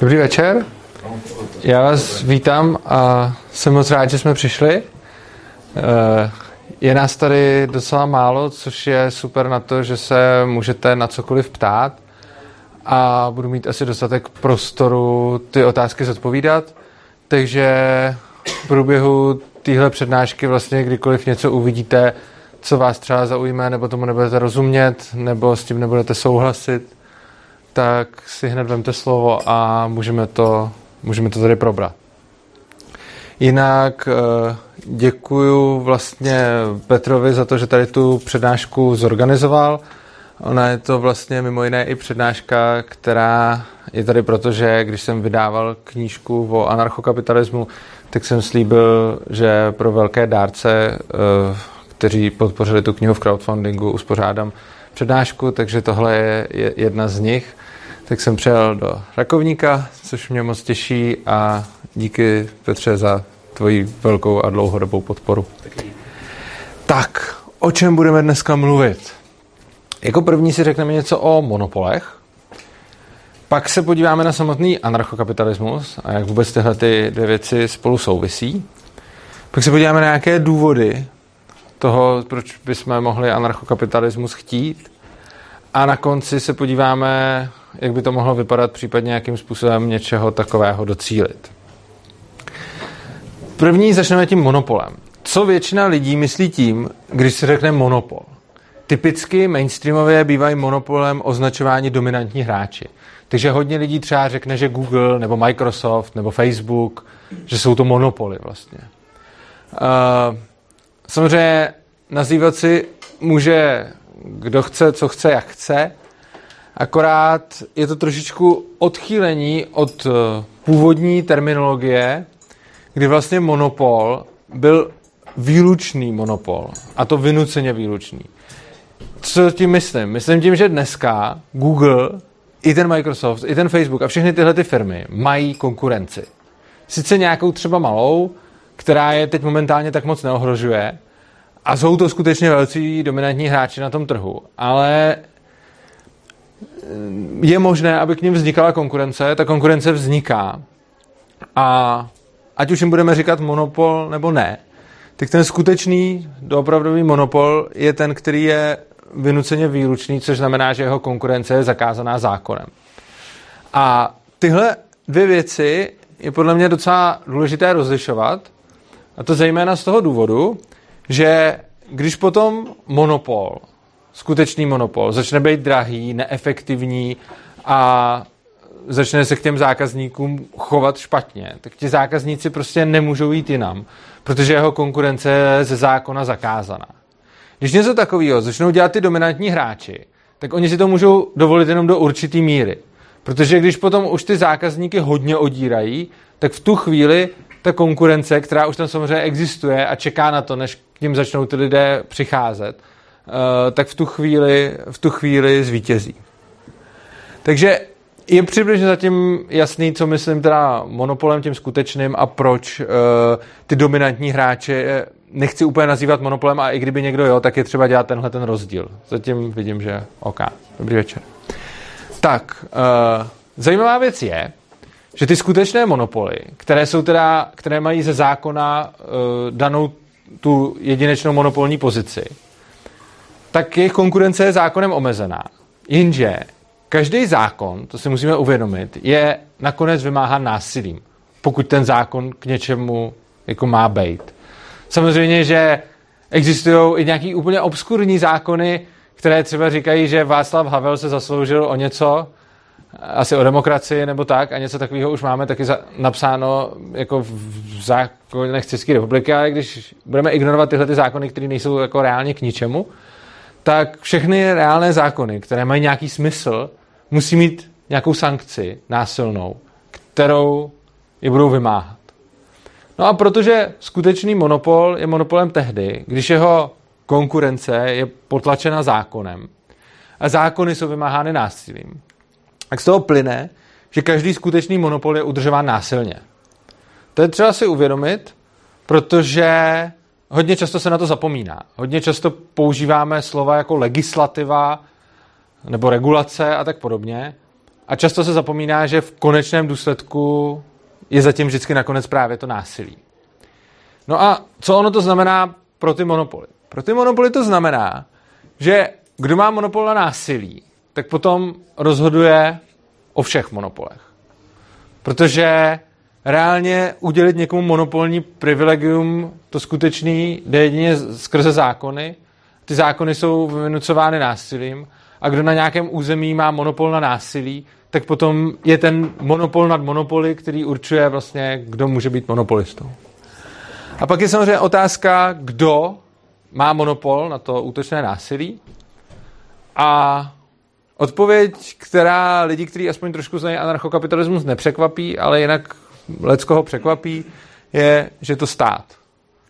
Dobrý večer. Já vás vítám a jsem moc rád, že jsme přišli. Eh, je nás tady docela málo, což je super na to, že se můžete na cokoliv ptát a budu mít asi dostatek prostoru ty otázky zodpovídat. Takže v průběhu téhle přednášky vlastně kdykoliv něco uvidíte, co vás třeba zaujme, nebo tomu nebudete rozumět, nebo s tím nebudete souhlasit, tak si hned vemte slovo a můžeme to, můžeme to tady probrat. Jinak eh, děkuju vlastně Petrovi za to, že tady tu přednášku zorganizoval. Ona je to vlastně mimo jiné i přednáška, která je tady proto, že když jsem vydával knížku o anarchokapitalismu, tak jsem slíbil, že pro velké dárce, eh, kteří podpořili tu knihu v crowdfundingu, uspořádám přednášku, takže tohle je jedna z nich. Tak jsem přijel do Rakovníka, což mě moc těší a díky Petře za tvoji velkou a dlouhodobou podporu. Tak, o čem budeme dneska mluvit? Jako první si řekneme něco o monopolech, pak se podíváme na samotný anarchokapitalismus a jak vůbec tyhle ty dvě věci spolu souvisí. Pak se podíváme na nějaké důvody toho, proč bychom mohli anarchokapitalismus chtít. A na konci se podíváme, jak by to mohlo vypadat, případně jakým způsobem něčeho takového docílit. První začneme tím monopolem. Co většina lidí myslí tím, když se řekne monopol? Typicky mainstreamově bývají monopolem označování dominantní hráči. Takže hodně lidí třeba řekne, že Google nebo Microsoft nebo Facebook, že jsou to monopoly vlastně. Uh, samozřejmě nazývat si může kdo chce, co chce, jak chce, akorát je to trošičku odchýlení od uh, původní terminologie, kdy vlastně monopol byl výlučný monopol. A to vynuceně výlučný. Co tím myslím? Myslím tím, že dneska Google, i ten Microsoft, i ten Facebook a všechny tyhle ty firmy mají konkurenci. Sice nějakou třeba malou, která je teď momentálně tak moc neohrožuje, a jsou to skutečně velcí dominantní hráči na tom trhu, ale je možné, aby k ním vznikala konkurence. Ta konkurence vzniká. A ať už jim budeme říkat monopol nebo ne, tak ten skutečný doopravdový monopol je ten, který je vynuceně výlučný, což znamená, že jeho konkurence je zakázaná zákonem. A tyhle dvě věci je podle mě docela důležité rozlišovat, a to zejména z toho důvodu, že když potom monopol, skutečný monopol, začne být drahý, neefektivní a začne se k těm zákazníkům chovat špatně, tak ti zákazníci prostě nemůžou jít jinam, protože jeho konkurence je ze zákona zakázaná. Když něco takového začnou dělat ty dominantní hráči, tak oni si to můžou dovolit jenom do určitý míry. Protože když potom už ty zákazníky hodně odírají, tak v tu chvíli ta konkurence, která už tam samozřejmě existuje a čeká na to, než k ním začnou ty lidé přicházet, eh, tak v tu chvíli, v tu chvíli zvítězí. Takže je přibližně zatím jasný, co myslím teda monopolem tím skutečným a proč uh, ty dominantní hráče nechci úplně nazývat monopolem a i kdyby někdo jo, tak je třeba dělat tenhle ten rozdíl. Zatím vidím, že OK. Dobrý večer. Tak, zajímavá věc je, že ty skutečné monopoly, které jsou teda, které mají ze zákona uh, danou tu jedinečnou monopolní pozici, tak jejich konkurence je zákonem omezená. Jinže každý zákon, to si musíme uvědomit, je nakonec vymáhán násilím, pokud ten zákon k něčemu jako má být. Samozřejmě, že existují i nějaký úplně obskurní zákony, které třeba říkají, že Václav Havel se zasloužil o něco, asi o demokracii nebo tak, a něco takového už máme taky za, napsáno jako v zákonech České republiky, ale když budeme ignorovat tyhle ty zákony, které nejsou jako reálně k ničemu, tak všechny reálné zákony, které mají nějaký smysl, musí mít nějakou sankci násilnou, kterou je budou vymáhat. No a protože skutečný monopol je monopolem tehdy, když jeho konkurence je potlačena zákonem a zákony jsou vymáhány násilím, tak z toho plyne, že každý skutečný monopol je udržován násilně. To je třeba si uvědomit, protože hodně často se na to zapomíná. Hodně často používáme slova jako legislativa nebo regulace a tak podobně, a často se zapomíná, že v konečném důsledku je zatím vždycky nakonec právě to násilí. No a co ono to znamená pro ty monopoly? Pro ty monopoly to znamená, že kdo má monopol na násilí, tak potom rozhoduje o všech monopolech. Protože reálně udělit někomu monopolní privilegium, to skutečný jde jedině skrze zákony. Ty zákony jsou vynucovány násilím a kdo na nějakém území má monopol na násilí, tak potom je ten monopol nad monopoly, který určuje vlastně, kdo může být monopolistou. A pak je samozřejmě otázka, kdo má monopol na to útočné násilí. A odpověď, která lidi, kteří aspoň trošku znají anarchokapitalismus, nepřekvapí, ale jinak leckoho překvapí, je, že to stát.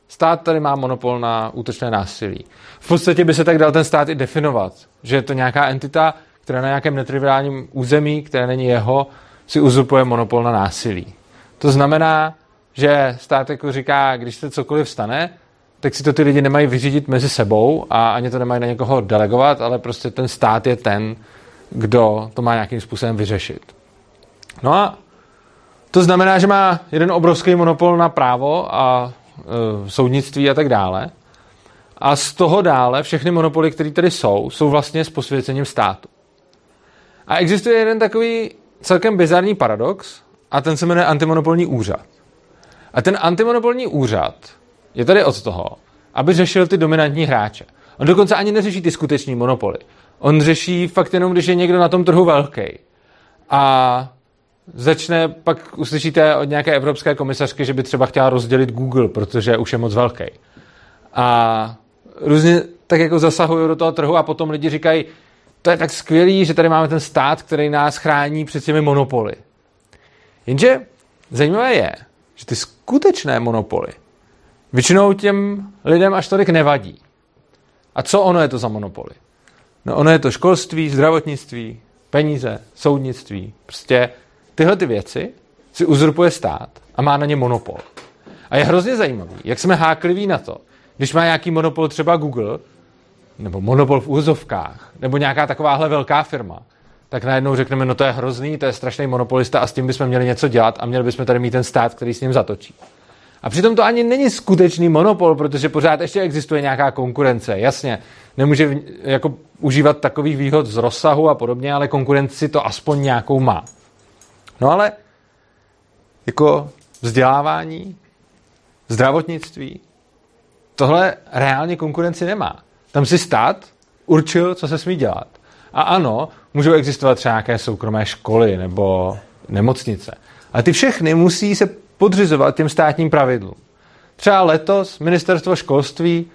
Stát tady má monopol na útočné násilí. V podstatě by se tak dal ten stát i definovat, že je to nějaká entita, která na nějakém netriviálním území, které není jeho, si uzurpuje monopol na násilí. To znamená, že stát jako říká, když se cokoliv stane, tak si to ty lidi nemají vyřídit mezi sebou a ani to nemají na někoho delegovat, ale prostě ten stát je ten, kdo to má nějakým způsobem vyřešit. No a to znamená, že má jeden obrovský monopol na právo a e, soudnictví a tak dále. A z toho dále všechny monopoly, které tady jsou, jsou vlastně s posvěcením státu. A existuje jeden takový celkem bizarní paradox a ten se jmenuje antimonopolní úřad. A ten antimonopolní úřad je tady od toho, aby řešil ty dominantní hráče. On dokonce ani neřeší ty skuteční monopoly. On řeší fakt jenom, když je někdo na tom trhu velký. A začne, pak uslyšíte od nějaké evropské komisařky, že by třeba chtěla rozdělit Google, protože už je moc velký. A různě tak jako zasahují do toho trhu a potom lidi říkají, to je tak skvělý, že tady máme ten stát, který nás chrání před těmi monopoly. Jenže zajímavé je, že ty skutečné monopoly většinou těm lidem až tolik nevadí. A co ono je to za monopoly? No ono je to školství, zdravotnictví, peníze, soudnictví. Prostě tyhle ty věci si uzurpuje stát a má na ně monopol. A je hrozně zajímavý, jak jsme hákliví na to, když má nějaký monopol třeba Google, nebo monopol v úzovkách, nebo nějaká takováhle velká firma, tak najednou řekneme, no to je hrozný, to je strašný monopolista a s tím bychom měli něco dělat a měli bychom tady mít ten stát, který s ním zatočí. A přitom to ani není skutečný monopol, protože pořád ještě existuje nějaká konkurence. Jasně, nemůže jako užívat takových výhod z rozsahu a podobně, ale konkurenci to aspoň nějakou má. No ale jako vzdělávání, zdravotnictví, tohle reálně konkurenci nemá. Tam si stát určil, co se smí dělat. A ano, můžou existovat třeba nějaké soukromé školy nebo nemocnice. Ale ty všechny musí se podřizovat těm státním pravidlům. Třeba letos ministerstvo školství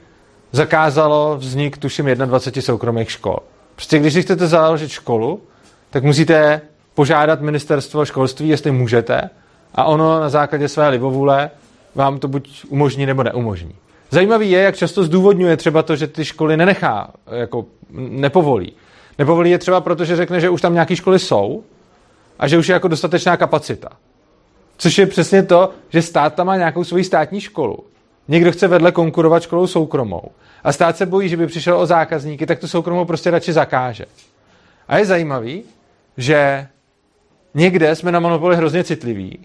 zakázalo vznik, tuším, 21 soukromých škol. Prostě když si chcete založit školu, tak musíte požádat ministerstvo školství, jestli můžete, a ono na základě své libovůle vám to buď umožní nebo neumožní. Zajímavý je, jak často zdůvodňuje třeba to, že ty školy nenechá, jako nepovolí. Nepovolí je třeba proto, že řekne, že už tam nějaké školy jsou a že už je jako dostatečná kapacita. Což je přesně to, že stát tam má nějakou svoji státní školu. Někdo chce vedle konkurovat školou soukromou. A stát se bojí, že by přišel o zákazníky, tak tu soukromou prostě radši zakáže. A je zajímavý, že někde jsme na monopoly hrozně citliví.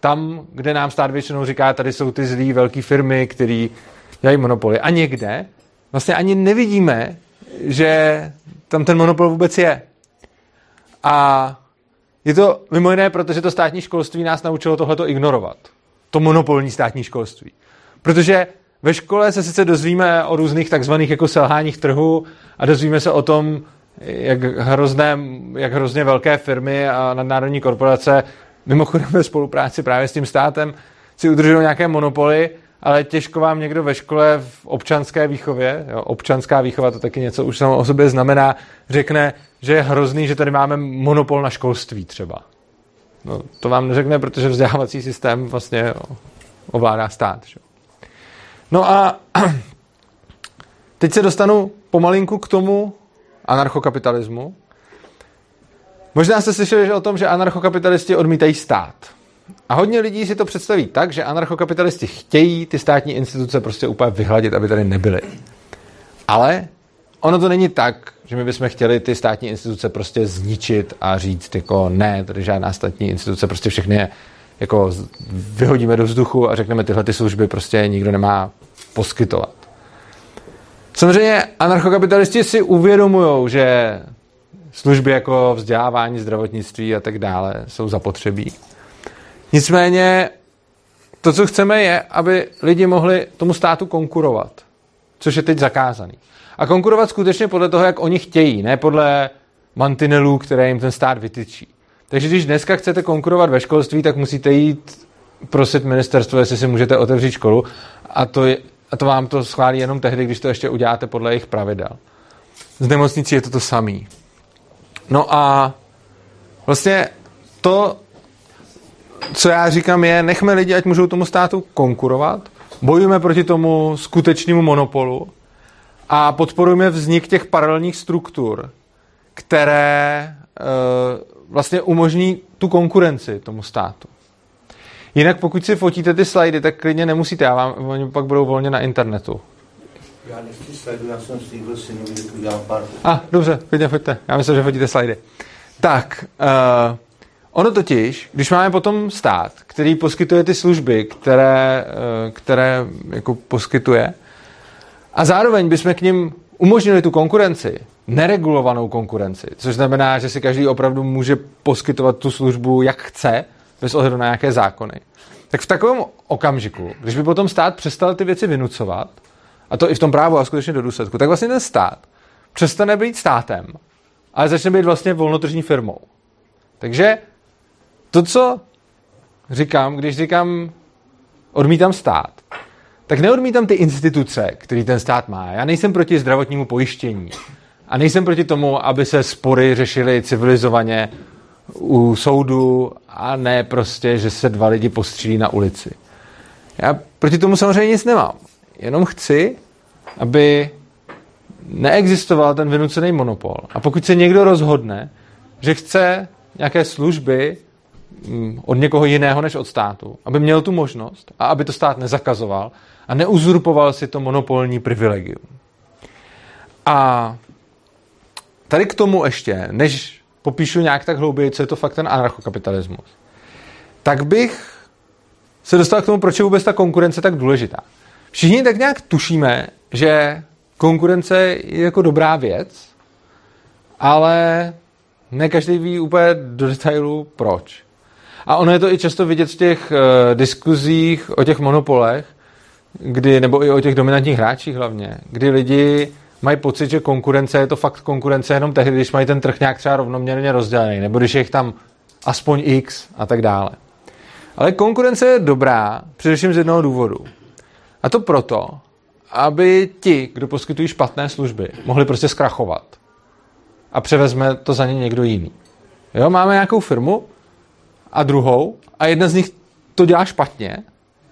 Tam, kde nám stát většinou říká, tady jsou ty zlý velké firmy, které dělají monopoly. A někde vlastně ani nevidíme, že tam ten monopol vůbec je. A je to mimo jiné, protože to státní školství nás naučilo tohleto ignorovat. To monopolní státní školství. Protože ve škole se sice dozvíme o různých takzvaných jako selháních trhu a dozvíme se o tom, jak, hrozné, jak hrozně velké firmy a nadnárodní korporace mimochodem ve spolupráci právě s tím státem si udržují nějaké monopoly, ale těžko vám někdo ve škole v občanské výchově, jo, občanská výchova to taky něco už samo o sobě znamená, řekne, že je hrozný, že tady máme monopol na školství třeba. No, to vám neřekne, protože vzdělávací systém vlastně ovládá stát. Že? No a teď se dostanu pomalinku k tomu anarchokapitalismu. Možná jste slyšeli o tom, že anarchokapitalisti odmítají stát. A hodně lidí si to představí tak, že anarchokapitalisti chtějí ty státní instituce prostě úplně vyhladit, aby tady nebyly. Ale ono to není tak, že my bychom chtěli ty státní instituce prostě zničit a říct jako ne, tady žádná státní instituce, prostě všechny jako vyhodíme do vzduchu a řekneme tyhle ty služby prostě nikdo nemá poskytovat. Samozřejmě anarchokapitalisti si uvědomují, že služby jako vzdělávání, zdravotnictví a tak dále jsou zapotřebí. Nicméně to, co chceme, je, aby lidi mohli tomu státu konkurovat, což je teď zakázaný. A konkurovat skutečně podle toho, jak oni chtějí, ne podle mantinelů, které jim ten stát vytyčí. Takže když dneska chcete konkurovat ve školství, tak musíte jít prosit ministerstvo, jestli si můžete otevřít školu a to, je, a to vám to schválí jenom tehdy, když to ještě uděláte podle jejich pravidel. Z nemocnicí je to to samý. No a vlastně to, co já říkám, je, nechme lidi, ať můžou tomu státu konkurovat, bojujeme proti tomu skutečnému monopolu a podporujeme vznik těch paralelních struktur, které e, vlastně umožní tu konkurenci tomu státu. Jinak pokud si fotíte ty slajdy, tak klidně nemusíte, já vám, oni pak budou volně na internetu. Já nechci slajdu, já jsem slíbil synu, že tu udělám pár. A, ah, dobře, klidně foďte. Já myslím, že fotíte slajdy. Tak, uh, ono totiž, když máme potom stát, který poskytuje ty služby, které, uh, které jako poskytuje, a zároveň bychom k ním umožnili tu konkurenci, neregulovanou konkurenci, což znamená, že si každý opravdu může poskytovat tu službu, jak chce, bez ohledu na nějaké zákony. Tak v takovém okamžiku, když by potom stát přestal ty věci vynucovat, a to i v tom právu a skutečně do důsledku, tak vlastně ten stát přestane být státem, ale začne být vlastně volnotržní firmou. Takže to, co říkám, když říkám odmítám stát, tak neodmítám ty instituce, který ten stát má. Já nejsem proti zdravotnímu pojištění. A nejsem proti tomu, aby se spory řešily civilizovaně u soudu a ne prostě, že se dva lidi postřílí na ulici. Já proti tomu samozřejmě nic nemám. Jenom chci, aby neexistoval ten vynucený monopol. A pokud se někdo rozhodne, že chce nějaké služby mm, od někoho jiného než od státu, aby měl tu možnost a aby to stát nezakazoval a neuzurpoval si to monopolní privilegium. A tady k tomu ještě, než popíšu nějak tak hlouběji, co je to fakt ten anarchokapitalismus, tak bych se dostal k tomu, proč je vůbec ta konkurence tak důležitá. Všichni tak nějak tušíme, že konkurence je jako dobrá věc, ale ne každý ví úplně do detailu proč. A ono je to i často vidět v těch uh, diskuzích o těch monopolech, kdy, nebo i o těch dominantních hráčích hlavně, kdy lidi mají pocit, že konkurence je to fakt konkurence jenom tehdy, když mají ten trh nějak třeba rovnoměrně rozdělený, nebo když je jich tam aspoň x a tak dále. Ale konkurence je dobrá především z jednoho důvodu. A to proto, aby ti, kdo poskytují špatné služby, mohli prostě zkrachovat. A převezme to za ně někdo jiný. Jo, máme nějakou firmu a druhou a jedna z nich to dělá špatně,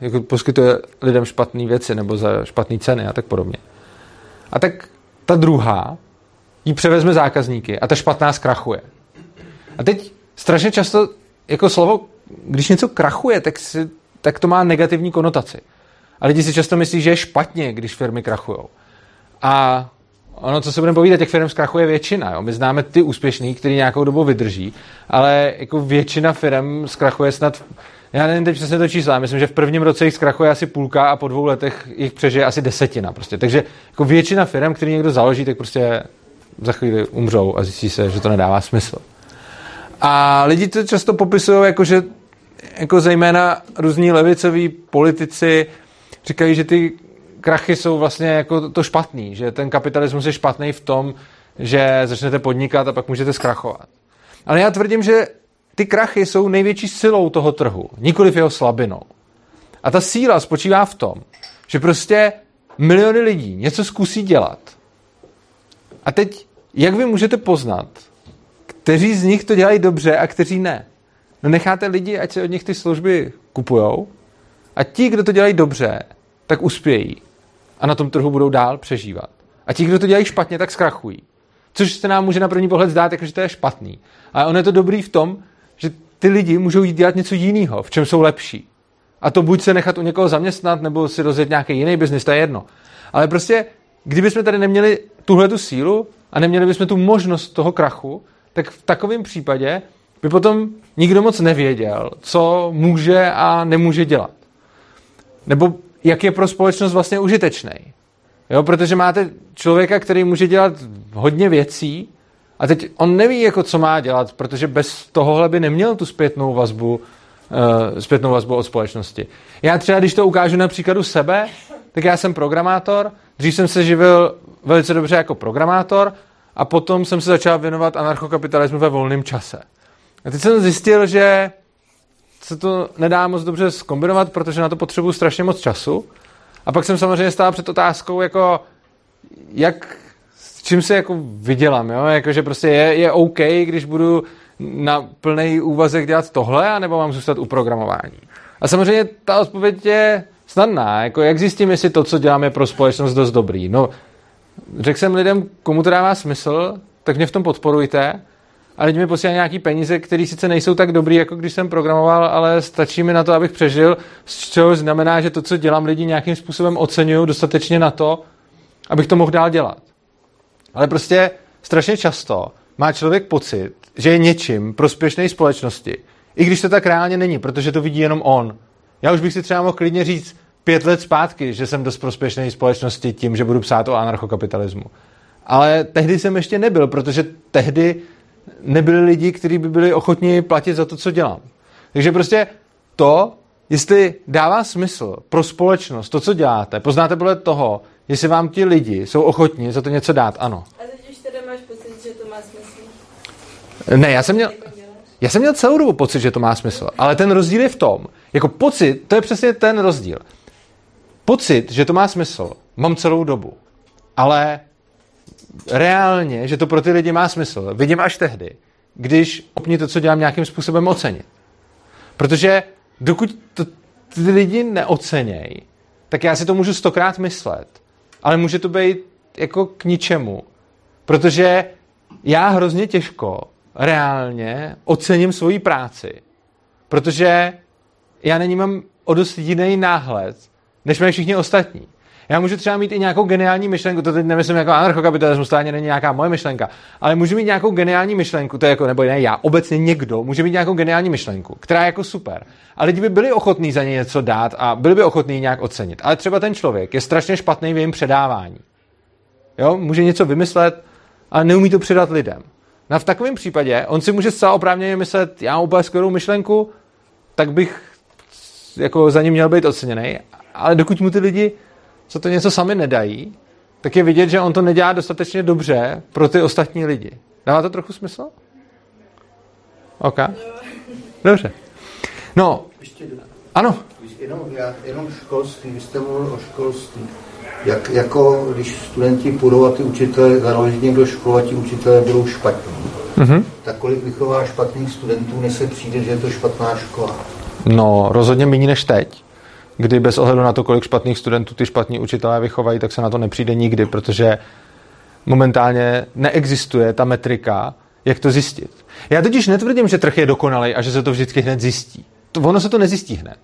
jako poskytuje lidem špatné věci nebo za špatné ceny a tak podobně. A tak ta druhá jí převezme zákazníky a ta špatná zkrachuje. A teď strašně často jako slovo, když něco krachuje, tak, si, tak to má negativní konotaci. A lidi si často myslí, že je špatně, když firmy krachují. A ono, co se budeme povídat, těch firm zkrachuje většina. Jo? My známe ty úspěšný, který nějakou dobu vydrží, ale jako většina firm zkrachuje snad já nevím teď přesně to číslo, myslím, že v prvním roce jich zkrachuje asi půlka a po dvou letech jich přežije asi desetina. Prostě. Takže jako většina firm, který někdo založí, tak prostě za chvíli umřou a zjistí se, že to nedává smysl. A lidi to často popisují jako, že jako zejména různí levicoví politici říkají, že ty krachy jsou vlastně jako to špatný, že ten kapitalismus je špatný v tom, že začnete podnikat a pak můžete zkrachovat. Ale já tvrdím, že ty krachy jsou největší silou toho trhu, nikoliv jeho slabinou. A ta síla spočívá v tom, že prostě miliony lidí něco zkusí dělat. A teď, jak vy můžete poznat, kteří z nich to dělají dobře a kteří ne? No necháte lidi, ať se od nich ty služby kupujou a ti, kdo to dělají dobře, tak uspějí a na tom trhu budou dál přežívat. A ti, kdo to dělají špatně, tak zkrachují. Což se nám může na první pohled zdát, jako, že to je špatný. Ale ono je to dobrý v tom, ty lidi můžou jít dělat něco jiného, v čem jsou lepší. A to buď se nechat u někoho zaměstnat, nebo si rozjet nějaký jiný biznis, to je jedno. Ale prostě kdybychom tady neměli tuhle tu sílu a neměli bychom tu možnost toho krachu, tak v takovém případě by potom nikdo moc nevěděl, co může a nemůže dělat. Nebo jak je pro společnost vlastně užitečný. Jo, protože máte člověka, který může dělat hodně věcí a teď on neví, jako co má dělat, protože bez tohohle by neměl tu zpětnou vazbu, uh, zpětnou vazbu od společnosti. Já třeba, když to ukážu na příkladu sebe, tak já jsem programátor, dřív jsem se živil velice dobře jako programátor a potom jsem se začal věnovat anarchokapitalismu ve volném čase. A teď jsem zjistil, že se to nedá moc dobře zkombinovat, protože na to potřebuji strašně moc času. A pak jsem samozřejmě stál před otázkou, jako jak, čím se jako vydělám, jo? Jako, že prostě je, je OK, když budu na plný úvazek dělat tohle, anebo mám zůstat u programování. A samozřejmě ta odpověď je snadná. Jako jak zjistím, jestli to, co dělám, je pro společnost dost dobrý? No, řekl jsem lidem, komu to dává smysl, tak mě v tom podporujte a lidi mi posílají nějaký peníze, které sice nejsou tak dobrý, jako když jsem programoval, ale stačí mi na to, abych přežil, z čeho znamená, že to, co dělám, lidi nějakým způsobem oceňují dostatečně na to, abych to mohl dál dělat. Ale prostě strašně často má člověk pocit, že je něčím prospěšný společnosti, i když to tak reálně není, protože to vidí jenom on. Já už bych si třeba mohl klidně říct pět let zpátky, že jsem dost prospěšný společnosti tím, že budu psát o anarchokapitalismu. Ale tehdy jsem ještě nebyl, protože tehdy nebyli lidi, kteří by byli ochotni platit za to, co dělám. Takže prostě to, jestli dává smysl pro společnost to, co děláte, poznáte podle toho, jestli vám ti lidi jsou ochotní za to něco dát, ano. A teď už teda máš pocit, že to má smysl? Ne, já jsem měl, já jsem měl celou dobu pocit, že to má smysl, ale ten rozdíl je v tom, jako pocit, to je přesně ten rozdíl. Pocit, že to má smysl, mám celou dobu, ale reálně, že to pro ty lidi má smysl, vidím až tehdy, když opni to, co dělám, nějakým způsobem ocenit. Protože dokud to ty lidi neocenějí, tak já si to můžu stokrát myslet, ale může to být jako k ničemu. Protože já hrozně těžko reálně ocením svoji práci, protože já na ní mám o dost jiný náhled, než mají všichni ostatní. Já můžu třeba mít i nějakou geniální myšlenku, to teď nemyslím jako anarchokapitalismus, to ani není nějaká moje myšlenka, ale můžu mít nějakou geniální myšlenku, to je jako, nebo ne já, obecně někdo může mít nějakou geniální myšlenku, která je jako super. A lidi by byli ochotní za ně něco dát a byli by ochotní nějak ocenit. Ale třeba ten člověk je strašně špatný v jejím předávání. Jo, může něco vymyslet, ale neumí to předat lidem. No v takovém případě on si může zcela oprávněně myslet, já mám úplně skvělou myšlenku, tak bych jako za ním měl být oceněný, ale dokud mu ty lidi co to něco sami nedají, tak je vidět, že on to nedělá dostatečně dobře pro ty ostatní lidi. Dává to trochu smysl? OK. Dobře. No, ano. Jenom, já, jenom školství, vy jste mluvil o školství. Jak, jako když studenti půjdou a ty učitelé, založí někdo školu a ti učitelé budou špatní. Mhm. Tak kolik vychová špatných studentů, než se přijde, že je to špatná škola? No, rozhodně méně než teď, kdy bez ohledu na to, kolik špatných studentů ty špatní učitelé vychovají, tak se na to nepřijde nikdy, protože momentálně neexistuje ta metrika, jak to zjistit. Já totiž netvrdím, že trh je dokonalý a že se to vždycky hned zjistí. To, ono se to nezjistí hned.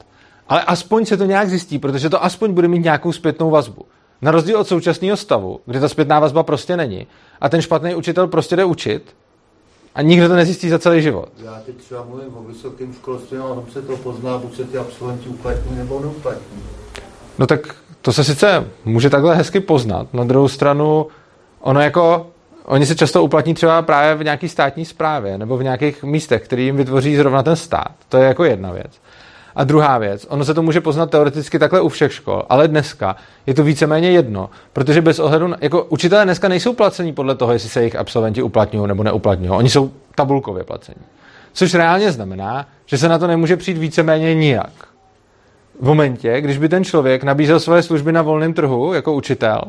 Ale aspoň se to nějak zjistí, protože to aspoň bude mít nějakou zpětnou vazbu. Na rozdíl od současného stavu, kde ta zpětná vazba prostě není a ten špatný učitel prostě jde učit a nikdo to nezjistí za celý život. Já teď třeba mluvím o vysokém školství, a tam se to pozná, buď se ty absolventi uplatní nebo neuplatní. No tak to se sice může takhle hezky poznat. Na druhou stranu, ono jako, oni se často uplatní třeba právě v nějaké státní správě nebo v nějakých místech, který jim vytvoří zrovna ten stát. To je jako jedna věc. A druhá věc, ono se to může poznat teoreticky takhle u všech škol, ale dneska je to víceméně jedno, protože bez ohledu na, jako učitelé dneska nejsou placení podle toho, jestli se jejich absolventi uplatňují nebo neuplatňují. Oni jsou tabulkově placení. Což reálně znamená, že se na to nemůže přijít víceméně nijak. V momentě, když by ten člověk nabízel svoje služby na volném trhu jako učitel,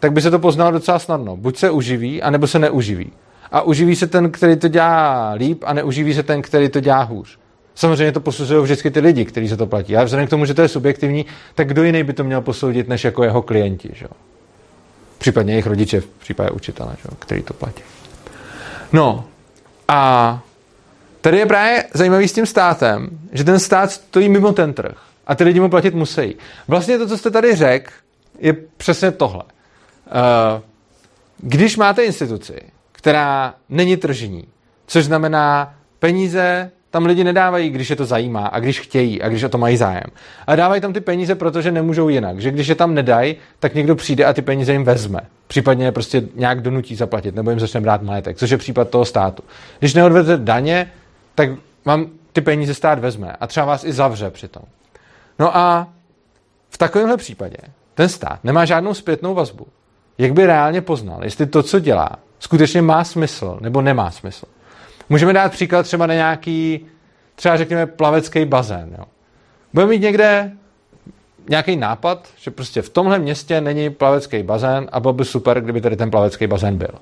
tak by se to poznalo docela snadno. Buď se uživí, anebo se neuživí. A uživí se ten, který to dělá líp, a neuživí se ten, který to dělá hůř. Samozřejmě to posuzují vždycky ty lidi, kteří se to platí. A vzhledem k tomu, že to je subjektivní, tak kdo jiný by to měl posoudit, než jako jeho klienti. Že? Případně jejich rodiče, v případě učitele, že? který to platí. No a tady je právě zajímavý s tím státem, že ten stát stojí mimo ten trh a ty lidi mu platit musí. Vlastně to, co jste tady řekl, je přesně tohle. když máte instituci, která není tržní, což znamená peníze tam lidi nedávají, když je to zajímá a když chtějí a když o to mají zájem. A dávají tam ty peníze, protože nemůžou jinak. Že když je tam nedají, tak někdo přijde a ty peníze jim vezme. Případně je prostě nějak donutí zaplatit, nebo jim začne brát majetek, což je případ toho státu. Když neodvedete daně, tak vám ty peníze stát vezme a třeba vás i zavře přitom. No a v takovémhle případě ten stát nemá žádnou zpětnou vazbu. Jak by reálně poznal, jestli to, co dělá, skutečně má smysl nebo nemá smysl. Můžeme dát příklad třeba na nějaký, třeba řekněme plavecký bazén. Jo. Budeme mít někde nějaký nápad, že prostě v tomhle městě není plavecký bazén a bylo by super, kdyby tady ten plavecký bazén byl.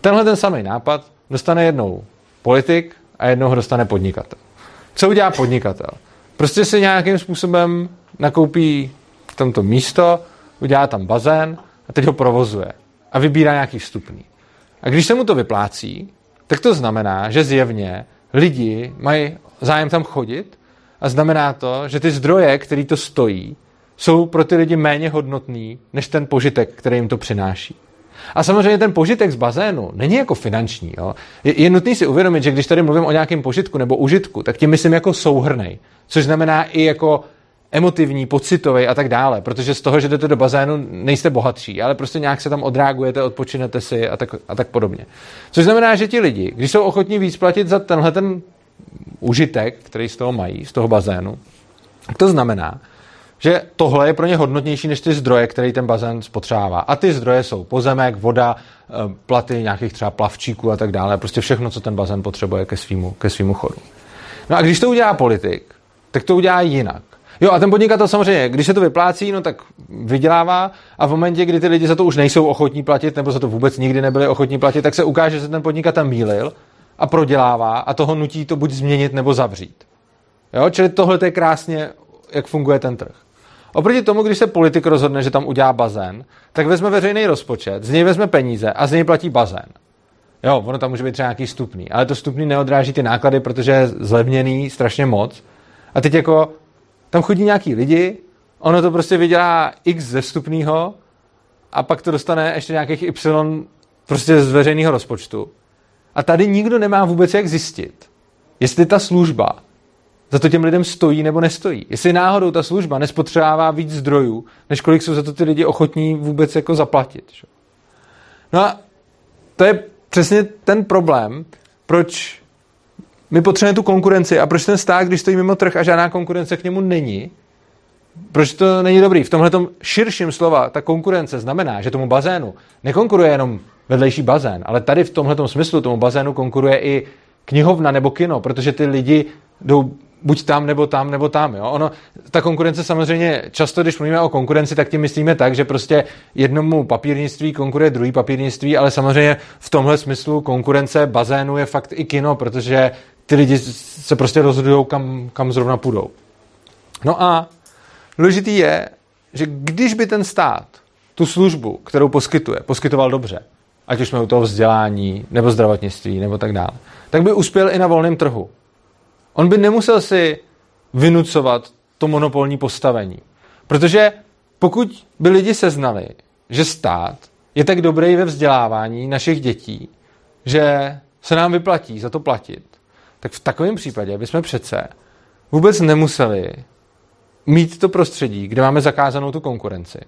Tenhle ten samý nápad dostane jednou politik a jednou ho dostane podnikatel. Co udělá podnikatel? Prostě si nějakým způsobem nakoupí v tomto místo, udělá tam bazén a teď ho provozuje a vybírá nějaký vstupný. A když se mu to vyplácí, tak to znamená, že zjevně lidi mají zájem tam chodit a znamená to, že ty zdroje, který to stojí, jsou pro ty lidi méně hodnotný než ten požitek, který jim to přináší. A samozřejmě ten požitek z bazénu není jako finanční. Jo? Je, je nutný si uvědomit, že když tady mluvím o nějakém požitku nebo užitku, tak tím myslím jako souhrnej, což znamená i jako emotivní, pocitový a tak dále, protože z toho, že jdete do bazénu, nejste bohatší, ale prostě nějak se tam odreagujete, odpočinete si a tak, a tak podobně. Což znamená, že ti lidi, když jsou ochotní víc platit za tenhle ten užitek, který z toho mají, z toho bazénu, to znamená, že tohle je pro ně hodnotnější než ty zdroje, které ten bazén spotřebává. A ty zdroje jsou pozemek, voda, eh, platy nějakých třeba plavčíků a tak dále. Prostě všechno, co ten bazén potřebuje ke svýmu, ke svýmu chodu. No a když to udělá politik, tak to udělá jinak. Jo, a ten podnikatel samozřejmě, když se to vyplácí, no tak vydělává a v momentě, kdy ty lidi za to už nejsou ochotní platit, nebo za to vůbec nikdy nebyli ochotní platit, tak se ukáže, že se ten podnikatel mýlil a prodělává a toho nutí to buď změnit nebo zavřít. Jo, čili tohle je krásně, jak funguje ten trh. Oproti tomu, když se politik rozhodne, že tam udělá bazén, tak vezme veřejný rozpočet, z něj vezme peníze a z něj platí bazén. Jo, ono tam může být třeba nějaký stupný, ale to stupný neodráží ty náklady, protože je zlevněný strašně moc. A teď jako tam chodí nějaký lidi, ono to prostě vydělá x ze vstupného a pak to dostane ještě nějakých y prostě z veřejného rozpočtu. A tady nikdo nemá vůbec jak zjistit, jestli ta služba za to těm lidem stojí nebo nestojí. Jestli náhodou ta služba nespotřebává víc zdrojů, než kolik jsou za to ty lidi ochotní vůbec jako zaplatit. No a to je přesně ten problém, proč my potřebujeme tu konkurenci a proč ten stát, když stojí mimo trh a žádná konkurence k němu není, proč to není dobrý? V tomhle širším slova ta konkurence znamená, že tomu bazénu nekonkuruje jenom vedlejší bazén, ale tady v tomhle smyslu tomu bazénu konkuruje i knihovna nebo kino, protože ty lidi jdou buď tam, nebo tam, nebo tam. Jo? Ono, ta konkurence samozřejmě, často, když mluvíme o konkurenci, tak tím myslíme tak, že prostě jednomu papírnictví konkuruje druhý papírnictví, ale samozřejmě v tomhle smyslu konkurence bazénu je fakt i kino, protože ty lidi se prostě rozhodují, kam, kam zrovna půjdou. No a důležitý je, že když by ten stát tu službu, kterou poskytuje, poskytoval dobře, ať už jsme u toho vzdělání, nebo zdravotnictví, nebo tak dále, tak by uspěl i na volném trhu. On by nemusel si vynucovat to monopolní postavení. Protože pokud by lidi seznali, že stát je tak dobrý ve vzdělávání našich dětí, že se nám vyplatí za to platit, tak v takovém případě bychom přece vůbec nemuseli mít to prostředí, kde máme zakázanou tu konkurenci.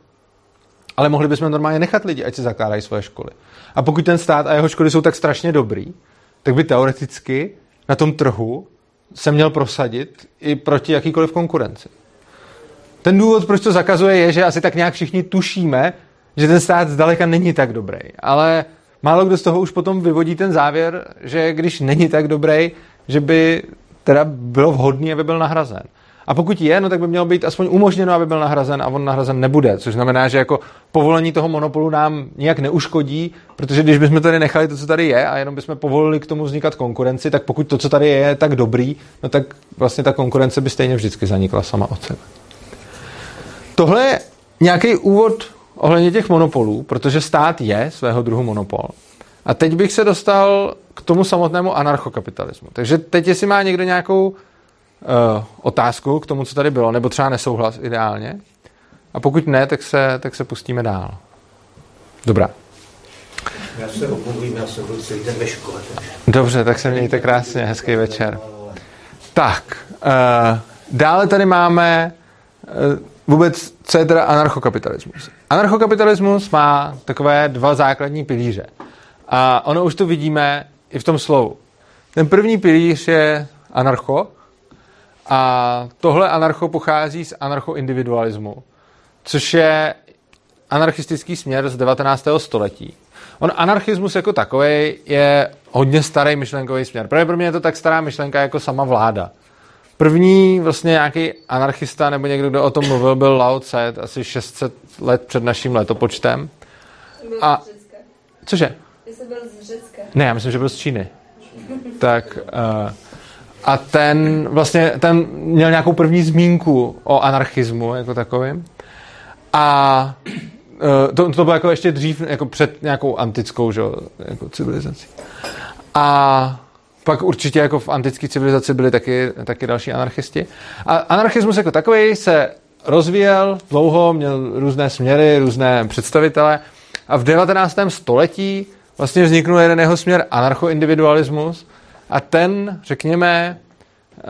Ale mohli bychom normálně nechat lidi, ať si zakládají svoje školy. A pokud ten stát a jeho školy jsou tak strašně dobrý, tak by teoreticky na tom trhu se měl prosadit i proti jakýkoliv konkurenci. Ten důvod, proč to zakazuje, je, že asi tak nějak všichni tušíme, že ten stát zdaleka není tak dobrý. Ale málo kdo z toho už potom vyvodí ten závěr, že když není tak dobrý, že by teda bylo vhodné, aby byl nahrazen. A pokud je, no tak by mělo být aspoň umožněno, aby byl nahrazen a on nahrazen nebude, což znamená, že jako povolení toho monopolu nám nijak neuškodí, protože když bychom tady nechali to, co tady je a jenom bychom povolili k tomu vznikat konkurenci, tak pokud to, co tady je, je tak dobrý, no tak vlastně ta konkurence by stejně vždycky zanikla sama od sebe. Tohle je nějaký úvod ohledně těch monopolů, protože stát je svého druhu monopol. A teď bych se dostal k tomu samotnému anarchokapitalismu. Takže teď, jestli má někdo nějakou uh, otázku k tomu, co tady bylo, nebo třeba nesouhlas ideálně, a pokud ne, tak se, tak se pustíme dál. Dobrá. Já se omluvím, já jsem byl celý den ve škole. Takže... Dobře, tak se mějte krásně, hezký večer. Tak, uh, dále tady máme uh, vůbec, co je teda anarchokapitalismus. Anarchokapitalismus má takové dva základní pilíře. A ono už to vidíme i v tom slovu. Ten první pilíř je anarcho a tohle anarcho pochází z anarchoindividualismu, což je anarchistický směr z 19. století. On anarchismus jako takový je hodně starý myšlenkový směr. Právě pro mě je to tak stará myšlenka jako sama vláda. První vlastně nějaký anarchista nebo někdo, kdo o tom mluvil, byl Lao Tse, asi 600 let před naším letopočtem. A-. Cože? Jsi byl z Řecka. Ne, já myslím, že byl z Číny. Tak uh, a ten vlastně, ten měl nějakou první zmínku o anarchismu jako takovým. A uh, to, to bylo jako ještě dřív, jako před nějakou antickou že, jako civilizací. A pak určitě jako v antické civilizaci byli taky, taky další anarchisti. A anarchismus jako takový se rozvíjel dlouho, měl různé směry, různé představitele a v 19. století vlastně vzniknul jeden jeho směr anarchoindividualismus a ten, řekněme, eh,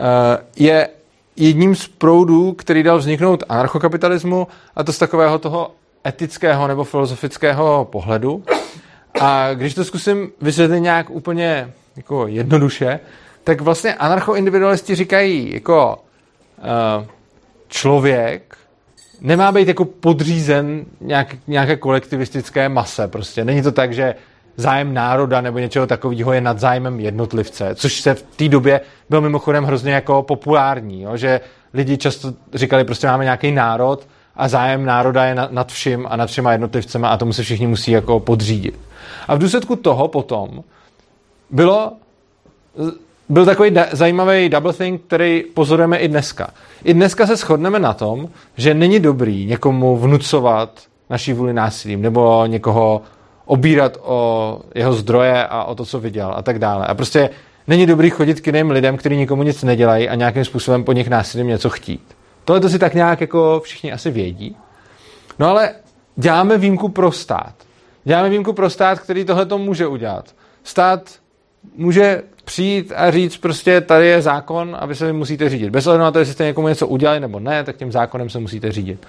je jedním z proudů, který dal vzniknout anarchokapitalismu a to z takového toho etického nebo filozofického pohledu. A když to zkusím vysvětlit nějak úplně jako jednoduše, tak vlastně anarchoindividualisti říkají jako uh, člověk nemá být jako podřízen nějak, nějaké kolektivistické mase prostě. Není to tak, že zájem národa nebo něčeho takového je nad zájmem jednotlivce, což se v té době bylo mimochodem hrozně jako populární, jo? že lidi často říkali, prostě máme nějaký národ a zájem národa je nad, vším a nad všema jednotlivcema a tomu se všichni musí jako podřídit. A v důsledku toho potom bylo byl takový zajímavý double think, který pozorujeme i dneska. I dneska se shodneme na tom, že není dobrý někomu vnucovat naší vůli násilím nebo někoho obírat o jeho zdroje a o to, co viděl a tak dále. A prostě není dobrý chodit k jiným lidem, kteří nikomu nic nedělají a nějakým způsobem po nich násilím něco chtít. Tohle to si tak nějak jako všichni asi vědí. No ale děláme výjimku pro stát. Děláme výjimku pro stát, který tohle to může udělat. Stát může přijít a říct prostě tady je zákon a vy se musíte řídit. Bez ohledu na to, jestli jste někomu něco udělali nebo ne, tak tím zákonem se musíte řídit.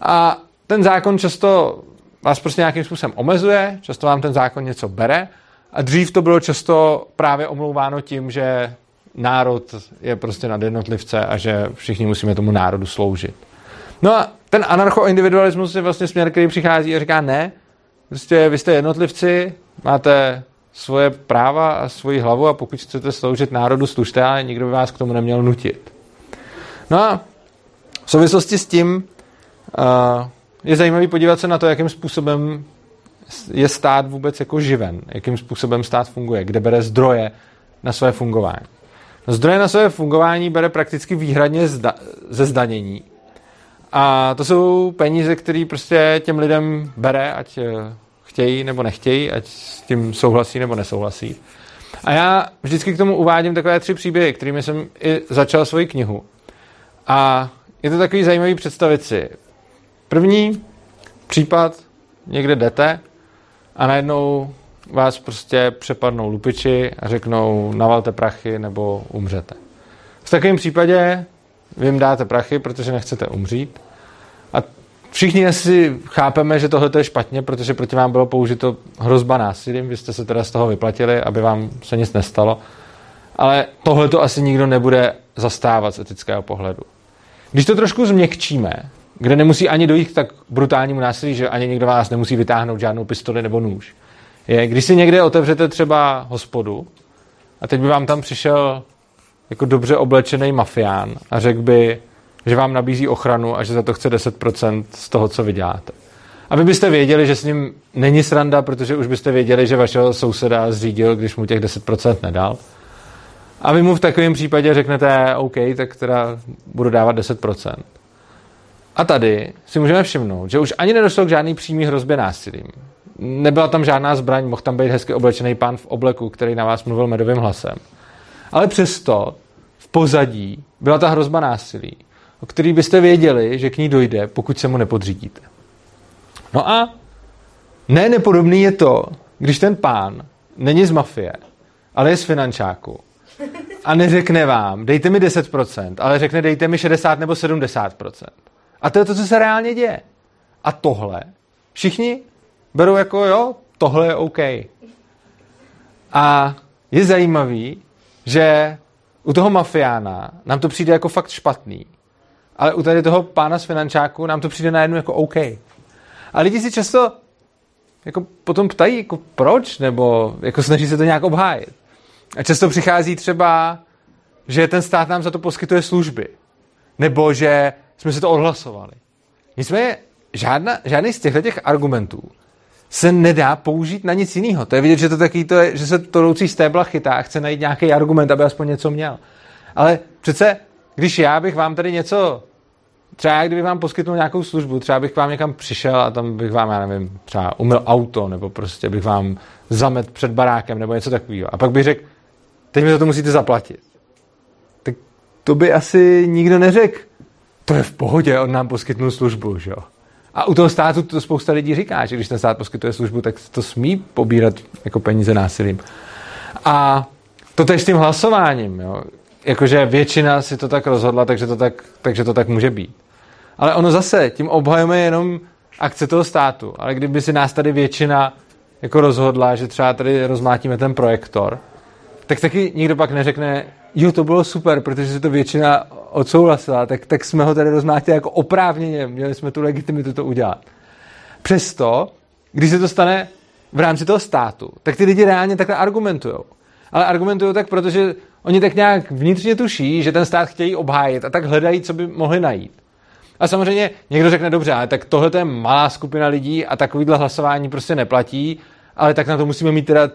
A ten zákon často vás prostě nějakým způsobem omezuje, často vám ten zákon něco bere a dřív to bylo často právě omlouváno tím, že národ je prostě nad jednotlivce a že všichni musíme tomu národu sloužit. No a ten anarchoindividualismus je vlastně směr, který přichází a říká ne, prostě vy jste jednotlivci, máte svoje práva a svoji hlavu a pokud chcete sloužit národu, služte, ale nikdo by vás k tomu neměl nutit. No a v souvislosti s tím uh, je zajímavý podívat se na to, jakým způsobem je stát vůbec jako živen, jakým způsobem stát funguje, kde bere zdroje na své fungování. No, zdroje na své fungování bere prakticky výhradně zda- ze zdanění. A to jsou peníze, které prostě těm lidem bere, ať eh, chtějí nebo nechtějí, ať s tím souhlasí nebo nesouhlasí. A já vždycky k tomu uvádím takové tři příběhy, kterými jsem i začal svoji knihu. A je to takový zajímavý představit si. První případ, někde jdete a najednou vás prostě přepadnou lupiči a řeknou navalte prachy nebo umřete. V takovém případě vy jim dáte prachy, protože nechcete umřít. A všichni asi chápeme, že tohle je špatně, protože proti vám bylo použito hrozba násilím, vy jste se teda z toho vyplatili, aby vám se nic nestalo. Ale tohle to asi nikdo nebude zastávat z etického pohledu. Když to trošku změkčíme, kde nemusí ani dojít k tak brutálnímu násilí, že ani někdo vás nemusí vytáhnout žádnou pistoli nebo nůž, je, když si někde otevřete třeba hospodu a teď by vám tam přišel jako dobře oblečený mafián a řekl by, že vám nabízí ochranu a že za to chce 10% z toho, co vy děláte. A vy byste věděli, že s ním není sranda, protože už byste věděli, že vašeho souseda zřídil, když mu těch 10% nedal. A vy mu v takovém případě řeknete, OK, tak teda budu dávat 10%. A tady si můžeme všimnout, že už ani nedošlo k žádný přímý hrozbě násilím. Nebyla tam žádná zbraň, mohl tam být hezky oblečený pán v obleku, který na vás mluvil medovým hlasem. Ale přesto v pozadí byla ta hrozba násilí, o který byste věděli, že k ní dojde, pokud se mu nepodřídíte. No a Ne nepodobný je to, když ten pán není z mafie, ale je z finančáku a neřekne vám, dejte mi 10%, ale řekne, dejte mi 60 nebo 70%. A to je to, co se reálně děje. A tohle všichni berou jako, jo, tohle je OK. A je zajímavý, že u toho mafiána nám to přijde jako fakt špatný, ale u tady toho pána z finančáku nám to přijde najednou jako OK. A lidi si často jako potom ptají, jako proč, nebo jako snaží se to nějak obhájit. A často přichází třeba, že ten stát nám za to poskytuje služby. Nebo že jsme si to odhlasovali. Nicméně žádna, žádný z těchto těch argumentů se nedá použít na nic jiného. To je vidět, že to taky to je, že se to roucí stébla chytá a chce najít nějaký argument, aby aspoň něco měl. Ale přece, když já bych vám tady něco, třeba kdybych vám poskytnul nějakou službu, třeba bych k vám někam přišel a tam bych vám, já nevím, třeba umyl auto, nebo prostě bych vám zamet před barákem, nebo něco takového. A pak bych řekl, teď mi za to musíte zaplatit. Tak to by asi nikdo neřekl. To je v pohodě, on nám poskytnul službu, že jo. A u toho státu to spousta lidí říká, že když ten stát poskytuje službu, tak to smí pobírat jako peníze násilím. A to tež s tím hlasováním, jo. Jakože většina si to tak rozhodla, takže to tak, takže to tak může být. Ale ono zase, tím obhajujeme jenom akce toho státu. Ale kdyby si nás tady většina jako rozhodla, že třeba tady rozmátíme ten projektor, tak taky nikdo pak neřekne, jo, to bylo super, protože se to většina odsouhlasila, tak, tak jsme ho tady rozmátili jako oprávněně, měli jsme tu legitimitu to udělat. Přesto, když se to stane v rámci toho státu, tak ty lidi reálně takhle argumentují. Ale argumentují tak, protože oni tak nějak vnitřně tuší, že ten stát chtějí obhájit a tak hledají, co by mohli najít. A samozřejmě někdo řekne, dobře, ale tak tohle je malá skupina lidí a takovýhle hlasování prostě neplatí, ale tak na to musíme mít teda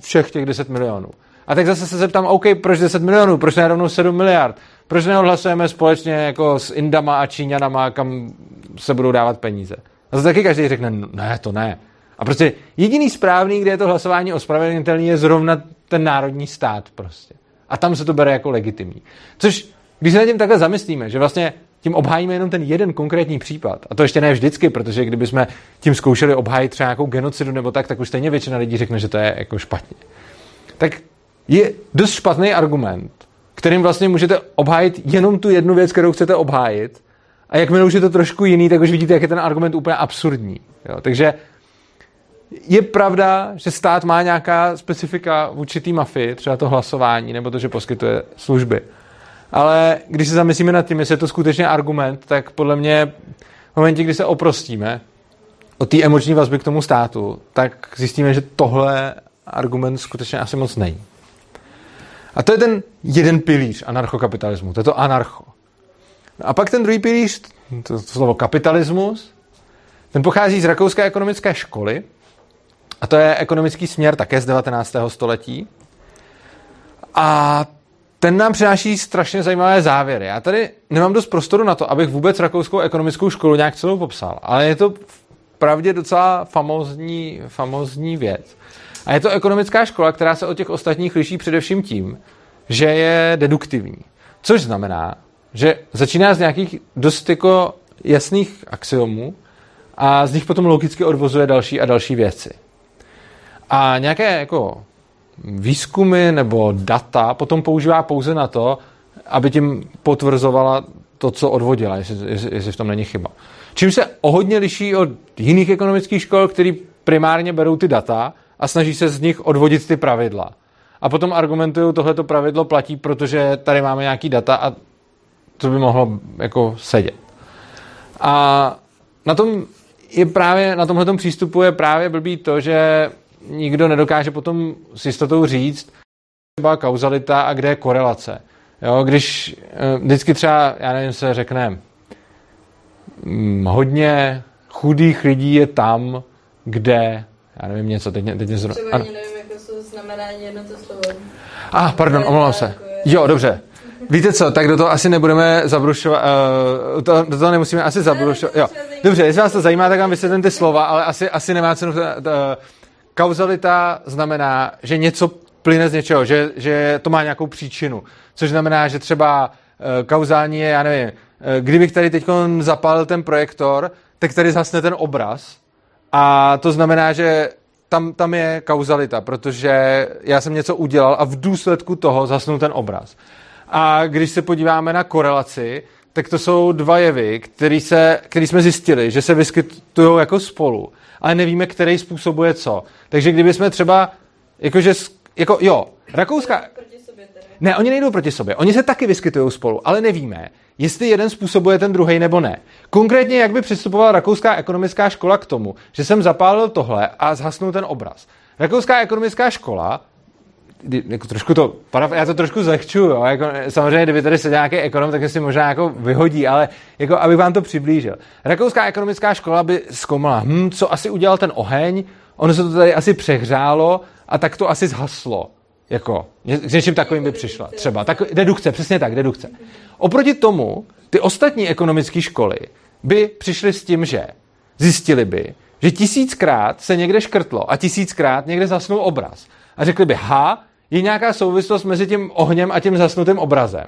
všech těch 10 milionů. A tak zase se zeptám, OK, proč 10 milionů, proč ne rovnou 7 miliard? Proč neodhlasujeme společně jako s Indama a Číňanama, kam se budou dávat peníze? A to taky každý řekne, ne, to ne. A prostě jediný správný, kde je to hlasování ospravedlnitelný, je zrovna ten národní stát prostě. A tam se to bere jako legitimní. Což, když se nad tím takhle zamyslíme, že vlastně tím obhájíme jenom ten jeden konkrétní případ. A to ještě ne vždycky, protože kdybychom tím zkoušeli obhájit třeba nějakou genocidu nebo tak, tak už stejně většina lidí řekne, že to je jako špatně. Tak je dost špatný argument, kterým vlastně můžete obhájit jenom tu jednu věc, kterou chcete obhájit. A jakmile už je to trošku jiný, tak už vidíte, jak je ten argument úplně absurdní. Jo? Takže je pravda, že stát má nějaká specifika v určitý mafii, třeba to hlasování, nebo to, že poskytuje služby. Ale když se zamyslíme nad tím, jestli je to skutečně argument, tak podle mě v momentě, kdy se oprostíme o té emoční vazby k tomu státu, tak zjistíme, že tohle argument skutečně asi moc není. A to je ten jeden pilíř anarchokapitalismu, to je to anarcho. A pak ten druhý pilíř, to, to slovo kapitalismus, ten pochází z rakouské ekonomické školy a to je ekonomický směr také z 19. století. A ten nám přináší strašně zajímavé závěry. Já tady nemám dost prostoru na to, abych vůbec rakouskou ekonomickou školu nějak celou popsal, ale je to pravdě docela famózní, famózní věc. A je to ekonomická škola, která se od těch ostatních liší především tím, že je deduktivní. Což znamená, že začíná z nějakých dost jako jasných axiomů a z nich potom logicky odvozuje další a další věci. A nějaké jako výzkumy nebo data potom používá pouze na to, aby tím potvrzovala to, co odvodila, jestli, jestli, v tom není chyba. Čím se o hodně liší od jiných ekonomických škol, který primárně berou ty data a snaží se z nich odvodit ty pravidla. A potom argumentují, tohleto pravidlo platí, protože tady máme nějaký data a to by mohlo jako sedět. A na tom je právě, na tomhle přístupu je právě blbý to, že nikdo nedokáže potom s jistotou říct, třeba kauzalita a kde je korelace. Jo, když eh, vždycky třeba, já nevím, se řekne, hm, hodně chudých lidí je tam, kde já nevím něco, teď, teď mě zrovna... Třeba ani nevím, jak to znamená ani jedno to slovo. Ah, pardon, omlouvám se. Jo, dobře. Víte co, tak do toho asi nebudeme zabrušovat, uh, to, do toho nemusíme asi zabrušovat. Jo. Dobře, jestli vás to zajímá, tak vám vysvětlím ty slova, ale asi, asi nemá cenu. To, to, kauzalita znamená, že něco plyne z něčeho, že, že to má nějakou příčinu. Což znamená, že třeba uh, kauzální je, já nevím, uh, kdybych tady teď zapálil ten projektor, tak tady zhasne ten obraz, A to znamená, že tam, tam je kauzalita, protože já jsem něco udělal a v důsledku toho zasnul ten obraz. A když se podíváme na korelaci, tak to jsou dva jevy, který, se, který jsme zjistili, že se vyskytují jako spolu, ale nevíme, který způsobuje co. Takže kdybychom třeba, jakože, jako jo, rakouská... Ne, oni nejdou proti sobě. Oni se taky vyskytují spolu, ale nevíme, jestli jeden způsobuje ten druhý nebo ne. Konkrétně, jak by přistupovala rakouská ekonomická škola k tomu, že jsem zapálil tohle a zhasnul ten obraz. Rakouská ekonomická škola jako trošku to, já to trošku zlehčuju, jo, jako, samozřejmě, kdyby tady seděl nějaký ekonom, tak si možná jako vyhodí, ale jako, abych vám to přiblížil. Rakouská ekonomická škola by zkoumala, hm, co asi udělal ten oheň, ono se to tady asi přehřálo a tak to asi zhaslo. Jako, s něčím takovým by přišla. Třeba. Tak, dedukce, přesně tak, dedukce. Oproti tomu, ty ostatní ekonomické školy by přišly s tím, že zjistili by, že tisíckrát se někde škrtlo a tisíckrát někde zasnul obraz. A řekli by, ha, je nějaká souvislost mezi tím ohněm a tím zasnutým obrazem.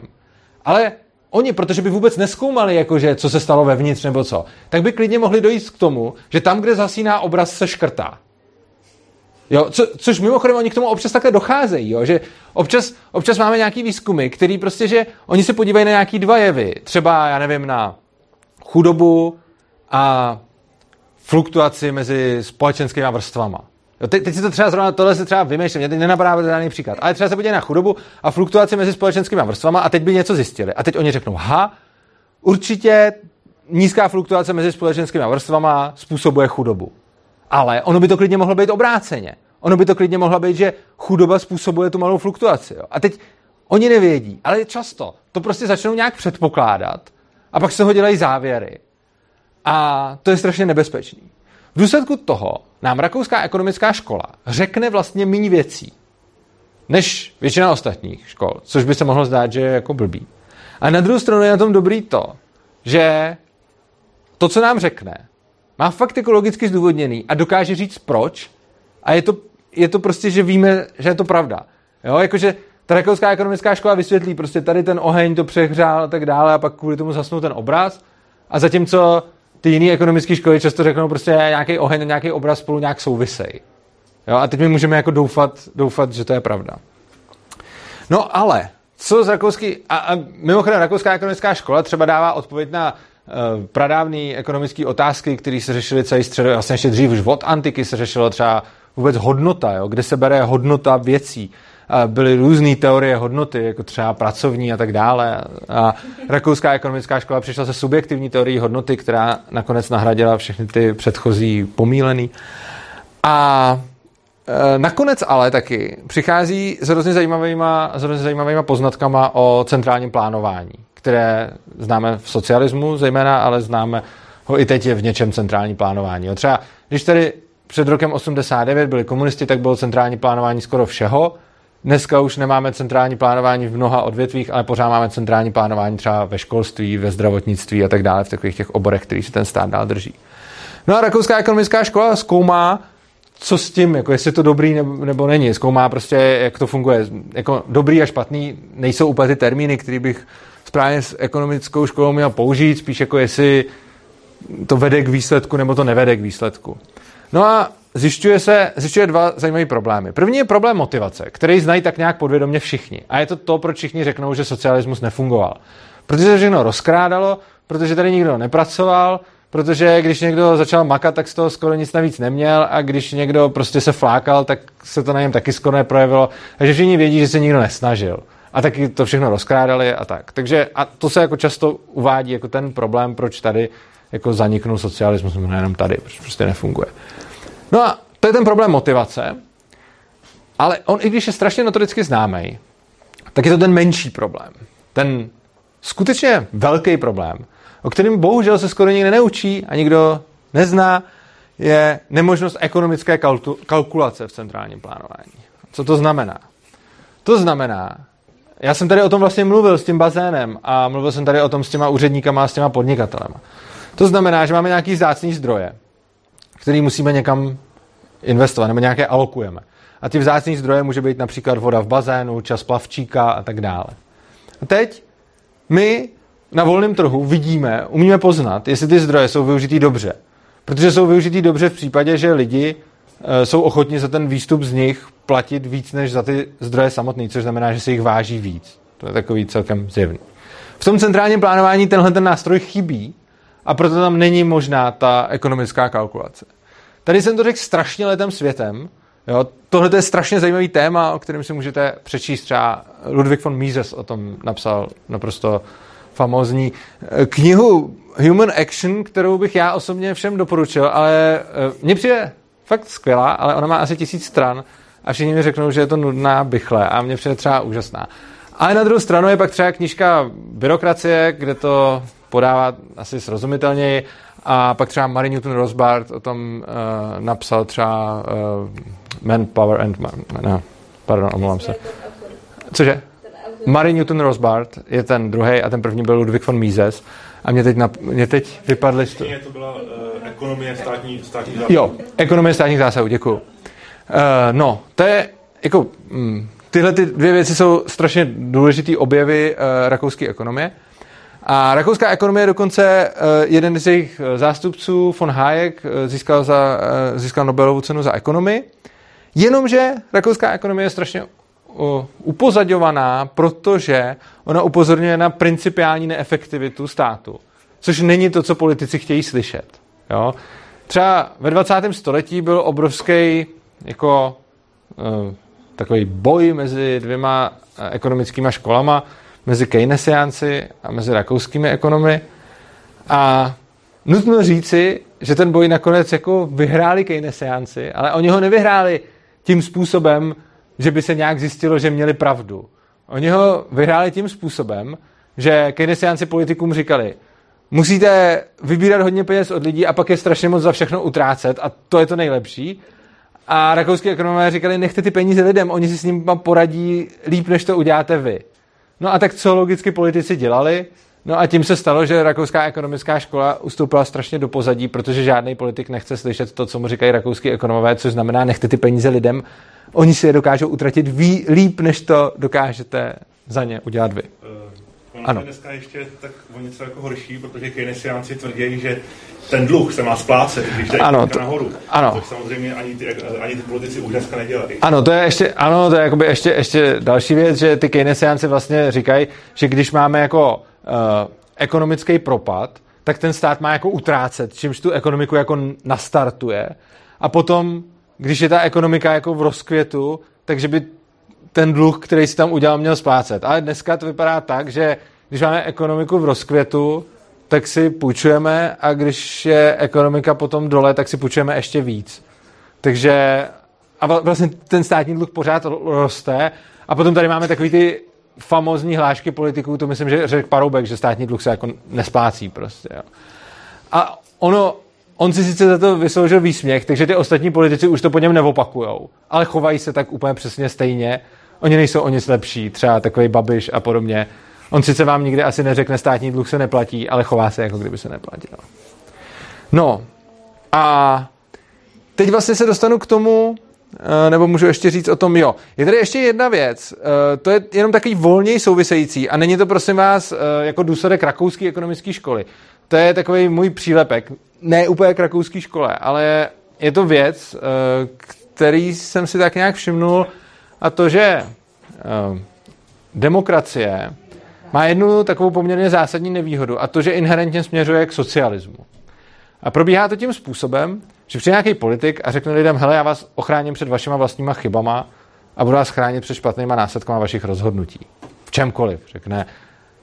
Ale oni, protože by vůbec neskoumali, jakože, co se stalo vevnitř nebo co, tak by klidně mohli dojít k tomu, že tam, kde zasíná obraz, se škrtá. Jo, co, což mimochodem oni k tomu občas takhle docházejí, jo, že občas, občas máme nějaký výzkumy, který prostě, že oni se podívají na nějaký dva jevy, třeba, já nevím, na chudobu a fluktuaci mezi společenskými vrstvama. Jo, teď, teď si to třeba zrovna, tohle se třeba vymýšlím, mě teď nenapadá žádný příklad, ale třeba se podívají na chudobu a fluktuaci mezi společenskými vrstvama a teď by něco zjistili. A teď oni řeknou, ha, určitě nízká fluktuace mezi společenskými vrstvama způsobuje chudobu. Ale ono by to klidně mohlo být obráceně. Ono by to klidně mohlo být, že chudoba způsobuje tu malou fluktuaci. Jo. A teď oni nevědí, ale často to prostě začnou nějak předpokládat a pak se ho dělají závěry. A to je strašně nebezpečný. V důsledku toho nám Rakouská ekonomická škola řekne vlastně méně věcí, než většina ostatních škol, což by se mohlo zdát, že je jako blbý. A na druhou stranu je na tom dobrý to, že to, co nám řekne, má fakt jako logicky zdůvodněný a dokáže říct proč a je to, je to prostě, že víme, že je to pravda. Jo, jakože ta rakouská ekonomická škola vysvětlí, prostě tady ten oheň to přehřál a tak dále a pak kvůli tomu zasnul ten obraz a zatímco ty jiné ekonomické školy často řeknou prostě nějaký oheň a nějaký obraz spolu nějak souvisej. Jo, a teď my můžeme jako doufat, doufat, že to je pravda. No ale, co z rakouský, a, a mimochodem rakouská ekonomická škola třeba dává odpověď na pradávné ekonomické otázky, které se řešily celý středo, vlastně ještě dřív už od antiky se řešilo třeba vůbec hodnota, jo, kde se bere hodnota věcí byly různé teorie hodnoty, jako třeba pracovní a tak dále. A rakouská ekonomická škola přišla se subjektivní teorií hodnoty, která nakonec nahradila všechny ty předchozí pomílený. A e, Nakonec ale taky přichází s hrozně zajímavýma, s hrozně zajímavýma poznatkama o centrálním plánování, které známe v socialismu zejména, ale známe ho i teď je v něčem centrální plánování. Jo, třeba když tady před rokem 89 byli komunisti, tak bylo centrální plánování skoro všeho, Dneska už nemáme centrální plánování v mnoha odvětvích, ale pořád máme centrální plánování třeba ve školství, ve zdravotnictví a tak dále, v takových těch oborech, který se ten stát dál drží. No a Rakouská ekonomická škola zkoumá, co s tím, jako jestli to dobrý nebo, nebo není. Zkoumá prostě, jak to funguje. Jako dobrý a špatný nejsou úplně ty termíny, které bych správně s ekonomickou školou měl použít, spíš jako jestli to vede k výsledku nebo to nevede k výsledku. No a zjišťuje se zjišťuje dva zajímavé problémy. První je problém motivace, který znají tak nějak podvědomě všichni. A je to to, proč všichni řeknou, že socialismus nefungoval. Protože se všechno rozkrádalo, protože tady nikdo nepracoval, protože když někdo začal makat, tak z toho skoro nic navíc neměl a když někdo prostě se flákal, tak se to na něm taky skoro neprojevilo. Takže všichni vědí, že se nikdo nesnažil. A taky to všechno rozkrádali a tak. Takže a to se jako často uvádí jako ten problém, proč tady jako zaniknul socialismus, nejenom tady, proč prostě nefunguje. No a to je ten problém motivace, ale on, i když je strašně notoricky známý, tak je to ten menší problém. Ten skutečně velký problém, o kterém bohužel se skoro nikdo neučí a nikdo nezná, je nemožnost ekonomické kalkulace v centrálním plánování. Co to znamená? To znamená, já jsem tady o tom vlastně mluvil s tím bazénem a mluvil jsem tady o tom s těma úředníkama a s těma podnikatelema. To znamená, že máme nějaký vzácný zdroje, který musíme někam investovat, nebo nějaké alokujeme. A ty vzácné zdroje může být například voda v bazénu, čas plavčíka a tak dále. A teď my na volném trhu vidíme, umíme poznat, jestli ty zdroje jsou využitý dobře. Protože jsou využitý dobře v případě, že lidi jsou ochotni za ten výstup z nich platit víc než za ty zdroje samotný, což znamená, že se jich váží víc. To je takový celkem zjevný. V tom centrálním plánování tenhle ten nástroj chybí a proto tam není možná ta ekonomická kalkulace. Tady jsem to řekl strašně letem světem. Jo? Tohle je strašně zajímavý téma, o kterém si můžete přečíst. Třeba Ludwig von Mises o tom napsal naprosto famózní eh, knihu Human Action, kterou bych já osobně všem doporučil, ale eh, mně přijde fakt skvělá, ale ona má asi tisíc stran a všichni mi řeknou, že je to nudná bychle a mně přijde třeba úžasná. Ale na druhou stranu je pak třeba knížka Byrokracie, kde to podává asi srozumitelněji a pak třeba Mary Newton Rosbart o tom uh, napsal třeba uh, Manpower and... Man, no, pardon, omlouvám se. Cože? Mary Newton Rosbart je ten druhý a ten první byl Ludwig von Mises. A mě teď, na, mě teď vypadly... To byla uh, ekonomie státní, státní zásahů. Jo, ekonomie státních zásahů, děkuju. Uh, no, to je jako... Mm, tyhle ty dvě věci jsou strašně důležitý objevy uh, rakouské ekonomie. A rakouská ekonomie dokonce uh, jeden z jejich zástupců, von Hayek, získal, za, uh, získal Nobelovu cenu za ekonomii. Jenomže rakouská ekonomie je strašně upozadňovaná, protože ona upozorňuje na principiální neefektivitu státu, což není to, co politici chtějí slyšet. Jo? Třeba ve 20. století byl obrovský jako uh, takový boj mezi dvěma uh, ekonomickými školama, mezi Keynesiánci a mezi rakouskými ekonomy. A nutno říci, že ten boj nakonec jako vyhráli Keynesiánci, ale oni ho nevyhráli tím způsobem, že by se nějak zjistilo, že měli pravdu. Oni ho vyhráli tím způsobem, že keynesiánci politikům říkali, musíte vybírat hodně peněz od lidí a pak je strašně moc za všechno utrácet a to je to nejlepší. A rakouský ekonomové říkali, nechte ty peníze lidem, oni si s ním poradí líp, než to uděláte vy. No a tak co logicky politici dělali? No a tím se stalo, že rakouská ekonomická škola ustoupila strašně do pozadí, protože žádný politik nechce slyšet to, co mu říkají rakouský ekonomové, což znamená nechte ty peníze lidem oni si je dokážou utratit ví, líp, než to dokážete za ně udělat vy. Uh, ano. dneska ještě tak o něco jako horší, protože keynesiánci tvrdí, že ten dluh se má splácet, když jde ano, to, nahoru. Ano. Což samozřejmě ani ty, ani ty politici už dneska nedělají. Ano, to je ještě, ano, to je jakoby ještě, ještě další věc, že ty keynesiánci vlastně říkají, že když máme jako uh, ekonomický propad, tak ten stát má jako utrácet, čímž tu ekonomiku jako nastartuje a potom když je ta ekonomika jako v rozkvětu, takže by ten dluh, který si tam udělal, měl splácet. Ale dneska to vypadá tak, že když máme ekonomiku v rozkvětu, tak si půjčujeme a když je ekonomika potom dole, tak si půjčujeme ještě víc. Takže a vlastně ten státní dluh pořád roste a potom tady máme takový ty famózní hlášky politiků, to myslím, že řekl Paroubek, že státní dluh se jako nesplácí prostě. Jo. A ono, On si sice za to vysloužil výsměch, takže ty ostatní politici už to po něm neopakujou, ale chovají se tak úplně přesně stejně. Oni nejsou o nic lepší, třeba takový Babiš a podobně. On sice vám nikdy asi neřekne, státní dluh se neplatí, ale chová se, jako kdyby se neplatil. No a teď vlastně se dostanu k tomu, eh, nebo můžu ještě říct o tom, jo. Je tady ještě jedna věc, eh, to je jenom takový volněji související a není to prosím vás eh, jako důsledek rakouské ekonomické školy. To je takový můj přílepek ne úplně k rakouské škole, ale je to věc, který jsem si tak nějak všimnul, a to, že eh, demokracie má jednu takovou poměrně zásadní nevýhodu, a to, že inherentně směřuje k socialismu. A probíhá to tím způsobem, že přijde nějaký politik a řekne lidem, hele, já vás ochráním před vašima vlastníma chybama a budu vás chránit před špatnýma následkama vašich rozhodnutí. V čemkoliv. Řekne,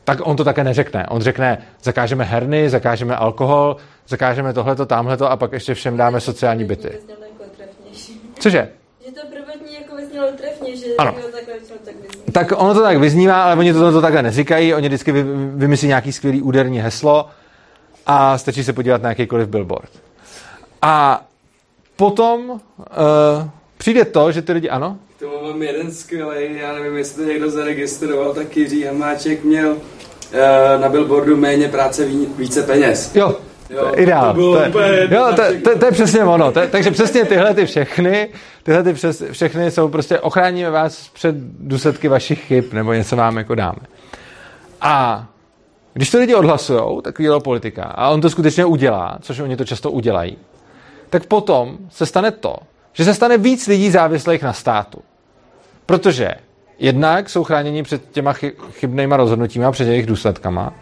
tak on to také neřekne. On řekne, zakážeme herny, zakážeme alkohol, zakážeme tohleto, tamhleto a pak ještě všem dáme sociální byty. Cože? Že to vyznělo trefně, že ano. takhle tak vyznívá. Tak ono to tak vyznívá, ale oni to, to takhle neříkají, oni vždycky vy, vymyslí nějaký skvělý úderní heslo a stačí se podívat na jakýkoliv billboard. A potom uh, přijde to, že ty lidi, ano? K tomu mám jeden skvělý, já nevím, jestli to někdo zaregistroval, tak Jiří Hamáček měl uh, na billboardu méně práce, více peněz. Jo, Jo, ideál. To, to, je, jo, to, to, to, je přesně ono. To, takže přesně tyhle ty všechny, tyhle ty přes, všechny jsou prostě, ochráníme vás před důsledky vašich chyb, nebo něco vám jako dáme. A když to lidi odhlasujou, takovýhle politika, a on to skutečně udělá, což oni to často udělají, tak potom se stane to, že se stane víc lidí závislých na státu. Protože jednak jsou chráněni před těma chybnýma rozhodnutíma, před jejich důsledkama,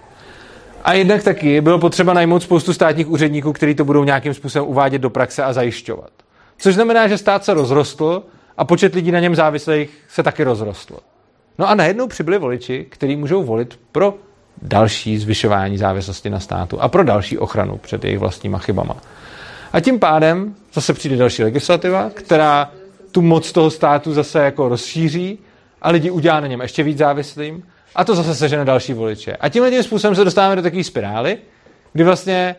a jednak taky bylo potřeba najmout spoustu státních úředníků, kteří to budou nějakým způsobem uvádět do praxe a zajišťovat. Což znamená, že stát se rozrostl a počet lidí na něm závislých se taky rozrostl. No a najednou přibyli voliči, kteří můžou volit pro další zvyšování závislosti na státu a pro další ochranu před jejich vlastníma chybama. A tím pádem zase přijde další legislativa, která tu moc toho státu zase jako rozšíří a lidi udělá na něm ještě víc závislým a to zase sežene další voliče. A tímhle tím způsobem se dostáváme do takové spirály, kdy vlastně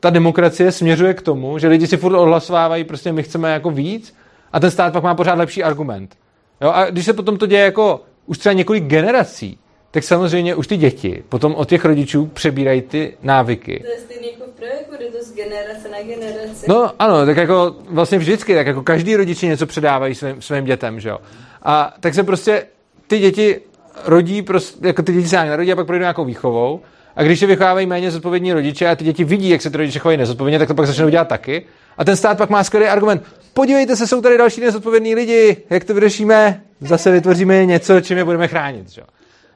ta demokracie směřuje k tomu, že lidi si furt odhlasovávají, prostě my chceme jako víc a ten stát pak má pořád lepší argument. Jo? A když se potom to děje jako už třeba několik generací, tak samozřejmě už ty děti potom od těch rodičů přebírají ty návyky. To je stejný jako v projektu, kde to z generace na generaci. No ano, tak jako vlastně vždycky, tak jako každý rodiči něco předávají svým, svým dětem, že jo. A tak se prostě ty děti rodí, prostě, jako ty děti se narodí a pak projdou nějakou výchovou. A když je vychovávají méně zodpovědní rodiče a ty děti vidí, jak se ty rodiče chovají nezodpovědně, tak to pak začnou dělat taky. A ten stát pak má skvělý argument. Podívejte se, jsou tady další nezodpovědní lidi, jak to vyřešíme? Zase vytvoříme něco, čím je budeme chránit. Že?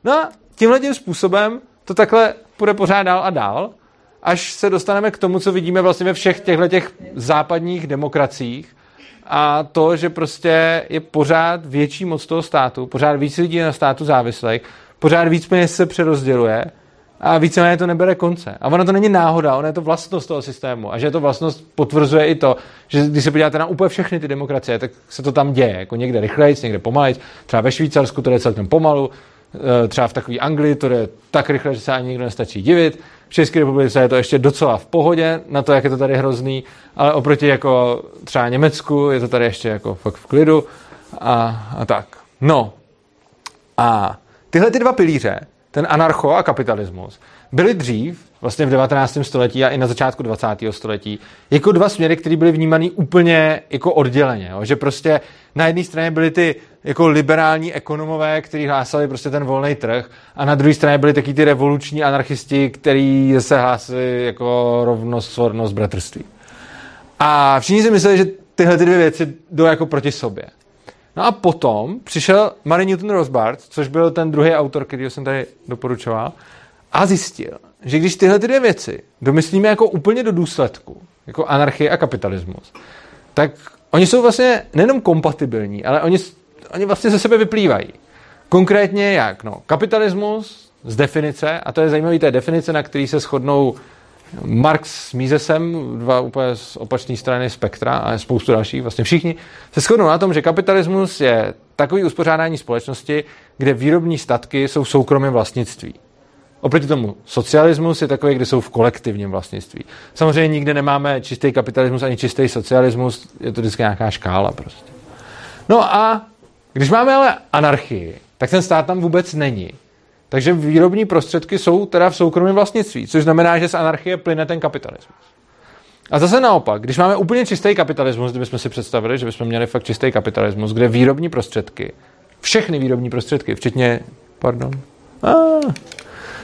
No a tímhle tím způsobem to takhle půjde pořád dál a dál, až se dostaneme k tomu, co vidíme vlastně ve všech těchto těch západních demokraciích, a to, že prostě je pořád větší moc toho státu, pořád víc lidí na státu závislých, pořád víc peněz se přerozděluje a víceméně to nebere konce. A ono to není náhoda, ono je to vlastnost toho systému. A že to vlastnost potvrzuje i to, že když se podíváte na úplně všechny ty demokracie, tak se to tam děje. Jako někde rychleji, někde pomalej. Třeba ve Švýcarsku to je celkem pomalu, e, třeba v takové Anglii to je tak rychle, že se ani nikdo nestačí divit. V České republice je to ještě docela v pohodě na to, jak je to tady hrozný, ale oproti jako třeba Německu je to tady ještě jako fakt v klidu a, a tak. No a tyhle ty dva pilíře, ten anarcho a kapitalismus, byly dřív, vlastně v 19. století a i na začátku 20. století, jako dva směry, které byly vnímané úplně jako odděleně. Jo? Že prostě na jedné straně byly ty jako liberální ekonomové, kteří hlásali prostě ten volný trh a na druhé straně byli taky ty revoluční anarchisti, kteří se hlásili jako rovnost, svornost, bratrství. A všichni si mysleli, že tyhle ty dvě věci jdou jako proti sobě. No a potom přišel Mary Newton Rosbart, což byl ten druhý autor, který jsem tady doporučoval, a zjistil, že když tyhle dvě věci domyslíme jako úplně do důsledku, jako anarchie a kapitalismus, tak oni jsou vlastně nejenom kompatibilní, ale oni, oni vlastně ze sebe vyplývají. Konkrétně jak? No, kapitalismus z definice, a to je zajímavé, je definice, na který se shodnou Marx s Misesem, dva úplně z opačné strany spektra a spoustu dalších, vlastně všichni, se shodnou na tom, že kapitalismus je takový uspořádání společnosti, kde výrobní statky jsou v soukromém vlastnictví. Oproti tomu socialismus je takový, kde jsou v kolektivním vlastnictví. Samozřejmě nikde nemáme čistý kapitalismus ani čistý socialismus, je to vždycky nějaká škála prostě. No a když máme ale anarchii, tak ten stát tam vůbec není. Takže výrobní prostředky jsou teda v soukromém vlastnictví, což znamená, že z anarchie plyne ten kapitalismus. A zase naopak, když máme úplně čistý kapitalismus, kdybychom si představili, že bychom měli fakt čistý kapitalismus, kde výrobní prostředky, všechny výrobní prostředky, včetně, pardon, ah,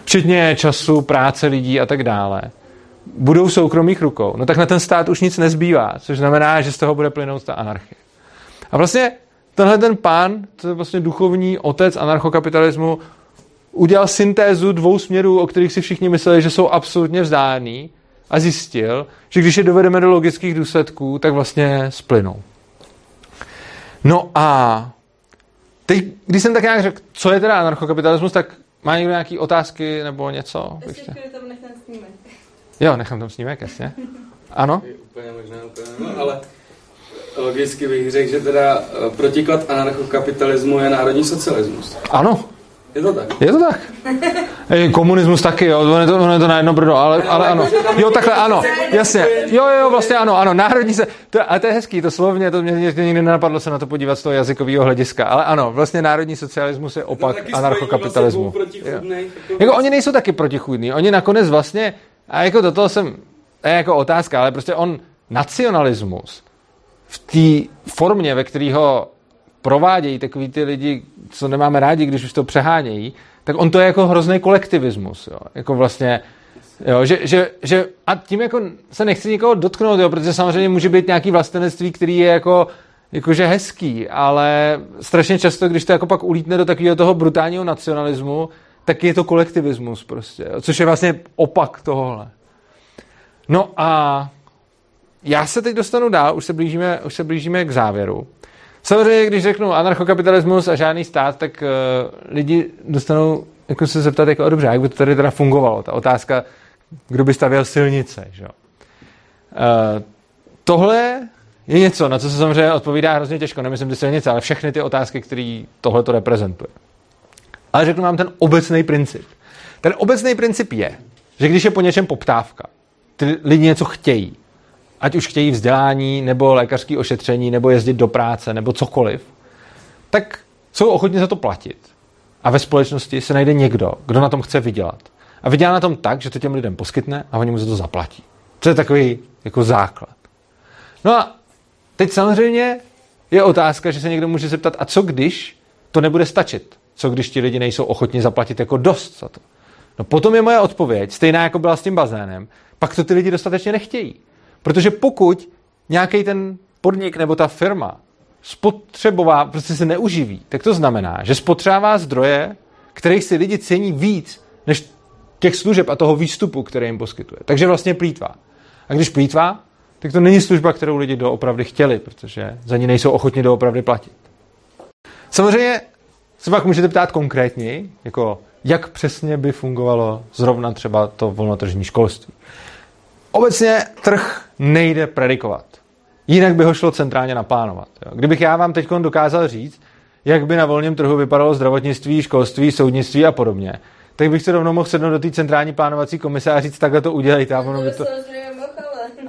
včetně času, práce lidí a tak dále, budou v soukromých rukou, no tak na ten stát už nic nezbývá, což znamená, že z toho bude plynout ta anarchie. A vlastně tenhle ten pán, to je vlastně duchovní otec anarchokapitalismu, udělal syntézu dvou směrů, o kterých si všichni mysleli, že jsou absolutně vzdálený a zjistil, že když je dovedeme do logických důsledků, tak vlastně splynou. No a teď, když jsem tak nějak řekl, co je teda anarchokapitalismus, tak má někdo nějaké otázky nebo něco? Ještě tam nechám snímek. Jo, nechám tam snímek, jasně. Ano? Úplně možná, úplně, no, ale logicky bych řekl, že teda eh, protiklad anarchokapitalismu je národní socialismus. Ano, je to tak. Je to tak. Komunismus taky, jo, ono je to, ono je to na jedno brdo, ale, ale ano. Jo, takhle ano, jasně. Jo, jo, vlastně ano, ano, národní se, to, ale to je hezký, to slovně, to mě, nikdy nenapadlo se na to podívat z toho jazykového hlediska, ale ano, vlastně národní socialismus je opak anarchokapitalismu. Jako oni nejsou taky protichůdní, oni nakonec vlastně, a jako do toho jsem, je jako otázka, ale prostě on, nacionalismus v té formě, ve kterého provádějí takový ty lidi, co nemáme rádi, když už to přehánějí, tak on to je jako hrozný kolektivismus. Jo? Jako vlastně Jo, že, že, že, a tím jako se nechci nikoho dotknout, jo, protože samozřejmě může být nějaký vlastenectví, který je jako jakože hezký, ale strašně často, když to jako pak ulítne do takového toho brutálního nacionalismu, tak je to kolektivismus prostě, což je vlastně opak tohohle. No a já se teď dostanu dál, už se blížíme, už se blížíme k závěru. Samozřejmě, když řeknu anarchokapitalismus a žádný stát, tak uh, lidi dostanou jako se zeptat, jako, dobře, jak by to tady teda fungovalo? Ta otázka, kdo by stavěl silnice, že? Uh, tohle je něco, na co se samozřejmě odpovídá hrozně těžko, nemyslím ty silnice, ale všechny ty otázky, které tohle to reprezentuje. Ale řeknu vám ten obecný princip. Ten obecný princip je, že když je po něčem poptávka, ty lidi něco chtějí, ať už chtějí vzdělání, nebo lékařské ošetření, nebo jezdit do práce, nebo cokoliv, tak jsou ochotni za to platit. A ve společnosti se najde někdo, kdo na tom chce vydělat. A vydělá na tom tak, že to těm lidem poskytne a oni mu za to zaplatí. To je takový jako základ. No a teď samozřejmě je otázka, že se někdo může zeptat, a co když to nebude stačit? Co když ti lidi nejsou ochotni zaplatit jako dost za to? No potom je moje odpověď, stejná jako byla s tím bazénem, pak to ty lidi dostatečně nechtějí. Protože pokud nějaký ten podnik nebo ta firma spotřebová, prostě se neuživí, tak to znamená, že spotřebává zdroje, kterých si lidi cení víc, než těch služeb a toho výstupu, který jim poskytuje. Takže vlastně plítvá. A když plítvá, tak to není služba, kterou lidi doopravdy chtěli, protože za ní nejsou ochotni doopravdy platit. Samozřejmě se pak můžete ptát konkrétně, jako jak přesně by fungovalo zrovna třeba to volnotržní školství. Obecně trh nejde predikovat. Jinak by ho šlo centrálně naplánovat. Kdybych já vám teď dokázal říct, jak by na volném trhu vypadalo zdravotnictví, školství, soudnictví a podobně, tak bych se rovnou mohl sednout do té centrální plánovací komise a říct, takhle to udělejte. A ono by to...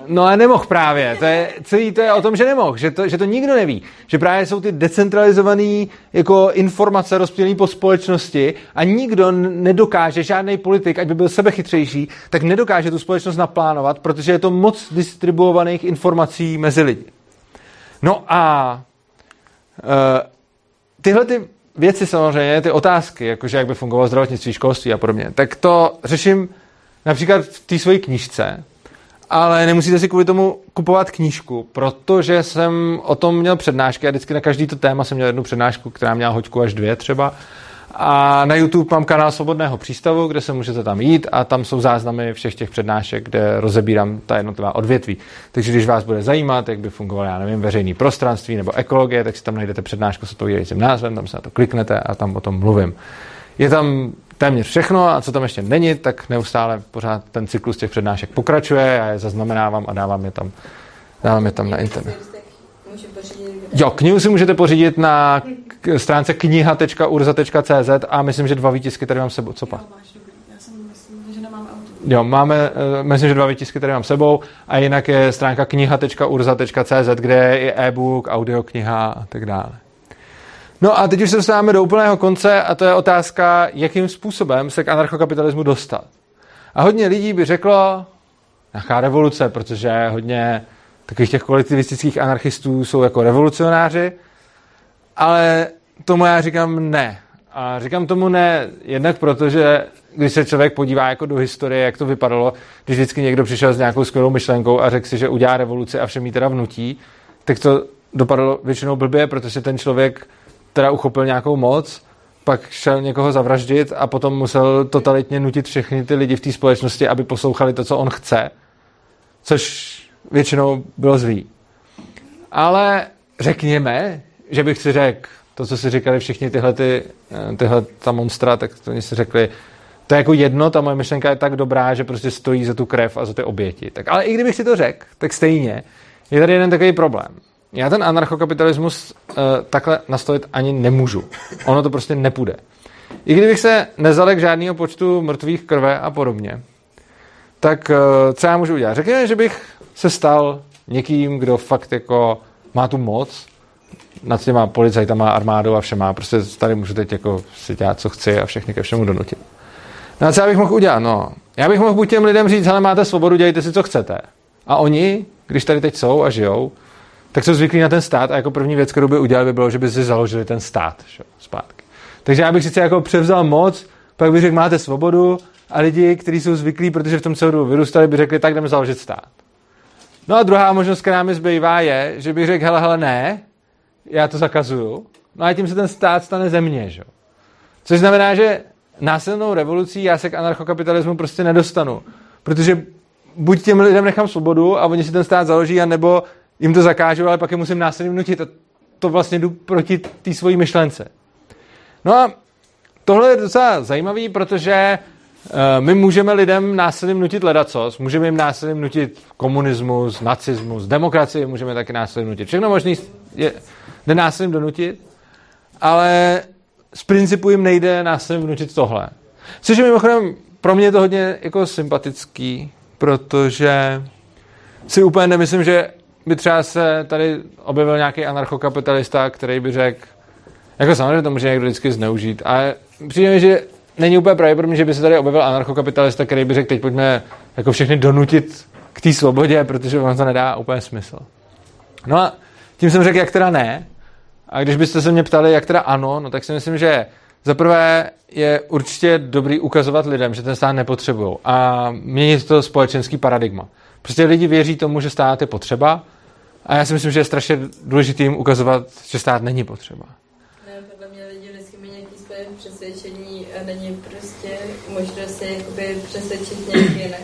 No a nemohl právě. To je, celý to je o tom, že nemohl, že to, že to nikdo neví. Že právě jsou ty decentralizované jako informace rozptýlené po společnosti a nikdo nedokáže, žádný politik, ať by byl sebechytřejší, tak nedokáže tu společnost naplánovat, protože je to moc distribuovaných informací mezi lidi. No a uh, tyhle ty věci samozřejmě, ty otázky, jakože jak by fungovalo zdravotnictví, školství a podobně, tak to řeším například v té své knižce, ale nemusíte si kvůli tomu kupovat knížku, protože jsem o tom měl přednášky a vždycky na každý to téma jsem měl jednu přednášku, která měla hoďku až dvě třeba. A na YouTube mám kanál Svobodného přístavu, kde se můžete tam jít a tam jsou záznamy všech těch přednášek, kde rozebírám ta jednotlivá odvětví. Takže když vás bude zajímat, jak by fungovalo, já nevím, veřejný prostranství nebo ekologie, tak si tam najdete přednášku s odpovídajícím názvem, tam se na to kliknete a tam o tom mluvím. Je tam téměř všechno a co tam ještě není, tak neustále pořád ten cyklus těch přednášek pokračuje, já je zaznamenávám a dávám je tam, dávám je tam na internet. Jo, knihu si můžete pořídit na stránce kniha.urza.cz a myslím, že dva výtisky tady mám sebou. Co pak? Jo, máme, eh, myslím, že dva výtisky tady mám sebou a jinak je stránka kniha.urza.cz, kde je e-book, audiokniha a tak dále. No a teď už se dostáváme do úplného konce a to je otázka, jakým způsobem se k anarchokapitalismu dostat. A hodně lidí by řeklo, nějaká revoluce, protože hodně takových těch kolektivistických anarchistů jsou jako revolucionáři, ale tomu já říkám ne. A říkám tomu ne jednak proto, že když se člověk podívá jako do historie, jak to vypadalo, když vždycky někdo přišel s nějakou skvělou myšlenkou a řekl si, že udělá revoluci a všem jí teda vnutí, tak to dopadlo většinou blbě, protože ten člověk teda uchopil nějakou moc, pak šel někoho zavraždit a potom musel totalitně nutit všechny ty lidi v té společnosti, aby poslouchali to, co on chce, což většinou bylo zlý. Ale řekněme, že bych si řekl, to, co si říkali všichni tyhle, ty, eh, tyhle ta monstra, tak to oni si řekli, to je jako jedno, ta moje myšlenka je tak dobrá, že prostě stojí za tu krev a za ty oběti. Tak, ale i kdybych si to řekl, tak stejně je tady jeden takový problém. Já ten anarchokapitalismus uh, takhle nastavit ani nemůžu. Ono to prostě nepůjde. I kdybych se nezalek žádného počtu mrtvých krve a podobně, tak uh, co já můžu udělat? Řekněme, že bych se stal někým, kdo fakt jako má tu moc nad těma policajtama, armádou a všema. Prostě tady můžu teď jako si dělat, co chci a všechny ke všemu donutit. No a co já bych mohl udělat? No, já bych mohl buď těm lidem říct, ale máte svobodu, dělejte si, co chcete. A oni, když tady teď jsou a žijou, tak jsou zvyklí na ten stát a jako první věc, kterou by udělali, by bylo, že by si založili ten stát že, zpátky. Takže já bych sice jako převzal moc, pak bych řekl, máte svobodu, a lidi, kteří jsou zvyklí, protože v tom dobu vyrůstali, by řekli, tak jdeme založit stát. No a druhá možnost, která mi zbývá, je, že bych řekl, hele, hele, ne, já to zakazuju, no a tím se ten stát stane země, že? Což znamená, že násilnou revolucí já se k anarchokapitalismu prostě nedostanu. Protože buď těm lidem nechám svobodu a oni si ten stát založí, anebo jim to zakážu, ale pak je musím násilně nutit. A to vlastně jdu proti té svojí myšlence. No a tohle je docela zajímavý, protože uh, my můžeme lidem násilím nutit ledacos, můžeme jim násilím nutit komunismus, nacismus, demokracii můžeme taky násilím nutit. Všechno možný je, jde násilím donutit, ale z principu jim nejde násilím vnutit tohle. Což je mimochodem pro mě je to hodně jako sympatický, protože si úplně nemyslím, že by třeba se tady objevil nějaký anarchokapitalista, který by řekl, jako samozřejmě to může někdo vždycky zneužít, ale přijde mi, že není úplně pravděpodobné, že by se tady objevil anarchokapitalista, který by řekl, teď pojďme jako všechny donutit k té svobodě, protože on to nedá úplně smysl. No a tím jsem řekl, jak teda ne. A když byste se mě ptali, jak teda ano, no tak si myslím, že za prvé je určitě dobrý ukazovat lidem, že ten stát nepotřebují a měnit to společenský paradigma. Prostě lidi věří tomu, že stát je potřeba a já si myslím, že je strašně důležité jim ukazovat, že stát není potřeba. Ne, podle mě lidi vždycky mají nějaký své přesvědčení a není prostě možnost se jakoby přesvědčit nějak jinak.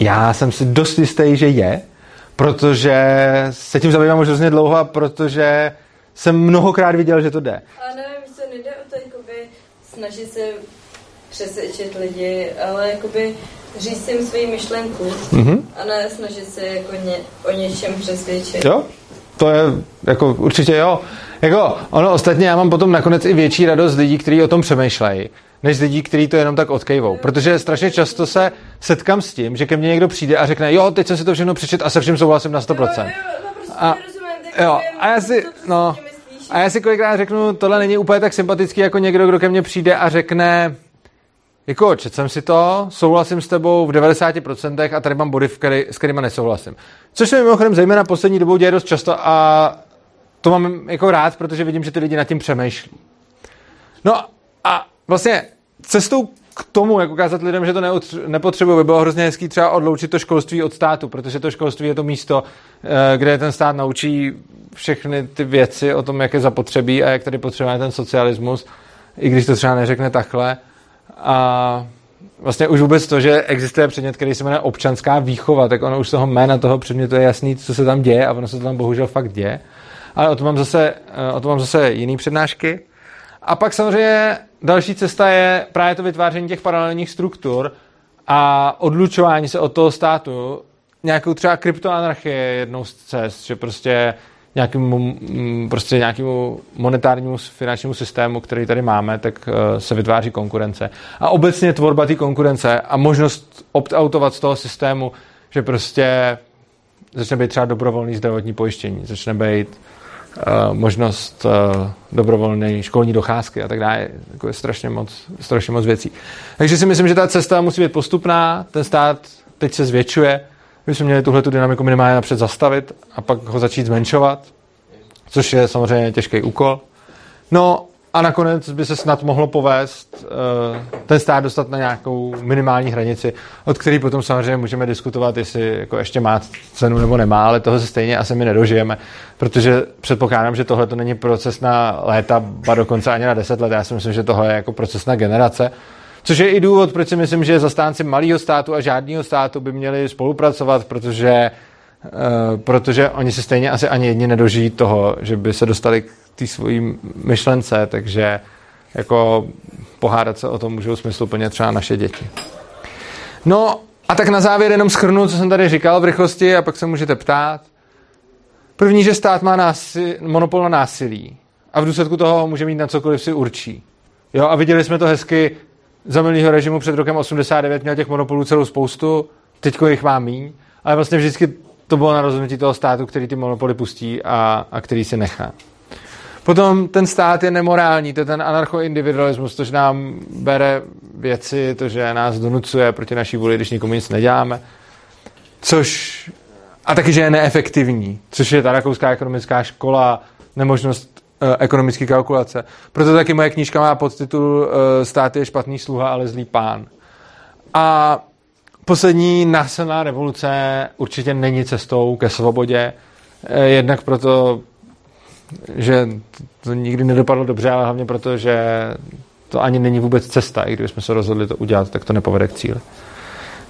Já jsem si dost jistý, že je, protože se tím zabývám už hrozně dlouho a protože jsem mnohokrát viděl, že to jde. A nevím, co nejde o to jakoby snažit se přesvědčit lidi, ale jakoby říct jim svoji myšlenku mm-hmm. a ne snažit se jako ně, o něčem přesvědčit. Jo, to je jako určitě jo. Jako ono ostatně já mám potom nakonec i větší radost lidí, kteří o tom přemýšlejí, než lidí, kteří to jenom tak odkejvou. Protože strašně často se setkám s tím, že ke mně někdo přijde a řekne, jo, teď jsem si to všechno přečet a se vším souhlasím na 100%. Jo, jo, no, a, jo, a já si, no, a já si kolikrát řeknu, tohle není úplně tak sympatický jako někdo, kdo ke mně přijde a řekne, jako, čet jsem si to, souhlasím s tebou v 90% a tady mám body, který, s kterými nesouhlasím. Což se mimochodem zejména poslední dobou děje dost často a to mám jako rád, protože vidím, že ty lidi nad tím přemýšlí. No a vlastně cestou k tomu, jak ukázat lidem, že to nepotřebují, by bylo hrozně hezký třeba odloučit to školství od státu, protože to školství je to místo, eh, kde ten stát naučí všechny ty věci o tom, jak je zapotřebí a jak tady potřebuje ten socialismus, i když to třeba neřekne takhle. A vlastně už vůbec to, že existuje předmět, který se jmenuje občanská výchova, tak ono už z toho jména toho předmětu je jasný, co se tam děje a ono se to tam bohužel fakt děje. Ale o tom mám zase, eh, o tom mám zase jiný přednášky. A pak samozřejmě další cesta je právě to vytváření těch paralelních struktur a odlučování se od toho státu. Nějakou třeba kryptoanarchie je jednou z cest, že prostě nějakému, mm, prostě nějakému monetárnímu finančnímu systému, který tady máme, tak eh, se vytváří konkurence. A obecně tvorba té konkurence a možnost opt-outovat z toho systému, že prostě začne být třeba dobrovolný zdravotní pojištění, začne být uh, možnost uh, dobrovolné školní docházky a tak dále. Jako je strašně moc, strašně moc věcí. Takže si myslím, že ta cesta musí být postupná, ten stát teď se zvětšuje, my jsme měli tuhle tu dynamiku minimálně napřed zastavit a pak ho začít zmenšovat, což je samozřejmě těžký úkol. No a nakonec by se snad mohlo povést uh, ten stát dostat na nějakou minimální hranici, od který potom samozřejmě můžeme diskutovat, jestli jako ještě má cenu nebo nemá, ale toho se stejně asi my nedožijeme, protože předpokládám, že tohle to není proces na léta, ba dokonce ani na deset let. Já si myslím, že tohle je jako proces na generace. Což je i důvod, proč si myslím, že zastánci malého státu a žádného státu by měli spolupracovat, protože, uh, protože oni si stejně asi ani jedni nedožijí toho, že by se dostali k té svojí myšlence, takže jako pohádat se o tom můžou smysluplně třeba naše děti. No a tak na závěr jenom schrnu, co jsem tady říkal v rychlosti a pak se můžete ptát. První, že stát má násil, monopol na násilí a v důsledku toho může mít na cokoliv si určí. Jo, a viděli jsme to hezky za minulého režimu před rokem 89 měl těch monopolů celou spoustu, teďko jich má míň, ale vlastně vždycky to bylo na rozhodnutí toho státu, který ty monopoly pustí a, a který si nechá. Potom ten stát je nemorální, to je ten anarchoindividualismus, to, že nám bere věci, to, že nás donucuje proti naší vůli, když nikomu nic neděláme. Což a taky, že je neefektivní, což je ta rakouská ekonomická škola, nemožnost ekonomické kalkulace. Proto taky moje knížka má podtitul eh, Stát je špatný sluha, ale zlý pán. A poslední násilná revoluce určitě není cestou ke svobodě. Eh, jednak proto, že to nikdy nedopadlo dobře, ale hlavně proto, že to ani není vůbec cesta. I kdybychom se rozhodli to udělat, tak to nepovede k cíli.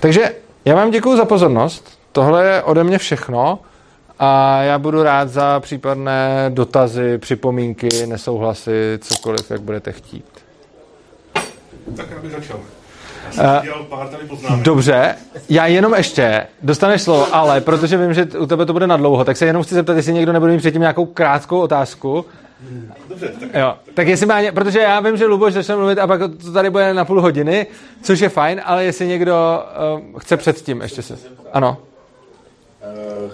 Takže já vám děkuji za pozornost. Tohle je ode mě všechno a já budu rád za případné dotazy, připomínky, nesouhlasy, cokoliv, jak budete chtít. Tak já bych začal. Já jsem uh, pár tady Dobře, já jenom ještě, dostaneš slovo, ale protože vím, že u tebe to bude na dlouho, tak se jenom chci zeptat, jestli někdo nebude mít předtím nějakou krátkou otázku. Dobře, tak... Jo, tak jestli má, ně, protože já vím, že Luboš začne mluvit a pak to tady bude na půl hodiny, což je fajn, ale jestli někdo uh, chce předtím ještě se... Ano.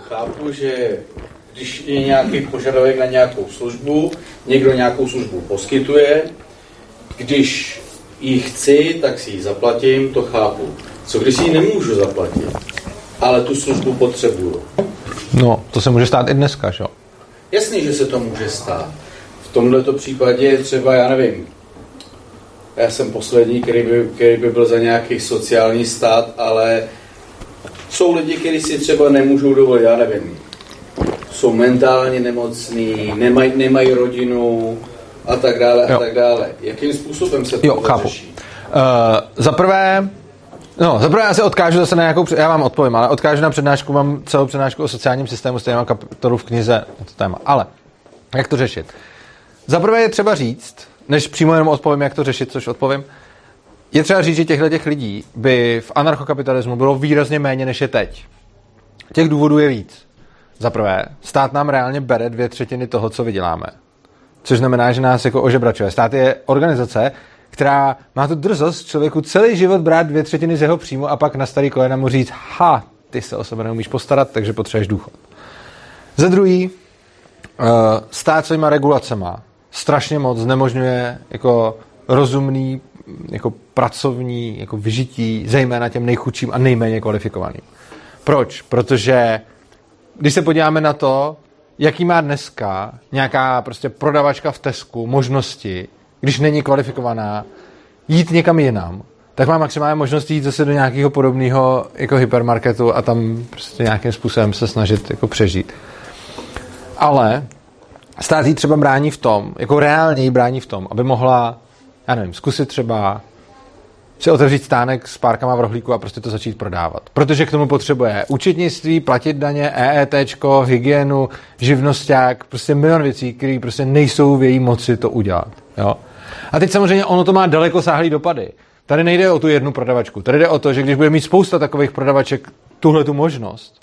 Chápu, že když je nějaký požadavek na nějakou službu, někdo nějakou službu poskytuje, když ji chci, tak si ji zaplatím, to chápu. Co když si ji nemůžu zaplatit, ale tu službu potřebuju? No, to se může stát i dneska, že jo? Jasný, že se to může stát. V tomto případě třeba, já nevím, já jsem poslední, který by, který by byl za nějaký sociální stát, ale jsou lidi, kteří si třeba nemůžou dovolit, já nevím, jsou mentálně nemocní, nemají, nemají rodinu, a tak dále a jo. tak dále. Jakým způsobem se to jo, chápu. řeší? Uh, za prvé, No, zaprvé já se odkážu zase na nějakou, já vám odpovím, ale odkážu na přednášku, mám celou přednášku o sociálním systému, stejně mám kapitolu v knize na to téma. Ale, jak to řešit? Zaprvé je třeba říct, než přímo jenom odpovím, jak to řešit, což odpovím, je třeba říct, že těchto těch lidí by v anarchokapitalismu bylo výrazně méně, než je teď. Těch důvodů je víc. Za prvé, stát nám reálně bere dvě třetiny toho, co vyděláme což znamená, že nás jako ožebračuje. Stát je organizace, která má tu drzost člověku celý život brát dvě třetiny z jeho příjmu a pak na starý kolena mu říct, ha, ty se o sebe neumíš postarat, takže potřebuješ důchod. Za druhý, eh, stát svýma regulacema strašně moc znemožňuje jako rozumný jako pracovní jako vyžití, zejména těm nejchudším a nejméně kvalifikovaným. Proč? Protože když se podíváme na to, jaký má dneska nějaká prostě prodavačka v Tesku možnosti, když není kvalifikovaná, jít někam jinam, tak má maximálně možnost jít zase do nějakého podobného jako hypermarketu a tam prostě nějakým způsobem se snažit jako přežít. Ale stát jí třeba brání v tom, jako reálně jí brání v tom, aby mohla, já nevím, zkusit třeba si otevřít stánek s párkama v rohlíku a prostě to začít prodávat. Protože k tomu potřebuje účetnictví, platit daně, EET, hygienu, živnosták, prostě milion věcí, které prostě nejsou v její moci to udělat. Jo? A teď samozřejmě ono to má daleko sáhlý dopady. Tady nejde o tu jednu prodavačku. Tady jde o to, že když bude mít spousta takových prodavaček tuhle tu možnost,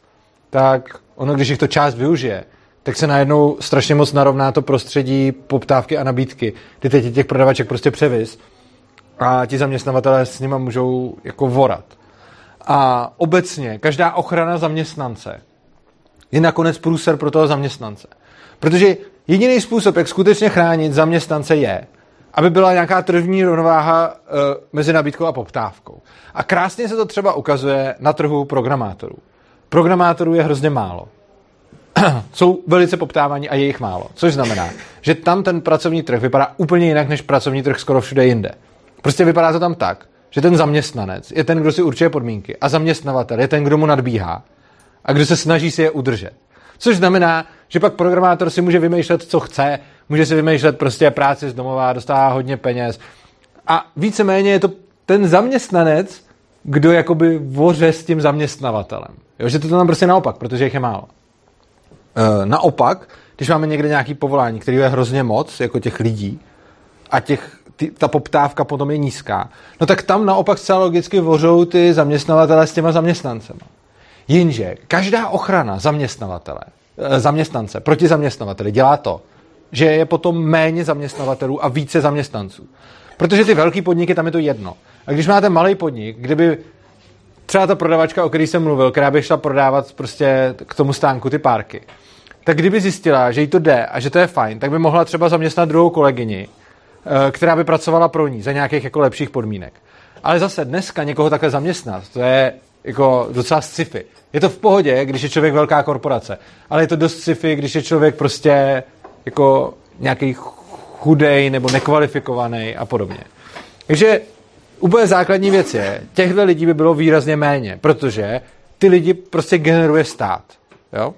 tak ono, když jich to část využije, tak se najednou strašně moc narovná to prostředí poptávky a nabídky. Ty teď těch prodavaček prostě převis a ti zaměstnavatelé s nimi můžou jako vorat. A obecně každá ochrana zaměstnance je nakonec průser pro toho zaměstnance. Protože jediný způsob, jak skutečně chránit zaměstnance je, aby byla nějaká tržní rovnováha e, mezi nabídkou a poptávkou. A krásně se to třeba ukazuje na trhu programátorů. Programátorů je hrozně málo. Jsou velice poptávaní a je jich málo. Což znamená, že tam ten pracovní trh vypadá úplně jinak než pracovní trh skoro všude jinde. Prostě vypadá to tam tak, že ten zaměstnanec je ten, kdo si určuje podmínky a zaměstnavatel je ten, kdo mu nadbíhá a kdo se snaží si je udržet. Což znamená, že pak programátor si může vymýšlet, co chce, může si vymýšlet prostě práci z domova, dostává hodně peněz. A víceméně je to ten zaměstnanec, kdo jakoby voře s tím zaměstnavatelem. Jo, že to tam prostě naopak, protože jich je málo. E, naopak, když máme někde nějaký povolání, který je hrozně moc, jako těch lidí, a těch ty, ta poptávka potom je nízká, no tak tam naopak zcela logicky vořou ty zaměstnavatele s těma zaměstnancema. Jenže každá ochrana zaměstnavatele, eh, zaměstnance proti zaměstnavateli dělá to, že je potom méně zaměstnavatelů a více zaměstnanců. Protože ty velký podniky, tam je to jedno. A když máte malý podnik, kdyby třeba ta prodavačka, o který jsem mluvil, která by šla prodávat prostě k tomu stánku ty párky, tak kdyby zjistila, že jí to jde a že to je fajn, tak by mohla třeba zaměstnat druhou kolegyni, Eh, která by pracovala pro ní za nějakých jako lepších podmínek. Ale zase dneska někoho takhle zaměstnat, to je jako docela sci-fi. Je to v pohodě, když je člověk velká korporace, ale je to dost sci-fi, když je člověk prostě jako nějaký chudej nebo nekvalifikovaný a podobně. Takže úplně základní věc je, těchto lidí by bylo výrazně méně, protože ty lidi prostě generuje stát. Jo?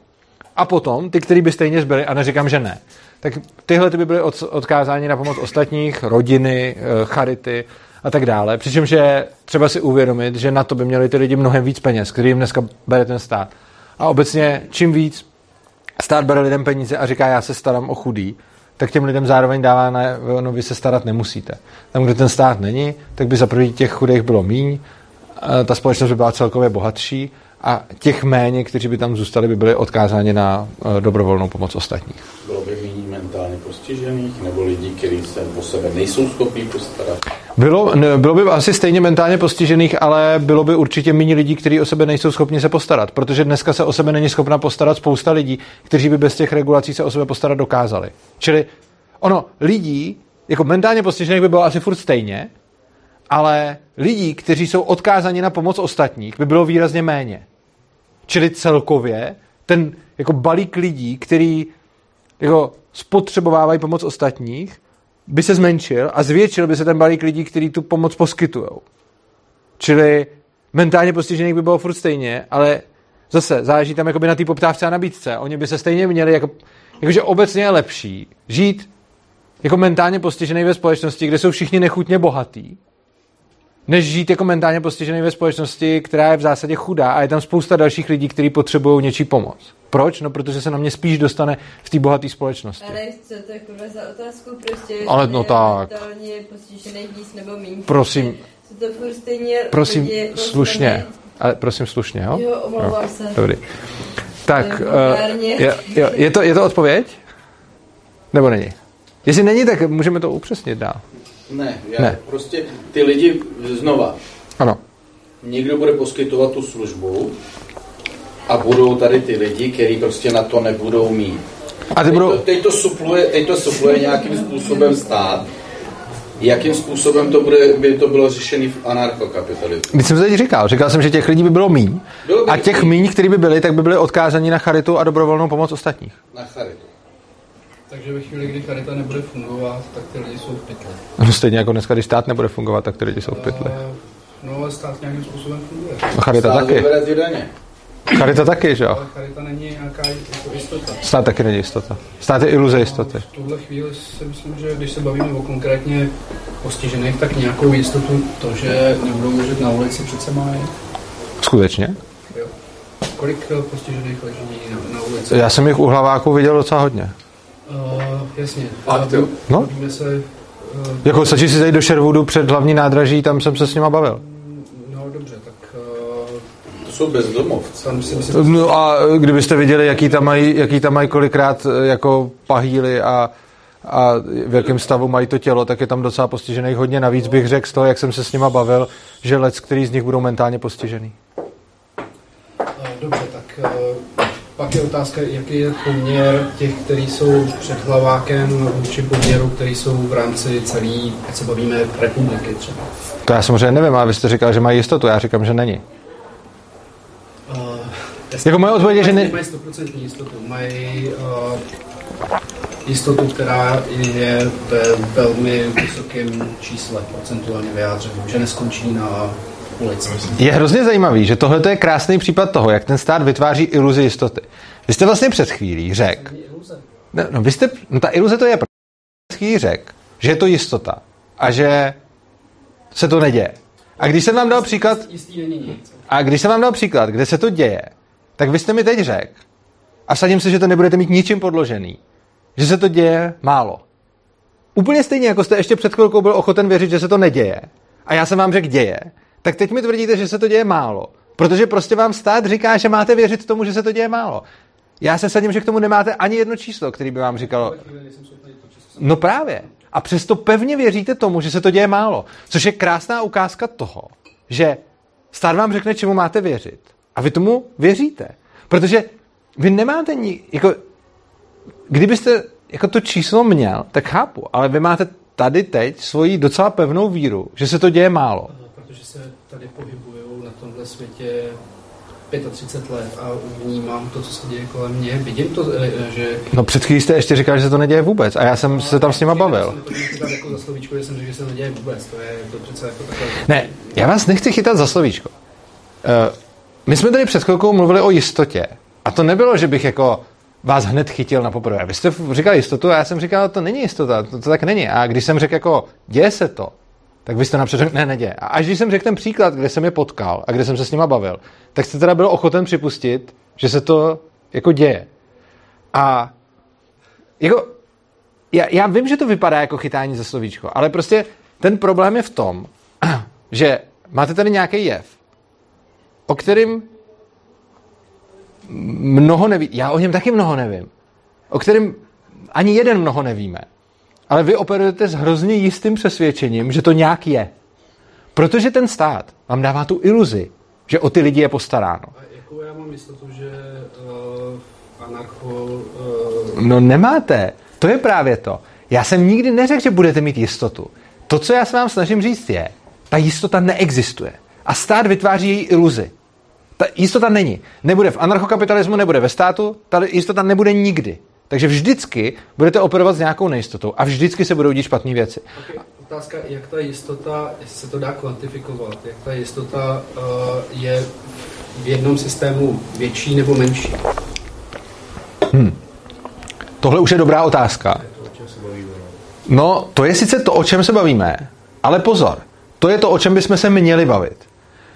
A potom, ty, kteří by stejně zbyli, a neříkám, že ne, tak tyhle ty by byly odkázáni na pomoc ostatních, rodiny, eh, charity a tak dále. Přičemž je třeba si uvědomit, že na to by měli ty lidi mnohem víc peněz, který jim dneska bere ten stát. A obecně, čím víc stát bere lidem peníze a říká, já se starám o chudý, tak těm lidem zároveň dává, na, no vy se starat nemusíte. Tam, kde ten stát není, tak by za první těch chudých bylo míň, ta společnost by byla celkově bohatší a těch méně, kteří by tam zůstali, by byli odkázáni na eh, dobrovolnou pomoc ostatních. Bylo by méně mentálně postižených nebo lidí, kteří se po sebe nejsou schopni postarat? Bylo, ne, bylo by asi stejně mentálně postižených, ale bylo by určitě méně lidí, kteří o sebe nejsou schopni se postarat, protože dneska se o sebe není schopna postarat spousta lidí, kteří by bez těch regulací se o sebe postarat dokázali. Čili ono, lidí, jako mentálně postižených by bylo asi furt stejně, ale lidí, kteří jsou odkázaní na pomoc ostatních, by bylo výrazně méně. Čili celkově ten jako balík lidí, který jako spotřebovávají pomoc ostatních, by se zmenšil a zvětšil by se ten balík lidí, kteří tu pomoc poskytují. Čili mentálně postižených by bylo furt stejně, ale zase záleží tam jakoby na té poptávce a nabídce. Oni by se stejně měli, jako, jakože obecně je lepší žít jako mentálně postižený ve společnosti, kde jsou všichni nechutně bohatý, než žít jako mentálně postižený ve společnosti, která je v zásadě chudá a je tam spousta dalších lidí, kteří potřebují něčí pomoc. Proč? No, protože se na mě spíš dostane v té bohaté společnosti. Ale co to je kurva za otázku? Prostě Ale no tak. víc nebo méně. Prosím. To furt stejně Prosím, lidi, slušně. Ale prosím slušně, jo? Jo, omlouvám no, se. Dobrý. Tak, uh, je, je, je, to, je to odpověď? Nebo není? Jestli není, tak můžeme to upřesnit dál. Ne, já ne. prostě ty lidi znova. Ano. Někdo bude poskytovat tu službu a budou tady ty lidi, kteří prostě na to nebudou mít. A ty budou... teď, to, teď, to supluje, teď to supluje nějakým způsobem stát. Jakým způsobem to bude, by to bylo řešené v anarchokapitalismu? Když jsem to teď říkal, říkal jsem, že těch lidí by bylo míň. Bylo by a těch míň, kteří by byli, tak by byli odkázaní na charitu a dobrovolnou pomoc ostatních. Na charitu. Takže ve chvíli, kdy charita nebude fungovat, tak ty lidi jsou v pytle. No stejně jako dneska, když stát nebude fungovat, tak ty lidi jsou v pytle. No ale stát nějakým způsobem funguje. A charita stát taky. ty daně. Charita taky, že jo? Ale charita není nějaká jistota. Stát taky není jistota. Stát je iluze jistoty. V tuhle chvíli si myslím, že když se bavíme o konkrétně postižených, tak nějakou jistotu to, že nebudou ležet na ulici, přece má je. Skutečně? Jo. Kolik eh, postižených leží na, na ulici? Já jsem jich u hlaváků viděl docela hodně. Uh, jasně. Fakt, jo? No. se... Uh, jako stačí si zajít do Sherwoodu před hlavní nádraží, tam jsem se s nima bavil. No dobře, tak... Uh, to jsou bezdomovci. Tam si myslím, no a kdybyste viděli, jaký tam mají, jaký tam mají kolikrát jako pahýly a, a v jakém stavu mají to tělo, tak je tam docela postižený hodně. Navíc bych řekl z toho, jak jsem se s nima bavil, že lec, který z nich budou mentálně postižený. Dobře, tak pak je otázka, jaký je poměr těch, kteří jsou před hlavákem vůči poměru, který jsou v rámci celé, ať se bavíme, republiky třeba. To já samozřejmě nevím, ale vy jste říkal, že mají jistotu, já říkám, že není. Uh, jako moje odpověď je, že ne... Mají 100% jistotu, mají uh, jistotu, která je ve velmi vysokém čísle procentuálně vyjádřenou, že neskončí na ulici. Je hrozně zajímavý, že tohle je krásný případ toho, jak ten stát vytváří iluzi jistoty. Vy jste vlastně před chvílí řekl, no, no, vy jste, no ta iluze to je, před chvílí řekl, že je to jistota a že se to neděje. A když jsem vám dal příklad, a když jsem vám dal příklad, kde se to děje, tak vy jste mi teď řekl, a vsadím se, že to nebudete mít ničím podložený, že se to děje málo. Úplně stejně, jako jste ještě před chvilkou byl ochoten věřit, že se to neděje. A já jsem vám řekl, děje tak teď mi tvrdíte, že se to děje málo. Protože prostě vám stát říká, že máte věřit tomu, že se to děje málo. Já se sadím, že k tomu nemáte ani jedno číslo, který by vám říkalo. No právě. A přesto pevně věříte tomu, že se to děje málo. Což je krásná ukázka toho, že stát vám řekne, čemu máte věřit. A vy tomu věříte. Protože vy nemáte ni, jako, kdybyste jako to číslo měl, tak chápu, ale vy máte tady teď svoji docela pevnou víru, že se to děje málo tady pohybují na tomhle světě 35 let a vnímám to, co se děje kolem mě. Vidím to, eh, eh, že... No před chvílí jste ještě říkal, že se to neděje vůbec a já jsem no, se tam s nima bavil. Já jako za slovíčko, že jsem řekl, že se neděje vůbec. To je to přece jako takové... Ne, já vás nechci chytat za slovíčko. Uh, my jsme tady před chvilkou mluvili o jistotě. A to nebylo, že bych jako vás hned chytil na poprvé. Vy jste říkal jistotu a já jsem říkal, to není jistota, to, to tak není. A když jsem řekl jako, děje se to, tak vy jste napřed řekl, ne, neděje. A až když jsem řekl ten příklad, kde jsem je potkal a kde jsem se s nima bavil, tak jste teda byl ochoten připustit, že se to jako děje. A jako, já, já vím, že to vypadá jako chytání za slovíčko, ale prostě ten problém je v tom, že máte tady nějaký jev, o kterým mnoho neví. Já o něm taky mnoho nevím. O kterém ani jeden mnoho nevíme. Ale vy operujete s hrozně jistým přesvědčením, že to nějak je. Protože ten stát vám dává tu iluzi, že o ty lidi je postaráno. A jakou já mám jistotu, že uh, anarcho... Uh... No nemáte. To je právě to. Já jsem nikdy neřekl, že budete mít jistotu. To, co já se vám snažím říct, je, ta jistota neexistuje. A stát vytváří její iluzi. Ta jistota není. Nebude v anarchokapitalismu, nebude ve státu, ta jistota nebude nikdy. Takže vždycky budete operovat s nějakou nejistotou a vždycky se budou dít špatné věci. Okay. Otázka, jak ta jistota, jestli se to dá kvantifikovat, jak ta jistota uh, je v jednom systému větší nebo menší? Hmm. Tohle už je dobrá otázka. No, to je sice to, o čem se bavíme, ale pozor, to je to, o čem bychom se měli bavit.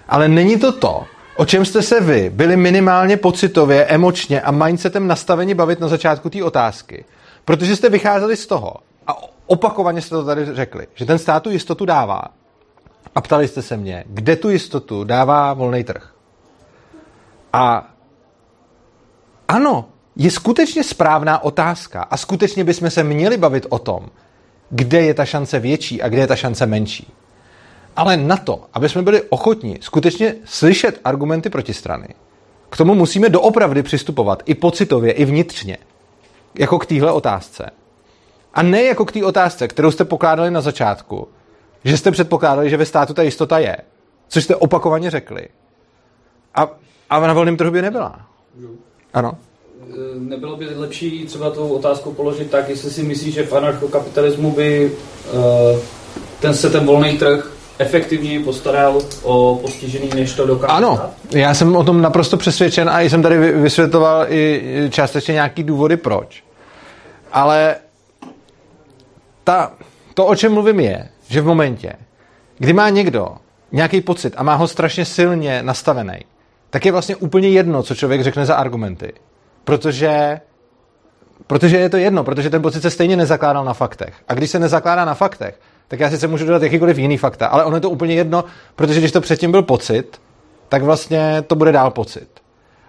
Ale není to to, o čem jste se vy byli minimálně pocitově, emočně a mindsetem nastaveni bavit na začátku té otázky. Protože jste vycházeli z toho, a opakovaně jste to tady řekli, že ten stát tu jistotu dává. A ptali jste se mě, kde tu jistotu dává volný trh. A ano, je skutečně správná otázka a skutečně bychom se měli bavit o tom, kde je ta šance větší a kde je ta šance menší. Ale na to, aby jsme byli ochotni skutečně slyšet argumenty protistrany, k tomu musíme doopravdy přistupovat i pocitově, i vnitřně, jako k téhle otázce. A ne jako k té otázce, kterou jste pokládali na začátku, že jste předpokládali, že ve státu ta jistota je, což jste opakovaně řekli. A, a na volném trhu by nebyla. Ano. Nebylo by lepší třeba tu otázku položit tak, jestli si myslíš, že v anarchokapitalismu by uh, ten se ten volný trh efektivněji postaral o postižený, než to dokáže Ano, já jsem o tom naprosto přesvědčen a jsem tady vysvětloval i částečně nějaký důvody, proč. Ale ta, to, o čem mluvím, je, že v momentě, kdy má někdo nějaký pocit a má ho strašně silně nastavený, tak je vlastně úplně jedno, co člověk řekne za argumenty. Protože, protože je to jedno, protože ten pocit se stejně nezakládal na faktech. A když se nezakládá na faktech, tak já sice můžu dodat jakýkoliv jiný fakta, ale ono je to úplně jedno, protože když to předtím byl pocit, tak vlastně to bude dál pocit.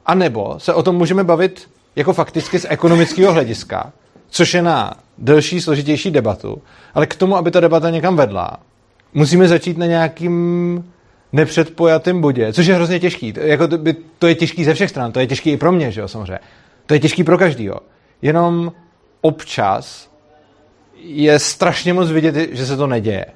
A nebo se o tom můžeme bavit jako fakticky z ekonomického hlediska, což je na delší, složitější debatu, ale k tomu, aby ta debata někam vedla, musíme začít na nějakým nepředpojatým bodě, což je hrozně těžký. Jako to, by, to je těžký ze všech stran, to je těžký i pro mě, že jo, samozřejmě. To je těžký pro každýho. Jenom občas je strašně moc vidět, že se to neděje.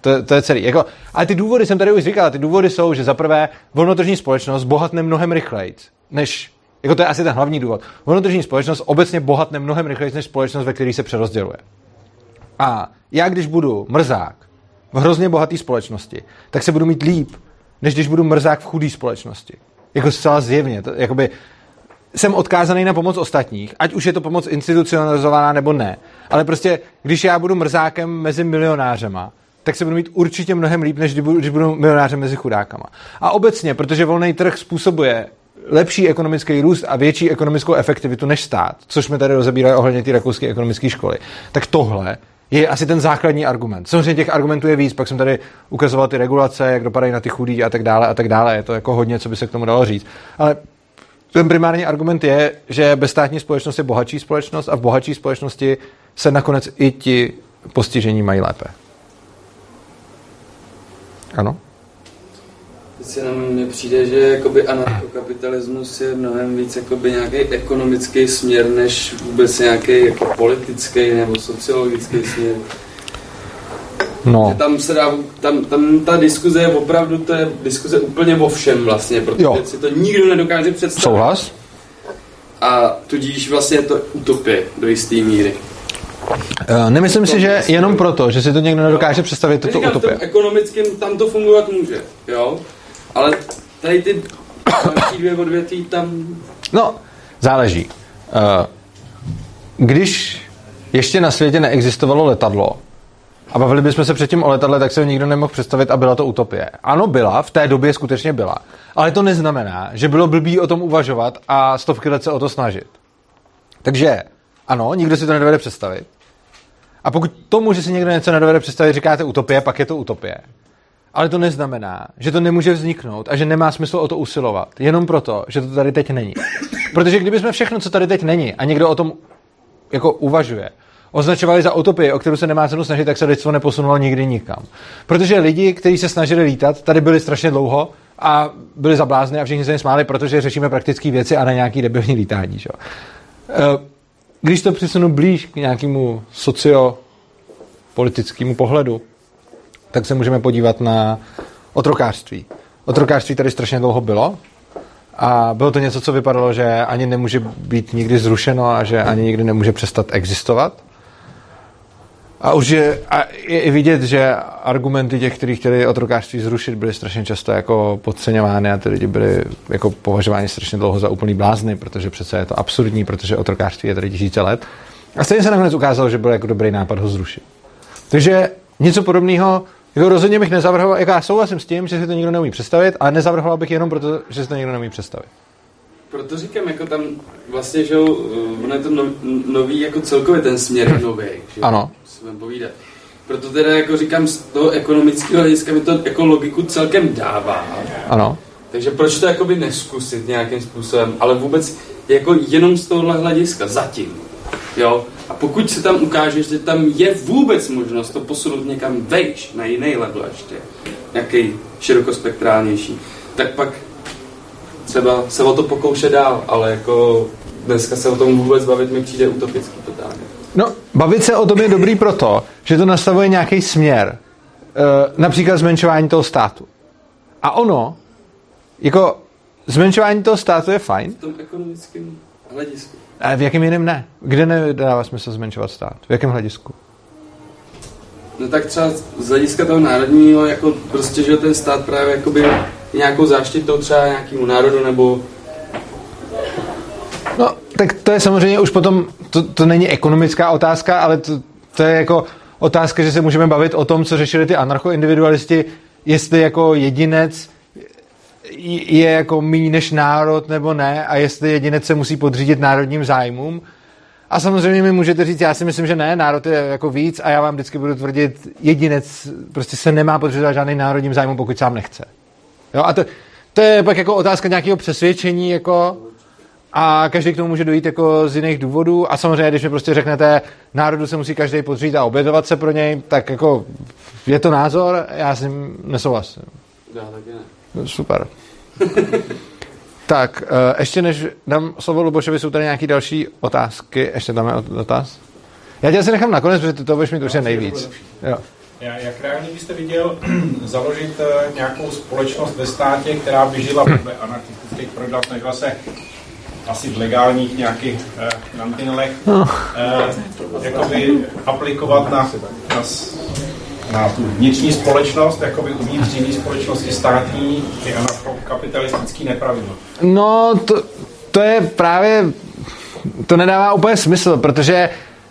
To, to je celý. Jako, ale ty důvody jsem tady už říkal, ty důvody jsou, že za prvé volnotržní společnost bohatne mnohem rychleji, než, jako to je asi ten hlavní důvod. Volnotržní společnost obecně bohatne mnohem rychleji než společnost, ve které se přerozděluje. A já, když budu mrzák v hrozně bohaté společnosti, tak se budu mít líp, než když budu mrzák v chudé společnosti. Jako zcela zjevně. To, jakoby, jsem odkázaný na pomoc ostatních, ať už je to pomoc institucionalizovaná nebo ne. Ale prostě, když já budu mrzákem mezi milionářema, tak se budu mít určitě mnohem líp, než když budu milionářem mezi chudákama. A obecně, protože volný trh způsobuje lepší ekonomický růst a větší ekonomickou efektivitu než stát, což jsme tady rozebírali ohledně té rakouské ekonomické školy, tak tohle je asi ten základní argument. Samozřejmě těch argumentů je víc, pak jsem tady ukazoval ty regulace, jak dopadají na ty chudí a tak dále a tak dále. Je to jako hodně, co by se k tomu dalo říct. Ale ten primární argument je, že bezstátní společnost je bohatší společnost a v bohatší společnosti se nakonec i ti postižení mají lépe. Ano? Teď jenom mně přijde, že jakoby anarchokapitalismus je mnohem víc jakoby nějaký ekonomický směr, než vůbec nějaký jako politický nebo sociologický směr. No. tam se dá, tam, tam ta diskuze je opravdu, to je diskuze úplně o všem vlastně, protože jo. si to nikdo nedokáže představit. Souhlas? A tudíž vlastně je to utopie do jisté míry. Uh, nemyslím si, že jenom proto, že si to někdo nedokáže představit, to utopie. V ekonomickém tam to fungovat může, jo? Ale tady ty další dvě odvětví tam... No, záleží. Uh, když ještě na světě neexistovalo letadlo, a bavili bychom se předtím o letadle, tak se ho nikdo nemohl představit a byla to utopie. Ano, byla, v té době skutečně byla. Ale to neznamená, že bylo blbý o tom uvažovat a stovky let se o to snažit. Takže ano, nikdo si to nedovede představit. A pokud tomu, že si někdo něco nedovede představit, říkáte utopie, pak je to utopie. Ale to neznamená, že to nemůže vzniknout a že nemá smysl o to usilovat. Jenom proto, že to tady teď není. Protože kdybychom všechno, co tady teď není, a někdo o tom jako uvažuje, označovali za utopii, o kterou se nemá cenu snažit, tak se lidstvo neposunulo nikdy nikam. Protože lidi, kteří se snažili lítat, tady byli strašně dlouho a byli zablázny a všichni se jim smáli, protože řešíme praktické věci a na nějaký debilní lítání. Že? Eh, když to přesunu blíž k nějakému sociopolitickému pohledu, tak se můžeme podívat na otrokářství. Otrokářství tady strašně dlouho bylo a bylo to něco, co vypadalo, že ani nemůže být nikdy zrušeno a že ani nikdy nemůže přestat existovat. A už je, a je i vidět, že argumenty těch, kteří chtěli otrokářství zrušit, byly strašně často jako podceňovány a ty lidi byli jako považováni strašně dlouho za úplný blázny, protože přece je to absurdní, protože otrokářství je tady tisíce let. A stejně se nakonec ukázalo, že byl jako dobrý nápad ho zrušit. Takže něco podobného jako rozhodně bych nezavrhoval, jako já souhlasím s tím, že si to nikdo neumí představit, ale nezavrhoval bych jenom proto, že si to nikdo neumí představit. Proto říkám, jako tam vlastně, že ono je to no, nový, jako celkově ten směr nový. Že ano. Si povídat. Proto teda jako říkám, z toho ekonomického hlediska mi to jako logiku celkem dává. Ano. Takže proč to jakoby neskusit nějakým způsobem, ale vůbec jako jenom z tohohle hlediska, zatím. Jo? A pokud se tam ukáže, že tam je vůbec možnost to posunout někam vejš, na jiný level ještě, nějaký širokospektrálnější, tak pak třeba se o to pokoušet dál, ale jako dneska se o tom vůbec bavit mi přijde utopický totálně. No, bavit se o tom je dobrý proto, že to nastavuje nějaký směr. E, například zmenšování toho státu. A ono, jako zmenšování toho státu je fajn. V tom ekonomickém hledisku. A v jakém jiném ne? Kde nedává smysl zmenšovat stát? V jakém hledisku? No tak třeba z hlediska toho národního, jako prostě, že ten stát právě jakoby nějakou záštitou třeba nějakému národu nebo... Tak to je samozřejmě už potom, to, to není ekonomická otázka, ale to, to je jako otázka, že se můžeme bavit o tom, co řešili ty anarchoindividualisti, jestli jako jedinec je jako méně než národ nebo ne a jestli jedinec se musí podřídit národním zájmům. A samozřejmě mi můžete říct, já si myslím, že ne, národ je jako víc a já vám vždycky budu tvrdit, jedinec prostě se nemá podřídit žádným národním zájmům, pokud sám nechce. Jo, a to, to je pak jako otázka nějakého přesvědčení, jako, a každý k tomu může dojít jako z jiných důvodů a samozřejmě, když mi prostě řeknete, národu se musí každý podřídit a obědovat se pro něj, tak jako je to názor, já s ním nesouhlasím. Já taky ne. No, super. tak, uh, ještě než dám slovo Lubošovi, jsou tady nějaké další otázky. Ještě dáme dotaz? Já tě asi nechám nakonec, protože ty to budeš mít určitě nejvíc. Jo. Jak reálně byste viděl založit uh, nějakou společnost ve státě, která by žila podle anarchistických pravidel, snažila se asi v legálních nějakých uh, mantinelech uh, jakoby aplikovat na, na na tu vnitřní společnost, jako by uvnitř jiné společnosti státní, ty anarchokapitalistický nepravidlo. No, to, to je právě, to nedává úplně smysl, protože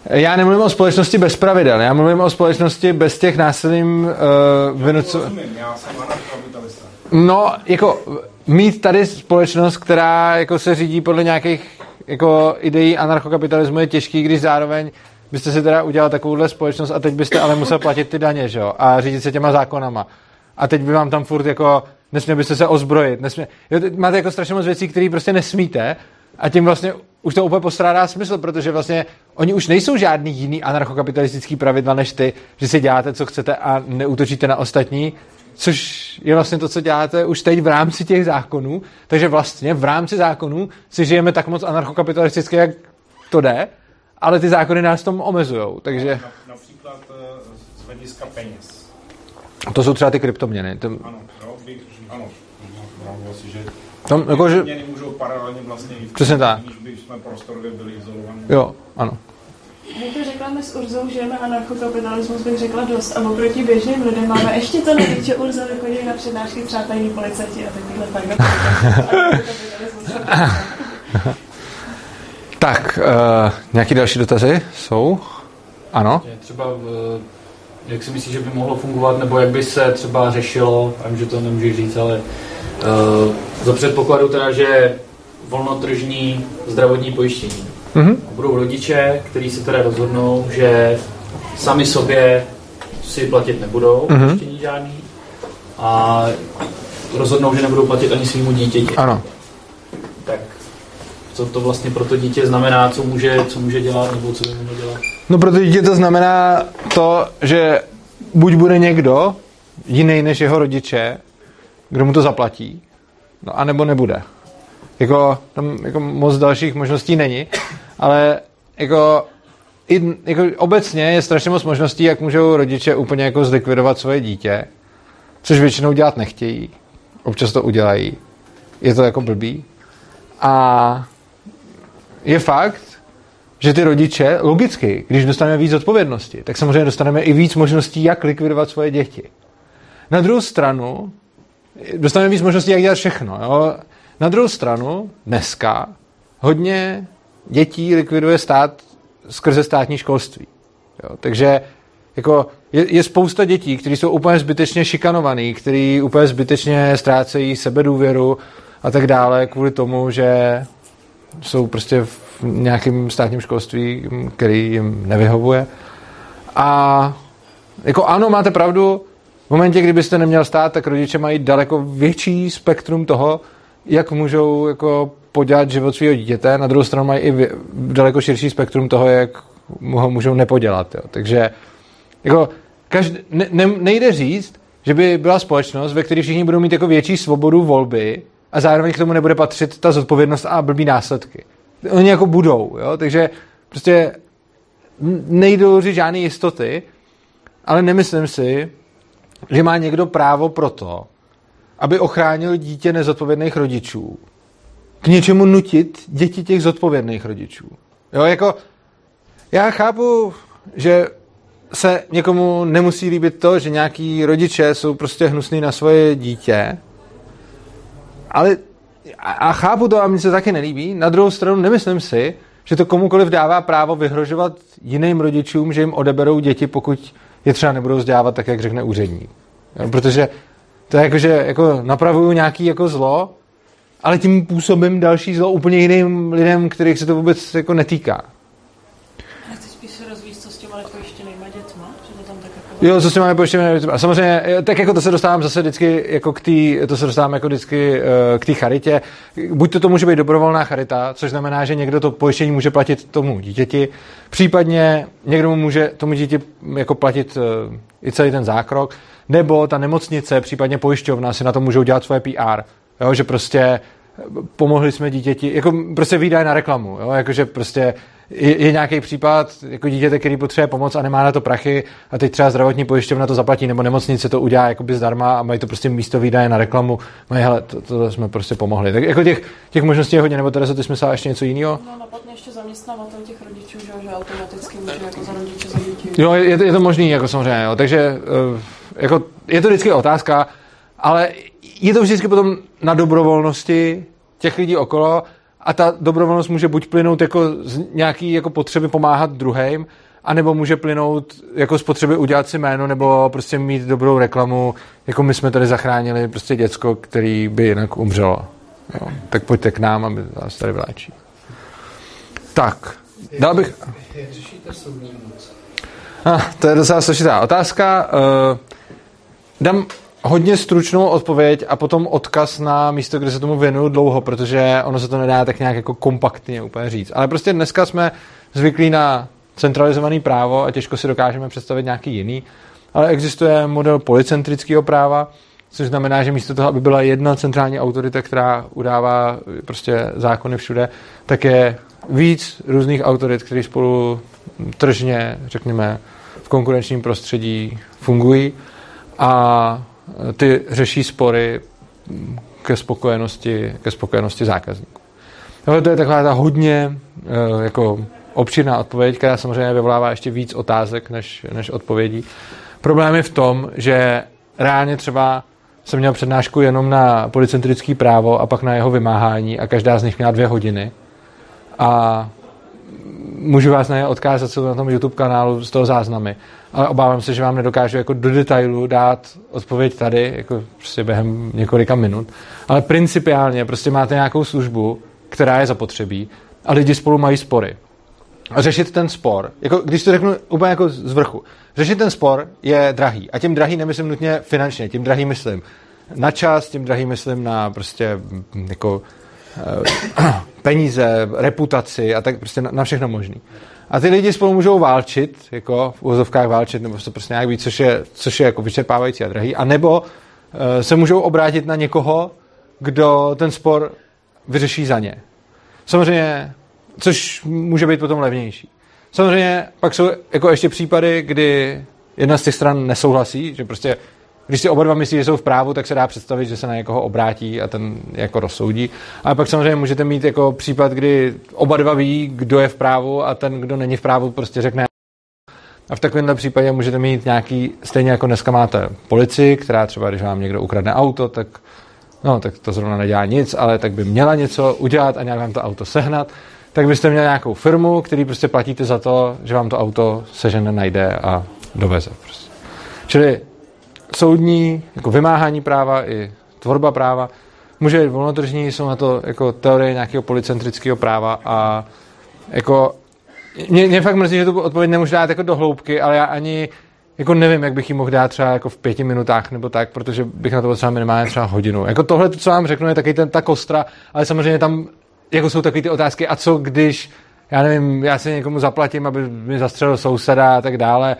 já nemluvím o společnosti bez pravidel, já mluvím o společnosti bez těch násilným uh, vynucování. Já jsem anarchokapitalista. No, jako mít tady společnost, která jako se řídí podle nějakých jako ideí anarchokapitalismu je těžký, když zároveň byste si teda udělal takovouhle společnost a teď byste ale musel platit ty daně, že jo? A řídit se těma zákonama. A teď by vám tam furt jako, nesměl byste se ozbrojit, nesmě, jo, máte jako strašně moc věcí, které prostě nesmíte a tím vlastně už to úplně postrádá smysl, protože vlastně oni už nejsou žádný jiný anarchokapitalistický pravidla než ty, že si děláte, co chcete a neútočíte na ostatní, což je vlastně to, co děláte už teď v rámci těch zákonů. Takže vlastně v rámci zákonů si žijeme tak moc anarchokapitalisticky, jak to jde ale ty zákony nás tom omezují, takže... Například eh, z hlediska peněz. To jsou třeba ty kryptoměny. To... Ano, jo, bych, ano, si, že tam, jako, že... můžou paralelně vlastně Přesně tak. by jsme prostorově byli izolovaní. Jo, ano. Jak to řekla my s Urzou, že na anarchokapitalismus bych řekla dost a oproti běžným lidem máme ještě to nejvíc, že Urza vychodí na přednášky třeba tajní policajti a takovýhle fajn. tak, uh, nějaký další dotazy jsou? Ano? Je třeba, v, jak si myslíš, že by mohlo fungovat, nebo jak by se třeba řešilo, vím, že to nemůžeš říct, ale uh, za předpokladu teda, že volnotržní zdravotní pojištění. Mm-hmm. Budou rodiče, kteří se teda rozhodnou, že sami sobě si platit nebudou mm-hmm. žádný a rozhodnou, že nebudou platit ani svýmu dítěti. Ano. Tak co to vlastně pro to dítě znamená, co může, co může dělat, nebo co by mohlo dělat? No pro to dítě to znamená to, že buď bude někdo jiný než jeho rodiče, kdo mu to zaplatí, no anebo nebude. Jako, tam jako moc dalších možností není, ale jako, i, jako obecně je strašně moc možností, jak můžou rodiče úplně jako zlikvidovat svoje dítě, což většinou dělat nechtějí. Občas to udělají. Je to jako blbý. A je fakt, že ty rodiče, logicky, když dostaneme víc odpovědnosti, tak samozřejmě dostaneme i víc možností, jak likvidovat svoje děti. Na druhou stranu, dostaneme víc možností, jak dělat všechno. Jo? Na druhou stranu, dneska hodně dětí likviduje stát skrze státní školství. Jo? Takže jako je, je spousta dětí, kteří jsou úplně zbytečně šikanovaný, kteří úplně zbytečně ztrácejí sebedůvěru a tak dále kvůli tomu, že jsou prostě v nějakém státním školství, který jim nevyhovuje. A jako ano, máte pravdu, v momentě, kdybyste neměl stát, tak rodiče mají daleko větší spektrum toho, jak můžou jako podělat život svého dítěte, na druhou stranu mají i daleko širší spektrum toho, jak ho můžou nepodělat. Jo. Takže jako každý, ne, ne, nejde říct, že by byla společnost, ve které všichni budou mít jako větší svobodu volby a zároveň k tomu nebude patřit ta zodpovědnost a blbý následky. Oni jako budou, jo? takže prostě nejdou říct žádné jistoty, ale nemyslím si, že má někdo právo pro to, aby ochránil dítě nezodpovědných rodičů, k něčemu nutit děti těch zodpovědných rodičů. Jo, jako já chápu, že se někomu nemusí líbit to, že nějaký rodiče jsou prostě hnusný na svoje dítě, ale a chápu to a mi se taky nelíbí. Na druhou stranu nemyslím si, že to komukoliv dává právo vyhrožovat jiným rodičům, že jim odeberou děti, pokud je třeba nebudou vzdělávat tak, jak řekne úředník. Protože to je jako, že jako napravuju nějaký jako zlo, ale tím působím další zlo úplně jiným lidem, kterých se to vůbec jako netýká. Jo, co si máme pojištěné. A samozřejmě, tak jako to se dostávám zase vždycky jako k tý, to se dostávám jako vždycky eh, k té charitě. Buď to, to může být dobrovolná charita, což znamená, že někdo to pojištění může platit tomu dítěti, případně někdo mu může tomu dítěti jako platit eh, i celý ten zákrok, nebo ta nemocnice, případně pojišťovna si na to můžou dělat svoje PR. Jo, že prostě pomohli jsme dítěti, jako prostě výdaj na reklamu, jo, jakože prostě je, je nějaký případ jako dítěte, který potřebuje pomoc a nemá na to prachy a teď třeba zdravotní pojišťovna to zaplatí nebo nemocnice to udělá jakoby zdarma a mají to prostě místo výdaje na reklamu. Mají, hele, to, to, jsme prostě pomohli. Tak jako těch, těch možností je hodně, nebo teda ty jsme ještě něco jiného? No, napadne ještě zaměstnavatel těch rodičů, že, že automaticky může jako za rodiče za děti. Jo, je, je to možný, jako samozřejmě, jo. takže uh, jako, je to vždycky otázka, ale je to vždycky potom na dobrovolnosti těch lidí okolo a ta dobrovolnost může buď plynout jako z nějaký jako potřeby pomáhat druhým, anebo může plynout jako z potřeby udělat si jméno, nebo prostě mít dobrou reklamu, jako my jsme tady zachránili prostě děcko, který by jinak umřelo. Jo. Tak pojďte k nám a my vás tady vyléčí. Tak, dal bych... Jak řešíte soudní moc? Ah, to je docela složitá otázka. Uh, dám hodně stručnou odpověď a potom odkaz na místo, kde se tomu věnuju dlouho, protože ono se to nedá tak nějak jako kompaktně úplně říct. Ale prostě dneska jsme zvyklí na centralizovaný právo a těžko si dokážeme představit nějaký jiný. Ale existuje model policentrického práva, což znamená, že místo toho, aby byla jedna centrální autorita, která udává prostě zákony všude, tak je víc různých autorit, které spolu tržně, řekněme, v konkurenčním prostředí fungují a ty řeší spory ke spokojenosti, ke spokojenosti zákazníků. Tohle to je taková ta hodně eh, jako obširná odpověď, která samozřejmě vyvolává ještě víc otázek než, než odpovědí. Problém je v tom, že reálně třeba jsem měl přednášku jenom na policentrický právo a pak na jeho vymáhání a každá z nich měla dvě hodiny. A můžu vás na ně odkázat, co na tom YouTube kanálu z toho záznamy. Ale obávám se, že vám nedokážu jako do detailu dát odpověď tady, jako prostě během několika minut. Ale principiálně prostě máte nějakou službu, která je zapotřebí a lidi spolu mají spory. A řešit ten spor, jako když to řeknu úplně jako z vrchu, řešit ten spor je drahý. A tím drahý nemyslím nutně finančně, tím drahý myslím na čas, tím drahý myslím na prostě jako uh, peníze, reputaci a tak prostě na, na všechno možný. A ty lidi spolu můžou válčit, jako v úzovkách válčit, nebo se prostě nějak víc, což je, což je jako vyčerpávající a drahý, a nebo uh, se můžou obrátit na někoho, kdo ten spor vyřeší za ně. Samozřejmě, což může být potom levnější. Samozřejmě pak jsou jako ještě případy, kdy jedna z těch stran nesouhlasí, že prostě když si oba dva myslí, že jsou v právu, tak se dá představit, že se na někoho obrátí a ten jako rozsoudí. Ale pak samozřejmě můžete mít jako případ, kdy oba dva ví, kdo je v právu a ten, kdo není v právu, prostě řekne a v takovémhle případě můžete mít nějaký, stejně jako dneska máte policii, která třeba, když vám někdo ukradne auto, tak no, tak to zrovna nedělá nic, ale tak by měla něco udělat a nějak vám to auto sehnat, tak byste měli nějakou firmu, který prostě platíte za to, že vám to auto sežene, najde a doveze. Prostě. Čili soudní, jako vymáhání práva i tvorba práva, může být volnotržní, jsou na to jako teorie nějakého policentrického práva a jako mě, mě fakt mrzí, že tu odpověď nemůžu dát jako do hloubky, ale já ani jako nevím, jak bych ji mohl dát třeba jako v pěti minutách nebo tak, protože bych na to potřeboval minimálně třeba hodinu. Jako tohle, co vám řeknu, je taky ten, ta kostra, ale samozřejmě tam jako jsou takové ty otázky, a co když, já nevím, já se někomu zaplatím, aby mi zastřelil souseda a tak dále,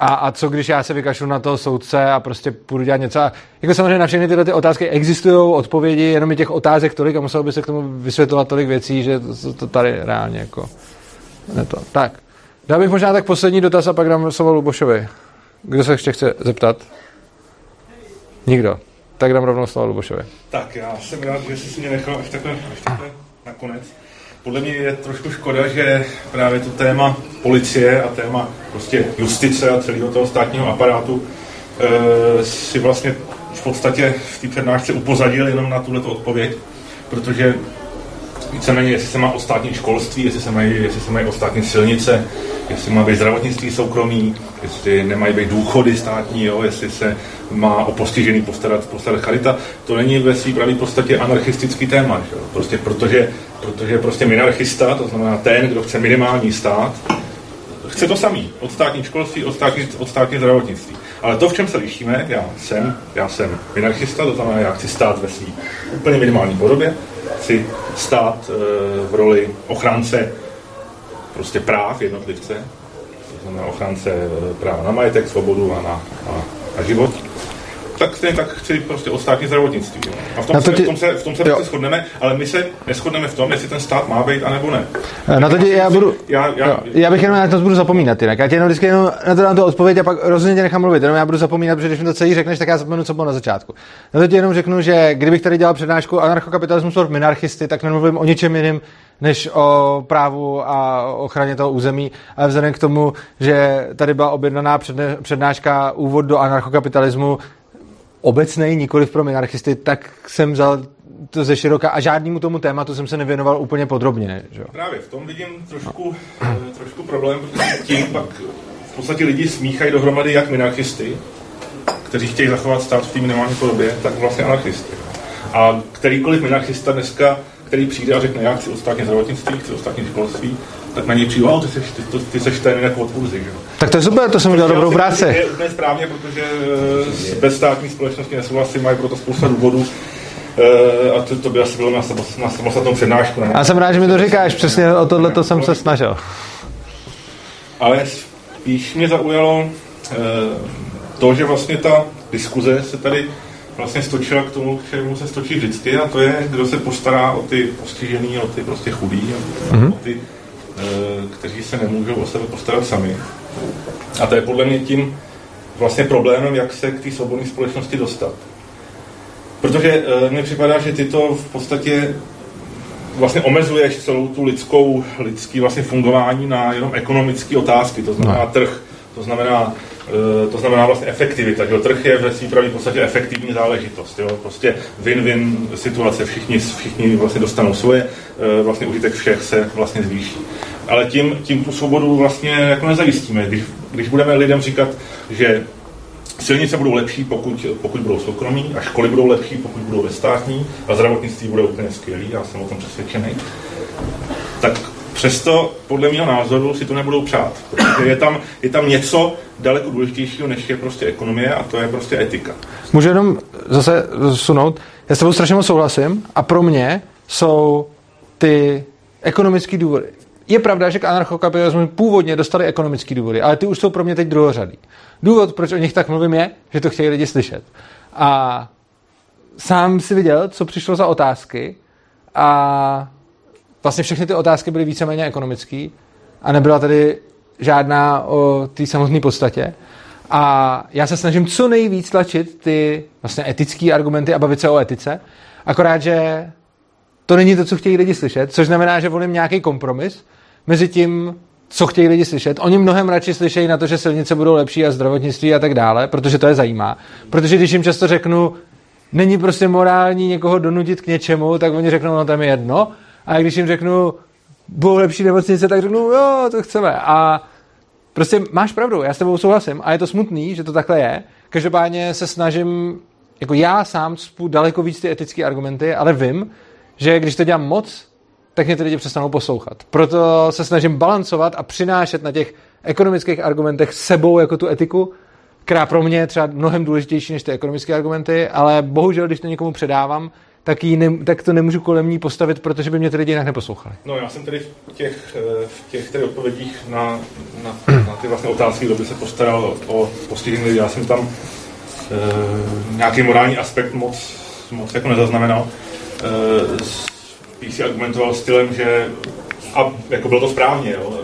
a, a co když já se vykašlu na toho soudce a prostě půjdu dělat něco. A jako samozřejmě na všechny tyhle ty otázky existují odpovědi, jenom je těch otázek tolik a muselo by se k tomu vysvětlovat tolik věcí, že to, to tady reálně jako ne to. Tak. Dal bych možná tak poslední dotaz a pak dám slovo Lubošovi. Kdo se ještě chce zeptat? Nikdo. Tak dám rovnou slovo Lubošovi. Tak, já jsem rád, že jsi si mě nechal až takhle, až takhle nakonec. Podle mě je trošku škoda, že právě to téma policie a téma prostě justice a celého toho státního aparátu e, si vlastně v podstatě v té přednášce upozadil jenom na tuhle odpověď, protože víceméně, jestli se má o státní školství, jestli se mají, jestli se mají o státní silnice, jestli má být zdravotnictví soukromí, jestli nemají být důchody státní, jo, jestli se má o postižený postarat, postarat charita, to není ve své pravý podstatě anarchistický téma. Že? Prostě protože, protože prostě minarchista, to znamená ten, kdo chce minimální stát, chce to samý, od státní školství, od státní, od státní zdravotnictví. Ale to, v čem se lišíme, já jsem, já jsem minarchista, to znamená, já chci stát ve své úplně minimální podobě, chci stát e, v roli ochránce prostě práv jednotlivce, to znamená ochránce eh, práva na majetek, svobodu a na, a, a život tak stejně tak chci prostě o státní zdravotnictví. Jo. A v tom, se, ti... v tom se, v tom se prostě shodneme, ale my se neschodneme v tom, jestli ten stát má být, anebo ne. Na to tě, já, budu, já, já, já, bych jenom na to budu zapomínat jinak. Já ti jenom vždycky jenom na to dám tu odpověď a pak rozhodně tě nechám mluvit. Jenom já budu zapomínat, protože když mi to celý řekneš, tak já zapomenu, co bylo na začátku. Na to ti jenom řeknu, že kdybych tady dělal přednášku anarchokapitalismus pro minarchisty, tak nemluvím o ničem jiném, než o právu a ochraně toho území. A vzhledem k tomu, že tady byla objednaná přednáška úvod do anarchokapitalismu, obecný, nikoli pro minarchisty, tak jsem vzal to ze široka a žádnému tomu tématu jsem se nevěnoval úplně podrobně. Že? Právě v tom vidím trošku, no. trošku problém, protože tím pak v podstatě lidi smíchají dohromady jak minarchisty, kteří chtějí zachovat stát v té minimální podobě, tak vlastně anarchisty. A kterýkoliv minarchista dneska, který přijde a řekne, já chci ostatní zdravotnictví, chci ostatní školství, tak na něj přijde, wow, ty seš, ty, ty, ty seš ten jako odpůrci. Že? Tak to je super, to jsem udělal dobrou práci. Je úplně správně, protože eh, bez státní společnosti nesouhlasí, mají proto spousta důvodů. Uh, a to, to by asi bylo na, na samostatnou přednášku. Já jsem rád, že mi to říkáš, přesně o tohle to jsem se snažil. Ale spíš mě zaujalo uh, to, že vlastně ta diskuze se tady vlastně stočila k tomu, k čemu se stočí vždycky, a to je, kdo se postará o ty postižený, o ty prostě chudý, mm-hmm. o ty Eh, kteří se nemůžou o sebe postarat sami. A to je podle mě tím vlastně problémem, jak se k té svobodné společnosti dostat. Protože e, mně připadá, že ty to v podstatě vlastně omezuješ celou tu lidskou, lidský vlastně fungování na jenom ekonomické otázky, to znamená no. trh, to znamená, to znamená vlastně efektivita. Že? Trh je ve své pravý podstatě efektivní záležitost. Jo? Prostě win-win situace, všichni, všichni vlastně dostanou svoje, e, vlastně užitek všech se vlastně zvýší. Ale tím, tím tu svobodu vlastně jako nezajistíme. Když, když budeme lidem říkat, že Silnice budou lepší, pokud, pokud budou soukromí, a školy budou lepší, pokud budou ve státní, a zdravotnictví bude úplně skvělý, já jsem o tom přesvědčený. Tak přesto, podle mého názoru, si to nebudou přát. Protože je tam, je tam něco daleko důležitějšího, než je prostě ekonomie, a to je prostě etika. Můžu jenom zase sunout. Já s tebou strašně moc souhlasím a pro mě jsou ty ekonomické důvody. Je pravda, že k anarchokapitalismu původně dostali ekonomické důvody, ale ty už jsou pro mě teď druhořadý. Důvod, proč o nich tak mluvím, je, že to chtějí lidi slyšet. A sám si viděl, co přišlo za otázky a vlastně všechny ty otázky byly víceméně ekonomické a nebyla tady žádná o té samotné podstatě. A já se snažím co nejvíc tlačit ty vlastně etické argumenty a bavit se o etice, akorát, že to není to, co chtějí lidi slyšet, což znamená, že volím nějaký kompromis mezi tím, co chtějí lidi slyšet. Oni mnohem radši slyšejí na to, že silnice budou lepší a zdravotnictví a tak dále, protože to je zajímá. Protože když jim často řeknu, není prostě morální někoho donutit k něčemu, tak oni řeknou, no tam je jedno. A když jim řeknu, budou lepší nemocnice, tak řeknu, jo, to chceme. A prostě máš pravdu, já s tebou souhlasím. A je to smutný, že to takhle je. Každopádně se snažím, jako já sám spů daleko víc ty etické argumenty, ale vím, že když to dělám moc, tak mě ty lidi přestanou poslouchat. Proto se snažím balancovat a přinášet na těch ekonomických argumentech sebou jako tu etiku, která pro mě je třeba mnohem důležitější než ty ekonomické argumenty, ale bohužel, když to někomu předávám, tak, jí ne, tak to nemůžu kolem ní postavit, protože by mě ty lidi jinak neposlouchali. No já jsem tedy v těch, eh, v těch tedy odpovědích na, na, na ty vlastně otázky, kdo by se postaral o postižené lidi, já jsem tam e, nějaký morální aspekt moc, moc jako nezaznamenal. E, spíš si argumentoval stylem, že a jako bylo to správně, jo,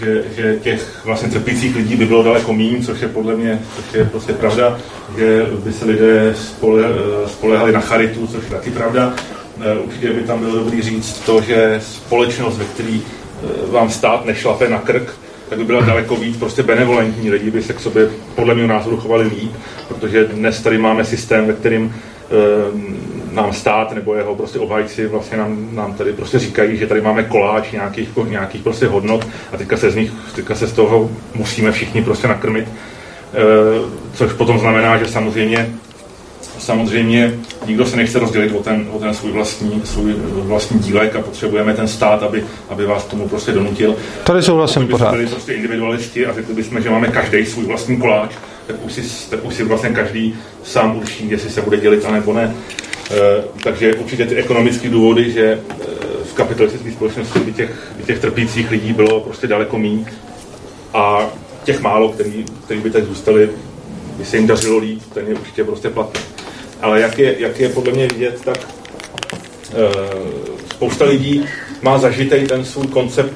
že, že těch vlastně trpících lidí by bylo daleko méně, což je podle mě, což je prostě pravda, že by se lidé spole, spolehali na charitu, což je taky pravda. E, určitě by tam bylo dobrý říct to, že společnost, ve které e, vám stát nešlape na krk, tak by byla daleko víc prostě benevolentní. Lidi by se k sobě podle mého názoru chovali líp, protože dnes tady máme systém, ve kterým e, nám stát nebo jeho prostě obhajci vlastně nám, nám tady prostě říkají, že tady máme koláč nějakých, nějakých prostě hodnot a teďka se z nich, teďka se z toho musíme všichni prostě nakrmit, e, což potom znamená, že samozřejmě samozřejmě nikdo se nechce rozdělit o ten, o ten svůj, vlastní, svůj vlastní dílek a potřebujeme ten stát, aby, aby vás k tomu prostě donutil. Tady souhlasím pořád. byli prostě individualisti a řekli bychom, že máme každý svůj vlastní koláč, tak už si, tak už si vlastně každý sám určí, jestli se bude dělit a nebo ne. Eh, takže určitě ty ekonomické důvody, že eh, v kapitalistické společnosti by těch, by těch trpících lidí bylo prostě daleko méně a těch málo, který, který by teď zůstali, by se jim dařilo líp, ten je určitě prostě platný. Ale jak je, jak je podle mě vidět, tak e, spousta lidí má zažitej ten svůj koncept,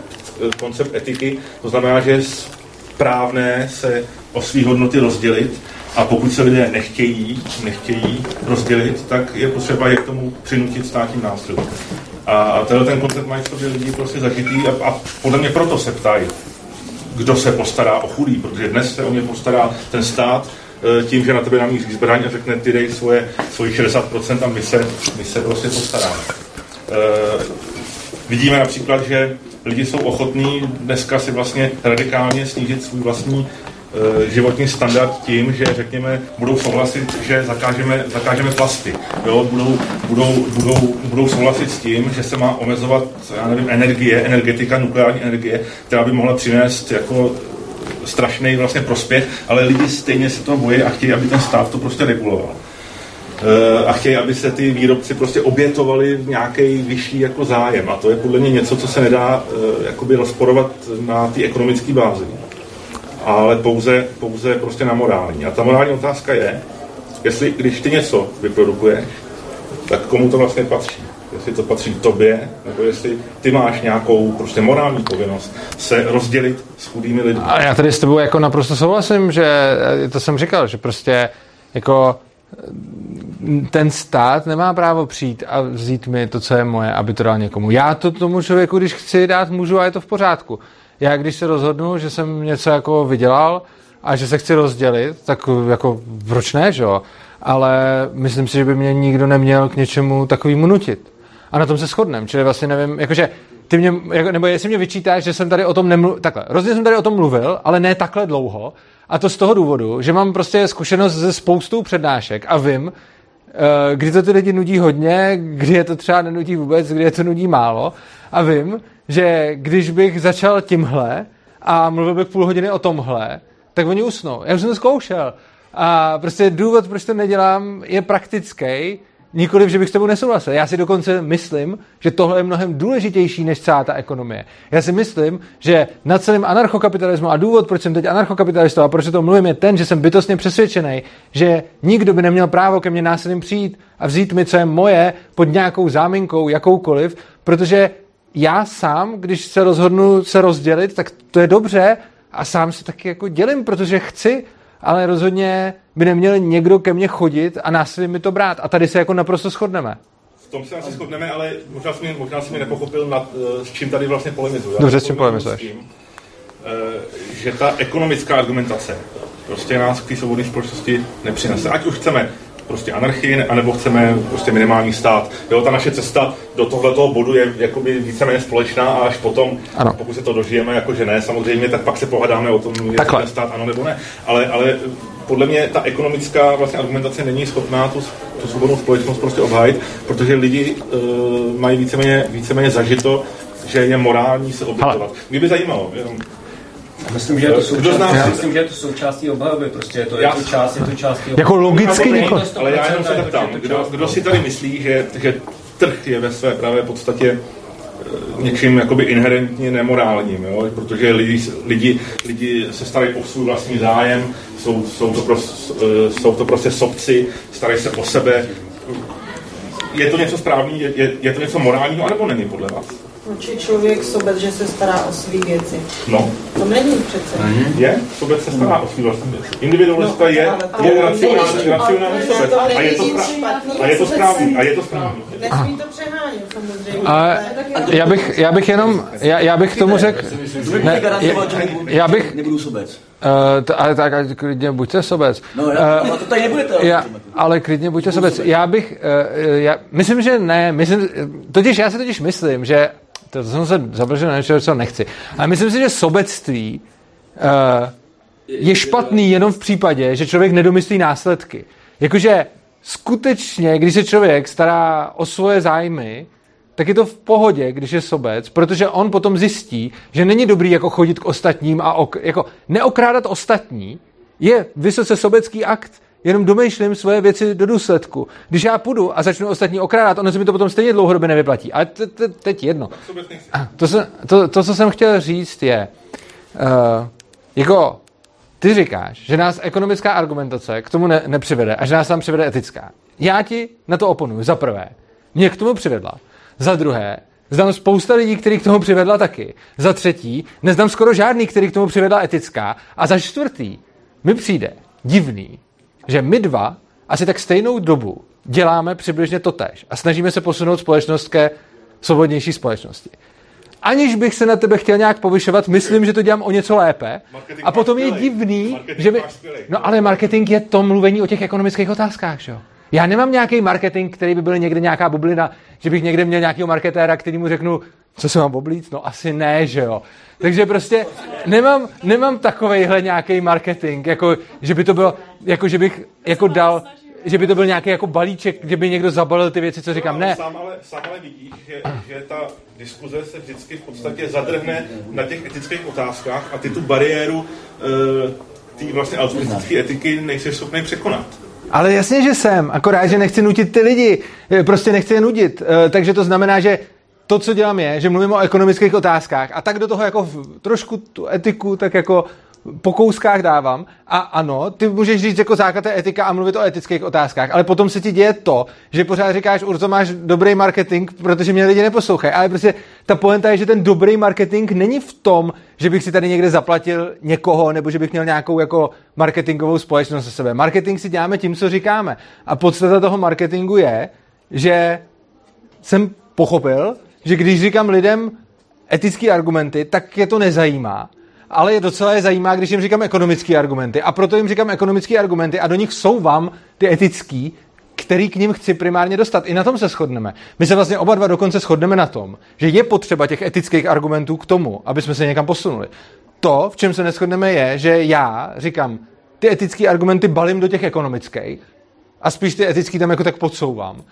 koncept etiky, to znamená, že je správné se o své hodnoty rozdělit a pokud se lidé nechtějí, nechtějí rozdělit, tak je potřeba je k tomu přinutit státním nástrojem. A tenhle ten koncept mají v sobě lidi prostě zažitý a, a podle mě proto se ptají, kdo se postará o chudý, protože dnes se o mě postará ten stát e, tím, že na tebe namíří zbraň a řekne, ty dej svoje, svoji 60% a my se, my se prostě postaráme. E, vidíme například, že lidi jsou ochotní dneska si vlastně radikálně snížit svůj vlastní životní standard tím, že řekněme, budou souhlasit, že zakážeme, zakážeme plasty. Jo? Budou, budou, budou, budou souhlasit s tím, že se má omezovat já nevím, energie, energetika, nukleární energie, která by mohla přinést jako strašný vlastně prospěch, ale lidi stejně se toho bojí a chtějí, aby ten stát to prostě reguloval eh, a chtějí, aby se ty výrobci prostě obětovali v nějaký vyšší jako zájem. A to je podle mě něco, co se nedá uh, jakoby rozporovat na té ekonomické bázi ale pouze, pouze prostě na morální. A ta morální otázka je, jestli když ty něco vyprodukuješ, tak komu to vlastně patří. jestli to patří tobě, nebo jestli ty máš nějakou prostě morální povinnost se rozdělit s chudými lidmi. A já tady s tebou jako naprosto souhlasím, že to jsem říkal, že prostě jako ten stát nemá právo přijít a vzít mi to, co je moje, aby to dal někomu. Já to tomu člověku, když chci dát, můžu a je to v pořádku. Já když se rozhodnu, že jsem něco jako vydělal a že se chci rozdělit, tak jako proč ne, že jo? Ale myslím si, že by mě nikdo neměl k něčemu takovému nutit. A na tom se shodneme, čili vlastně nevím, jakože ty mě, jako, nebo jestli mě vyčítáš, že jsem tady o tom nemluvil, takhle, rozhodně jsem tady o tom mluvil, ale ne takhle dlouho, a to z toho důvodu, že mám prostě zkušenost ze spoustou přednášek a vím, eh, kdy to ty lidi nudí hodně, kdy je to třeba nenudí vůbec, kdy je to nudí málo. A vím, že když bych začal tímhle a mluvil bych půl hodiny o tomhle, tak oni usnou. Já už jsem to zkoušel. A prostě důvod, proč to nedělám, je praktický Nikoliv, že bych s tebou nesouhlasil. Já si dokonce myslím, že tohle je mnohem důležitější než celá ta ekonomie. Já si myslím, že na celém anarchokapitalismu a důvod, proč jsem teď anarchokapitalistou a proč o tom mluvím, je ten, že jsem bytostně přesvědčený, že nikdo by neměl právo ke mně násilím přijít a vzít mi, co je moje, pod nějakou záminkou, jakoukoliv, protože já sám, když se rozhodnu se rozdělit, tak to je dobře a sám se taky jako dělím, protože chci ale rozhodně by neměl někdo ke mně chodit a násilí mi to brát. A tady se jako naprosto shodneme. V tom se asi shodneme, ale možná jsi mě, možná jsi mě nepochopil, nad, eh, s čím tady vlastně polemizuji. Dobře, s čím polemizuješ? Eh, že ta ekonomická argumentace prostě nás k té svobodné společnosti nepřinese. Ať už chceme prostě anarchii, anebo chceme prostě minimální stát. Jo, ta naše cesta do tohoto bodu je jakoby víceméně společná a až potom, ano. pokud se to dožijeme, jako že ne, samozřejmě, tak pak se pohadáme o tom, jestli ten stát ano nebo ne. Ale, ale podle mě ta ekonomická vlastně argumentace není schopná tu, tu svobodnou společnost prostě obhájit, protože lidi uh, mají víceméně, víceméně zažito, že je morální se obětovat. Mě by zajímalo, jenom Myslím, že je to součástí, myslím, že je to součástí obhajoby, prostě je to, je to část, je to částí Jako logicky někoho. Ale já jenom se zeptám, kdo, kdo si tady myslí, že, že trh je ve své pravé podstatě eh, něčím jakoby inherentně nemorálním, jo? protože lidi, lidi, lidi se starají o svůj vlastní zájem, jsou, jsou, to prostě, jsou to prostě sobci, starají se o sebe. Je to něco správný, je, je, je to něco morálního, anebo není podle vás? Určitě člověk sobec, že se stará o svý věci. No. To není přece. Není. Je? Sobec se stará o svý vlastní věci. Individualista no, je, je racionální, racionální sobec. A je to, a je to správný. A je to správný. Nesmí to přehánět, samozřejmě. A já bych, já bych jenom, já, já bych tomu řekl, ne, já bych, nebudu sobec. Uh, ale tak klidně buďte sobec. No, já, uh, to tady nebudete. Já, ale klidně buďte sobec. Já bych, uh, já myslím, že ne, myslím, totiž já si totiž myslím, že to, jsem se zabržel na něco, co nechci. Ale myslím si, že sobectví uh, je špatný jenom v případě, že člověk nedomyslí následky. Jakože skutečně, když se člověk stará o svoje zájmy, tak je to v pohodě, když je sobec, protože on potom zjistí, že není dobrý jako chodit k ostatním a ok, jako neokrádat ostatní je vysoce sobecký akt jenom domýšlím svoje věci do důsledku. Když já půjdu a začnu ostatní okrádat, ono se mi to potom stejně dlouhodobě nevyplatí. Ale teď jedno. To, to, to, co jsem chtěl říct, je, uh, jako ty říkáš, že nás ekonomická argumentace k tomu ne, nepřivede a že nás tam přivede etická. Já ti na to oponuju. Za prvé, mě k tomu přivedla. Za druhé, Znám spousta lidí, který k tomu přivedla taky. Za třetí, neznám skoro žádný, který k tomu přivedla etická. A za čtvrtý, mi přijde divný, že my dva asi tak stejnou dobu děláme přibližně to tež a snažíme se posunout společnost ke svobodnější společnosti. Aniž bych se na tebe chtěl nějak povyšovat, myslím, že to dělám o něco lépe. Marketing a potom je divný, že mi... No ale marketing je to mluvení o těch ekonomických otázkách, že jo? Já nemám nějaký marketing, který by byl někde nějaká bublina, že bych někde měl nějakého marketéra, který mu řeknu, co se mám oblíct? No asi ne, že jo. Takže prostě nemám, nemám takovejhle nějaký marketing, jako, že by to bylo, jako, že bych jako dal, že by to byl nějaký jako balíček, kde by někdo zabalil ty věci, co říkám. Ne. Sám ale, sám ale vidíš, že, že ta diskuze se vždycky v podstatě zadrhne na těch etických otázkách a ty tu bariéru uh, té vlastně altruistické etiky nejsi schopný překonat. Ale jasně, že jsem, akorát, že nechci nutit ty lidi, prostě nechci je nudit, eh, takže to znamená, že to, co dělám je, že mluvím o ekonomických otázkách a tak do toho jako trošku tu etiku tak jako po kouskách dávám a ano, ty můžeš říct jako základ je etika a mluvit o etických otázkách, ale potom se ti děje to, že pořád říkáš, Urzo, máš dobrý marketing, protože mě lidi neposlouchají, ale prostě ta poenta je, že ten dobrý marketing není v tom, že bych si tady někde zaplatil někoho, nebo že bych měl nějakou jako marketingovou společnost se sebe. Marketing si děláme tím, co říkáme. A podstata toho marketingu je, že jsem pochopil, že když říkám lidem etické argumenty, tak je to nezajímá ale je docela je zajímá, když jim říkám ekonomické argumenty. A proto jim říkám ekonomické argumenty a do nich jsou vám ty etický, který k ním chci primárně dostat. I na tom se shodneme. My se vlastně oba dva dokonce shodneme na tom, že je potřeba těch etických argumentů k tomu, aby jsme se někam posunuli. To, v čem se neschodneme, je, že já říkám, ty etické argumenty balím do těch ekonomických a spíš ty etický tam jako tak podsouvám.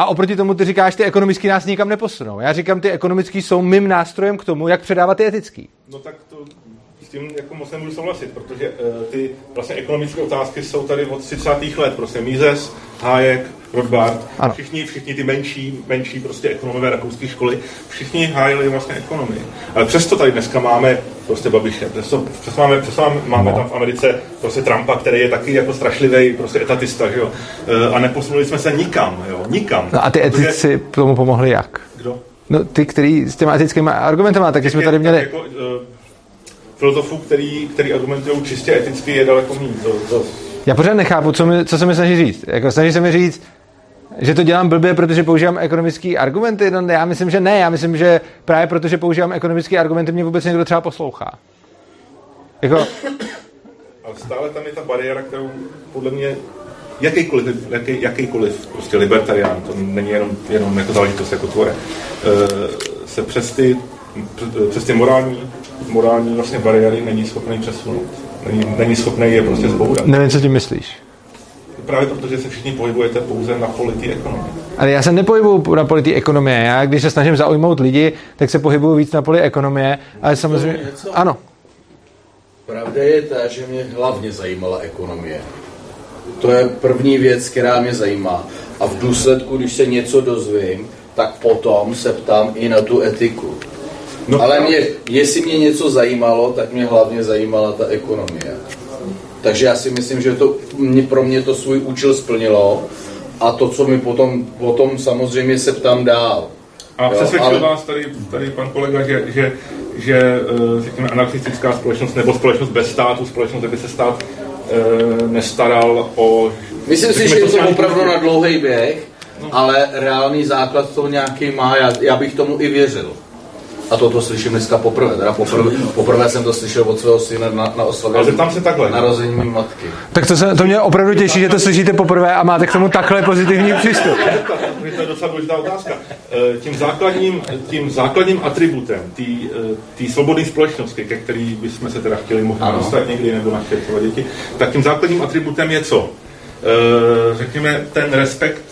A oproti tomu ty říkáš, ty ekonomický nás nikam neposunou. Já říkám, ty ekonomický jsou mým nástrojem k tomu, jak předávat ty etický. No tak to tím jako moc nemůžu souhlasit, protože uh, ty vlastně ekonomické otázky jsou tady od 30. let, prostě Mises, Hayek, Rothbard, ano. všichni, všichni ty menší, menší prostě ekonomové rakouské školy, všichni hájili vlastně ekonomii. Ale přesto tady dneska máme prostě Babiše, přesto, přesto máme, přesto máme, máme no. tam v Americe prostě Trumpa, který je taky jako strašlivý prostě etatista, že jo? Uh, a neposunuli jsme se nikam, jo? Nikam. No a ty protože... etici tomu pomohli jak? Kdo? No ty, který s těma etickými argumenty tak jsme tady měli... Jako, uh, filozofů, který, který argumentují čistě eticky, je daleko méně. To, to... Já pořád nechápu, co, mi, co se mi snaží říct. Jako snaží se mi říct, že to dělám blbě, protože používám ekonomické argumenty. No, já myslím, že ne. Já myslím, že právě protože používám ekonomické argumenty, mě vůbec někdo třeba poslouchá. Jako... Ale stále tam je ta bariéra, kterou podle mě jakýkoliv, jaký, jakýkoliv prostě libertarián, to není jenom, jenom jako záležitost jako tvoje, eh, se přes ty, přes ty morální morální vlastně bariéry není schopný přesunout. Není, není schopný je prostě zbourat. Nevím, co tím myslíš. Právě protože se všichni pohybujete pouze na poli ekonomie. Ale já se nepohybuju na poli ekonomie. Já, když se snažím zaujmout lidi, tak se pohybuju víc na poli ekonomie. Ale samozřejmě... Ano. Pravda je ta, že mě hlavně zajímala ekonomie. To je první věc, která mě zajímá. A v důsledku, když se něco dozvím, tak potom se ptám i na tu etiku. No, Ale mě, jestli mě něco zajímalo, tak mě hlavně zajímala ta ekonomie. Takže já si myslím, že to mě, pro mě to svůj účel splnilo a to, co mi potom, potom samozřejmě se ptám dál. A přesvědčil ale... vás tady, tady pan kolega, že, že, že eh, řekněme, anarchistická společnost nebo společnost bez státu, společnost, kde by se stát e, nestaral o... Myslím si, že je to opravdu na dlouhý běh, no. ale reálný základ to nějaký má, já, já bych tomu i věřil. A toto slyším dneska poprvé. Teda poprvé, poprvé jsem to slyšel od svého syna na, na oslavě tam se takhle. narození mé matky. Tak to, se, to mě opravdu těší, že to slyšíte poprvé a máte k tomu takhle pozitivní přístup. To je docela důležitá otázka. Eh, tím základním, tím základním atributem té eh, svobodné společnosti, ke který bychom se teda chtěli možná dostat někdy nebo naše děti, tak tím základním atributem je co? Eh, řekněme, ten respekt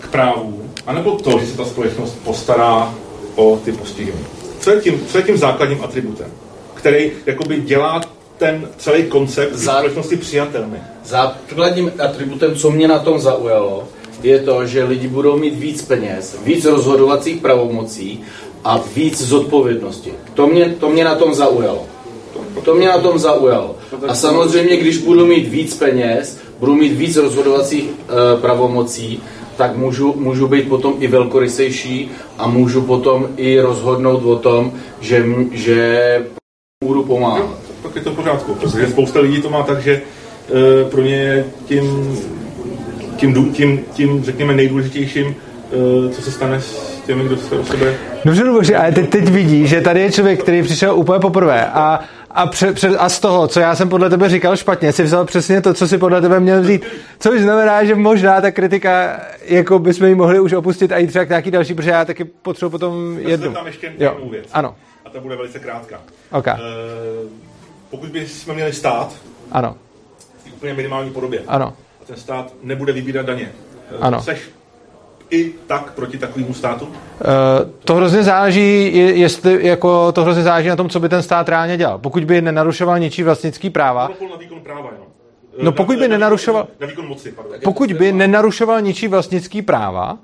k právu, anebo to, že se ta společnost postará o ty postižení. Co je tím, co je tím základním atributem, který jakoby dělá ten celý koncept Zá... společnosti přijatelný? Základním atributem, co mě na tom zaujalo, je to, že lidi budou mít víc peněz, víc rozhodovacích pravomocí a víc zodpovědnosti. To mě, to mě na tom zaujalo. To mě na tom zaujalo. A samozřejmě, když budu mít víc peněz, budu mít víc rozhodovacích e, pravomocí, tak můžu, můžu být potom i velkorysejší a můžu potom i rozhodnout o tom, že, že budu pomáhat. No, tak je to v pořádku, protože spousta lidí to má tak, že e, pro ně je tím, tím, tím, tím, řekněme, nejdůležitějším, e, co se stane s těmi, kdo se o sebe... Dobře, Luboši, ale teď, teď vidí, že tady je člověk, který přišel úplně poprvé a a, pře, pře, a z toho, co já jsem podle tebe říkal špatně, si vzal přesně to, co si podle tebe měl vzít. Což znamená, že možná ta kritika, jako bychom ji mohli už opustit a jít třeba k nějaký další, protože já taky potřebuji potom já jednu. tam ještě jednu věc. Ano. A ta bude velice krátká. Okay. Uh, pokud bychom měli stát, ano. v úplně minimální podobě, ano. a ten stát nebude vybírat daně, uh, ano. seš i tak proti takovému státu? Uh, to hrozně záleží, jestli jako to hrozně záleží na tom, co by ten stát reálně dělal. Pokud by nenarušoval něčí vlastnický práva. Na výkon práva, jo. No pokud by nenarušoval, na výkon moci, pardon. pokud by nenarušoval ničí vlastnický práva,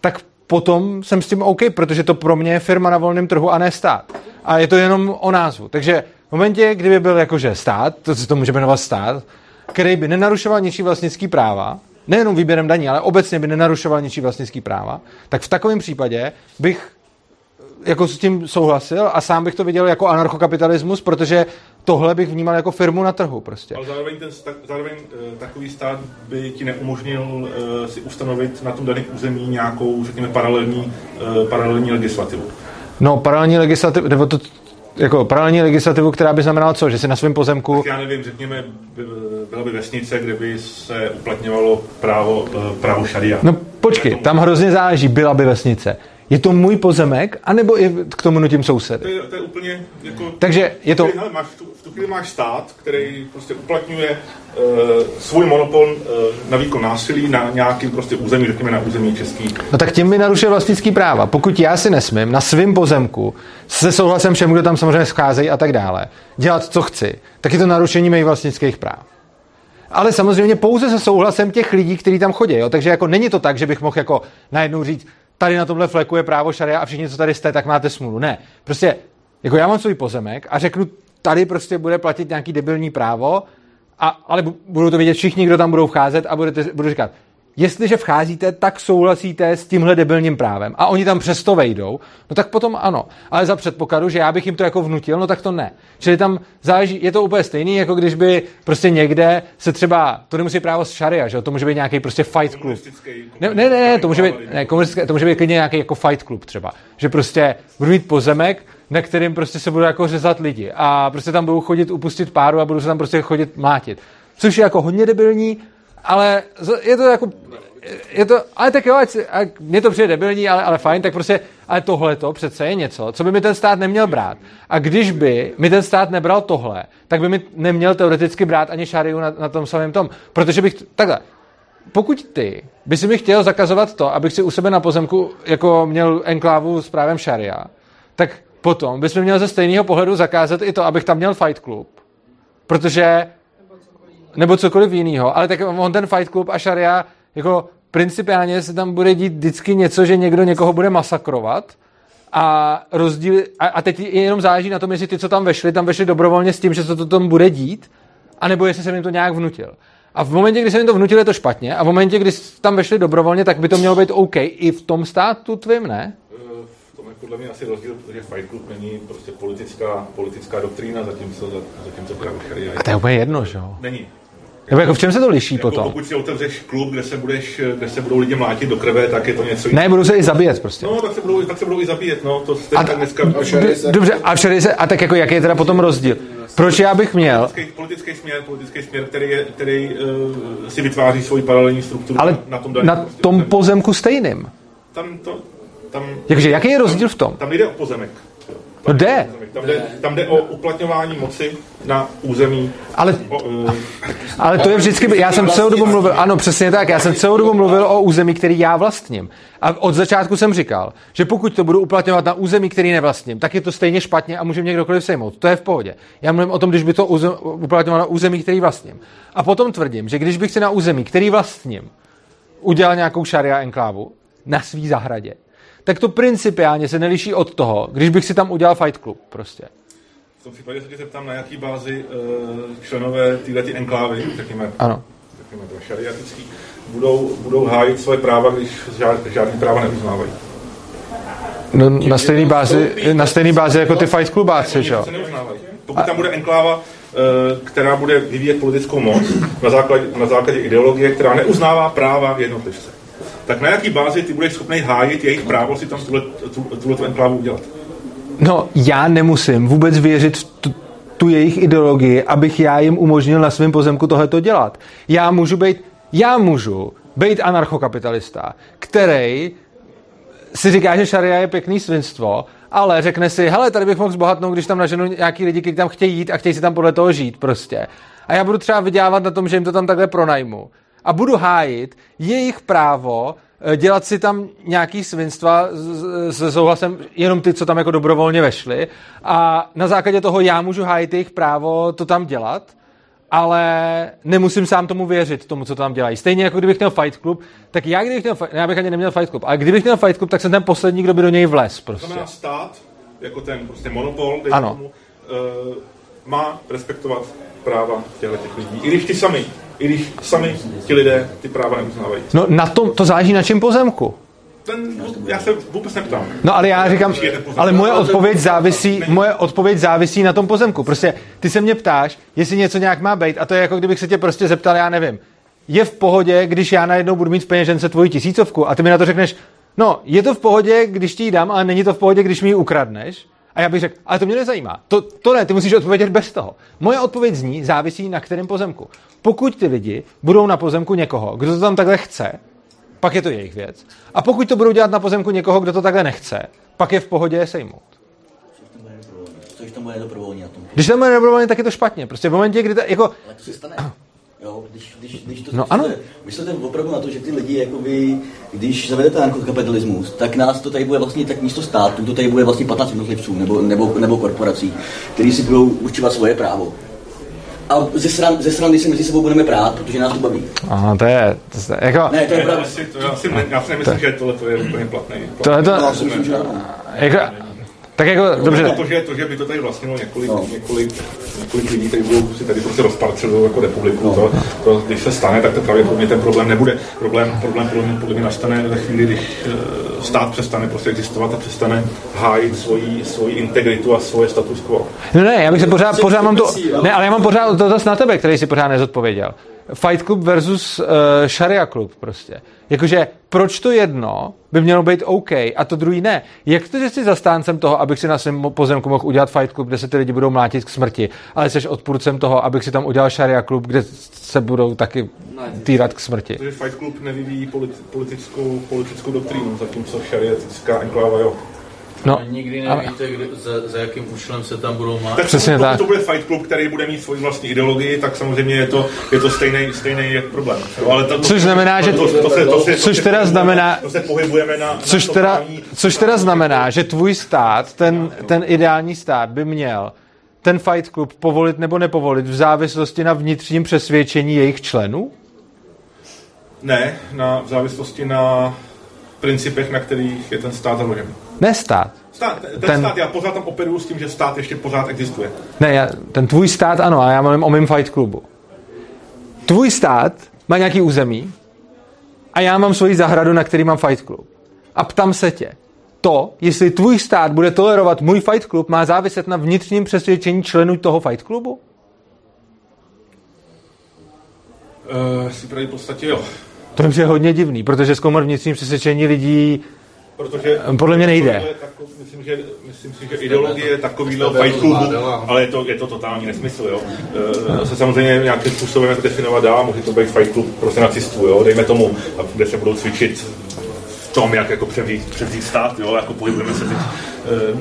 tak potom jsem s tím OK, protože to pro mě je firma na volném trhu a ne stát. A je to jenom o názvu. Takže v momentě, kdyby byl jakože stát, to se to může jmenovat stát, který by nenarušoval ničí vlastnický práva, nejenom výběrem daní, ale obecně by nenarušoval ničí vlastnický práva, tak v takovém případě bych jako s tím souhlasil a sám bych to viděl jako anarchokapitalismus, protože tohle bych vnímal jako firmu na trhu prostě. Ale zároveň, ten, tak, zároveň uh, takový stát by ti neumožnil uh, si ustanovit na tom daném území nějakou, řekněme, paralelní, uh, paralelní legislativu. No, paralelní legislativu, nebo to, jako paralelní legislativu, která by znamenala co? Že si na svém pozemku... Tak já nevím, řekněme, by, byla by vesnice, kde by se uplatňovalo právo, právo šaria. No počkej, tam hrozně záleží, byla by vesnice. Je to můj pozemek, anebo je k tomu nutím sousedy? To je, to je úplně jako... Takže je to... Hele, máš, tu chvíli máš stát, který prostě uplatňuje uh, svůj monopol uh, na výkon násilí na nějakým prostě území, řekněme na území český. No tak tím mi narušuje vlastnický práva. Pokud já si nesmím na svém pozemku se souhlasem všem, kdo tam samozřejmě scházejí a tak dále, dělat, co chci, tak je to narušení mých vlastnických práv. Ale samozřejmě pouze se souhlasem těch lidí, kteří tam chodí. Jo? Takže jako není to tak, že bych mohl jako najednou říct, tady na tomhle fleku je právo šaria a všichni, co tady jste, tak máte smůlu. Ne. Prostě, jako já mám svůj pozemek a řeknu, tady prostě bude platit nějaký debilní právo, a, ale budou to vidět všichni, kdo tam budou vcházet a budete, budu říkat, jestliže vcházíte, tak souhlasíte s tímhle debilním právem a oni tam přesto vejdou, no tak potom ano. Ale za předpokladu, že já bych jim to jako vnutil, no tak to ne. Čili tam záleží, je to úplně stejný, jako když by prostě někde se třeba, to nemusí právo z šaria, že to může být nějaký prostě fight club. Ne, ne, ne, ne to může být, ne, to může být klidně nějaký jako fight club třeba. Že prostě budu mít pozemek, na kterým prostě se budou jako řezat lidi a prostě tam budou chodit upustit páru a budou se tam prostě chodit mlátit. Což je jako hodně debilní, ale je to jako, je to, ale tak jo, ať, ať mě to přijde debilní, ale, ale fajn, tak prostě, ale tohle to přece je něco, co by mi ten stát neměl brát. A když by mi ten stát nebral tohle, tak by mi neměl teoreticky brát ani šariu na, na tom samém tom. Protože bych, takhle, pokud ty by si mi chtěl zakazovat to, abych si u sebe na pozemku jako měl enklávu s právem šaria, tak potom bys mi měl ze stejného pohledu zakázat i to, abych tam měl fight club. Protože nebo cokoliv jiného, ale tak on ten Fight Club a šaria, jako principiálně se tam bude dít vždycky něco, že někdo někoho bude masakrovat a rozdíl, a, a teď jenom záleží na tom, jestli ty, co tam vešli, tam vešli dobrovolně s tím, že se to tam bude dít, anebo jestli jsem jim to nějak vnutil. A v momentě, kdy jsem jim to vnutil, je to špatně, a v momentě, kdy tam vešli dobrovolně, tak by to mělo být OK. I v tom státu tvým, ne? Je podle mě asi rozdíl, že Fight Club není prostě politická, politická doktrína, zatímco, zatímco právo šaria. A to je úplně jedno, že jo? Není. Nebo jako v čem se to liší jako potom? Pokud si otevřeš klub, kde se, budeš, kde se budou lidi mlátit do krve, tak je to něco Ne, budou se i zabíjet prostě. No, tak se budou, tak se budou i zabíjet, no, to A, tak dneska... a dobře, a všade se, a tak jako jaký je teda potom rozdíl? Proč já bych měl? Politický, politický směr, politický směr, který, je, který uh, si vytváří svoji paralelní strukturu Ale na, na tom, na tom pozemku stejným. Tam to, tam, Jakže, jaký je rozdíl v tom? Tam jde o pozemek. No jde. Tam jde, tam jde o uplatňování moci na území. Ale, o, uh, ale to je vždycky, já jsem celou dobu mluvil, ano, přesně tak, já jsem celou dobu mluvil o území, který já vlastním. A od začátku jsem říkal, že pokud to budu uplatňovat na území, který nevlastním, tak je to stejně špatně a může mě kdokoliv sejmout. To je v pohodě. Já mluvím o tom, když by to uplatňoval na území, který vlastním. A potom tvrdím, že když bych si na území, který vlastním, udělal nějakou šaria enklávu na svý zahradě, tak to principiálně se neliší od toho, když bych si tam udělal fight club prostě. V tom případě se tě zeptám, na jaký bázi uh, členové této enklávy, řekněme, ano. řekněme to šariatický, budou, budou hájit svoje práva, když žád, žádný práva neuznávají. No, na stejné bázi, na stejný bázi jako ty fight clubáci, že jo? Pokud tam bude enkláva, která bude vyvíjet politickou moc na základě, na základě ideologie, která neuznává práva jednotlivce tak na jaký bázi ty budeš schopný hájit jejich právo si tam tuhle, tu, tuhle tu enklávu udělat? No, já nemusím vůbec věřit v tu, tu jejich ideologii, abych já jim umožnil na svém pozemku tohleto dělat. Já můžu být, já můžu být anarchokapitalista, který si říká, že šaria je pěkný svinstvo, ale řekne si, hele, tady bych mohl zbohatnout, když tam naženu nějaký lidi, kteří tam chtějí jít a chtějí si tam podle toho žít prostě. A já budu třeba vydělávat na tom, že jim to tam takhle pronajmu a budu hájit jejich právo eh, dělat si tam nějaký svinstva se souhlasem jenom ty, co tam jako dobrovolně vešli a na základě toho já můžu hájit jejich právo to tam dělat, ale nemusím sám tomu věřit, tomu, co tam dělají. Stejně jako kdybych měl Fight Club, tak já kdybych měl, já bych ani neměl Fight Club, ale kdybych měl Fight Club, tak jsem ten poslední, kdo by do něj vles prostě. To znamená stát, jako ten prostě monopol, ano. Tomu, uh, má respektovat práva těch lidí. I když ty sami, i když sami ti lidé ty práva neuznávají. No na tom, to záleží na čem pozemku. Ten, já se vůbec neptám. No ale já říkám, ale moje odpověď závisí, moje odpověď závisí na tom pozemku. Prostě ty se mě ptáš, jestli něco nějak má být a to je jako kdybych se tě prostě zeptal, já nevím. Je v pohodě, když já najednou budu mít v peněžence tvoji tisícovku a ty mi na to řekneš, no, je to v pohodě, když ti ji dám, ale není to v pohodě, když mi ji ukradneš. A já bych řekl, ale to mě nezajímá. To, to ne, ty musíš odpovědět bez toho. Moje odpověď zní, závisí na kterém pozemku. Pokud ty lidi budou na pozemku někoho, kdo to tam takhle chce, pak je to jejich věc. A pokud to budou dělat na pozemku někoho, kdo to takhle nechce, pak je v pohodě je sejmout. Když tam bude dobrovolně, tak je to špatně. Prostě v momentě, kdy to, jako, Ale to se stane. Jo, když, když, když to No ano. Myslíte opravdu na to, že ty lidi, jakoby, když zavedete anarchokapitalismus, tak nás to tady bude vlastně, tak místo státu, to tady bude vlastně 15 jednotlivců nebo, nebo, nebo korporací, který si budou určovat svoje právo. A ze stran, ze strany si mezi sebou budeme prát, protože nás to baví. aha, to je, to je jako, Ne, to je Já pravda. si, to, já si, já si nemyslím, že tohle to je úplně platný. tohle to, No, já si myslím, že jako, tak jako, dobře, To, že, to, že by to tady vlastnilo několik, no. několik, několik lidí, kteří budou si tady prostě rozparcelují jako republiku, no. to, to, když se stane, tak to pravděpodobně ten problém nebude. Problém, problém podle mě, podle mě nastane ve chvíli, když eh, stát přestane prostě existovat a přestane hájit svoji, svoji integritu a svoje status quo. No ne, já bych se pořád, pořád mám to, ne, ale já mám pořád dotaz na tebe, který si pořád nezodpověděl. Fight Club versus uh, Sharia Club prostě. Jakože, proč to jedno by mělo být OK a to druhý ne? Jak to, že jsi zastáncem toho, abych si na svém pozemku mohl udělat Fight Club, kde se ty lidi budou mlátit k smrti, ale jsi odpůrcem toho, abych si tam udělal Sharia Club, kde se budou taky týrat k smrti? Protože Fight Club nevyvíjí politi- politickou, politickou doktrínu, zatímco šariatická enkláva jo. No, Nikdy ale- nevíte, kde, za, za jakým účelem se tam budou mát. Tak Přesně pokud tak. to bude Fight Club, který bude mít svoji vlastní ideologii, tak samozřejmě je to, je to stejný, stejný problém. Jo, ale to, Což znamená, že- to, to, to, se, to, se, to což teda pohybujeme- znamená- To se pohybujeme na, na Což teda, totální- což teda znamená, že tvůj stát, ten, ten ideální stát by měl ten fight club povolit nebo nepovolit v závislosti na vnitřním přesvědčení jejich členů? Ne, na, v závislosti na principech, na kterých je ten stát založen. Ne stát. Stát, ten, ten, stát, já pořád tam operuju s tím, že stát ještě pořád existuje. Ne, já, ten tvůj stát ano, a já mluvím o mém fight klubu. Tvůj stát má nějaký území a já mám svoji zahradu, na který mám fight club. A ptám se tě, to, jestli tvůj stát bude tolerovat můj fight club, má záviset na vnitřním přesvědčení členů toho fight klubu? Uh, si pravý v podstatě jo. To přijde hodně divný, protože zkoumat vnitřní přesvědčení lidí Protože podle mě nejde. tako- Myslím, že, myslím si, že ideologie takovýhle fight klubu, ale je to, je to totální nesmysl, jo. E, se samozřejmě nějakým způsobem definovat dá, může to být fight klub prostě nacistů, jo, dejme tomu, a kde se budou cvičit v tom, jak jako převzít, převzít stát, jo, jako pohybujeme se teď e,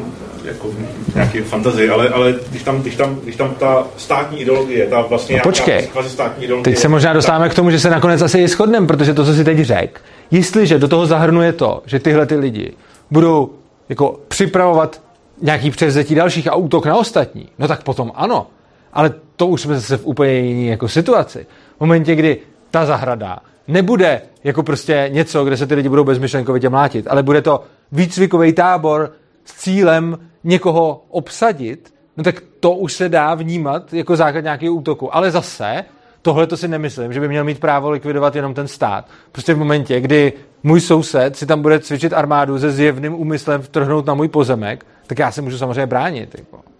jako v nějaké fantazii, ale, ale když, tam, když, tam, když tam ta státní ideologie, ta vlastně No počkej. státní ideologie, Teď se možná dostáváme k tomu, že se nakonec asi i shodneme, protože to, co si teď řek, jestliže do toho zahrnuje to, že tyhle ty lidi budou jako připravovat nějaký převzetí dalších a útok na ostatní, no tak potom ano. Ale to už jsme zase v úplně jiné jako situaci. V momentě, kdy ta zahrada nebude jako prostě něco, kde se ty lidi budou bezmyšlenkovitě mlátit, ale bude to výcvikový tábor s cílem někoho obsadit, no tak to už se dá vnímat jako základ nějakého útoku. Ale zase, tohle to si nemyslím, že by měl mít právo likvidovat jenom ten stát. Prostě v momentě, kdy můj soused si tam bude cvičit armádu se zjevným úmyslem vtrhnout na můj pozemek, tak já se můžu samozřejmě bránit. Jako.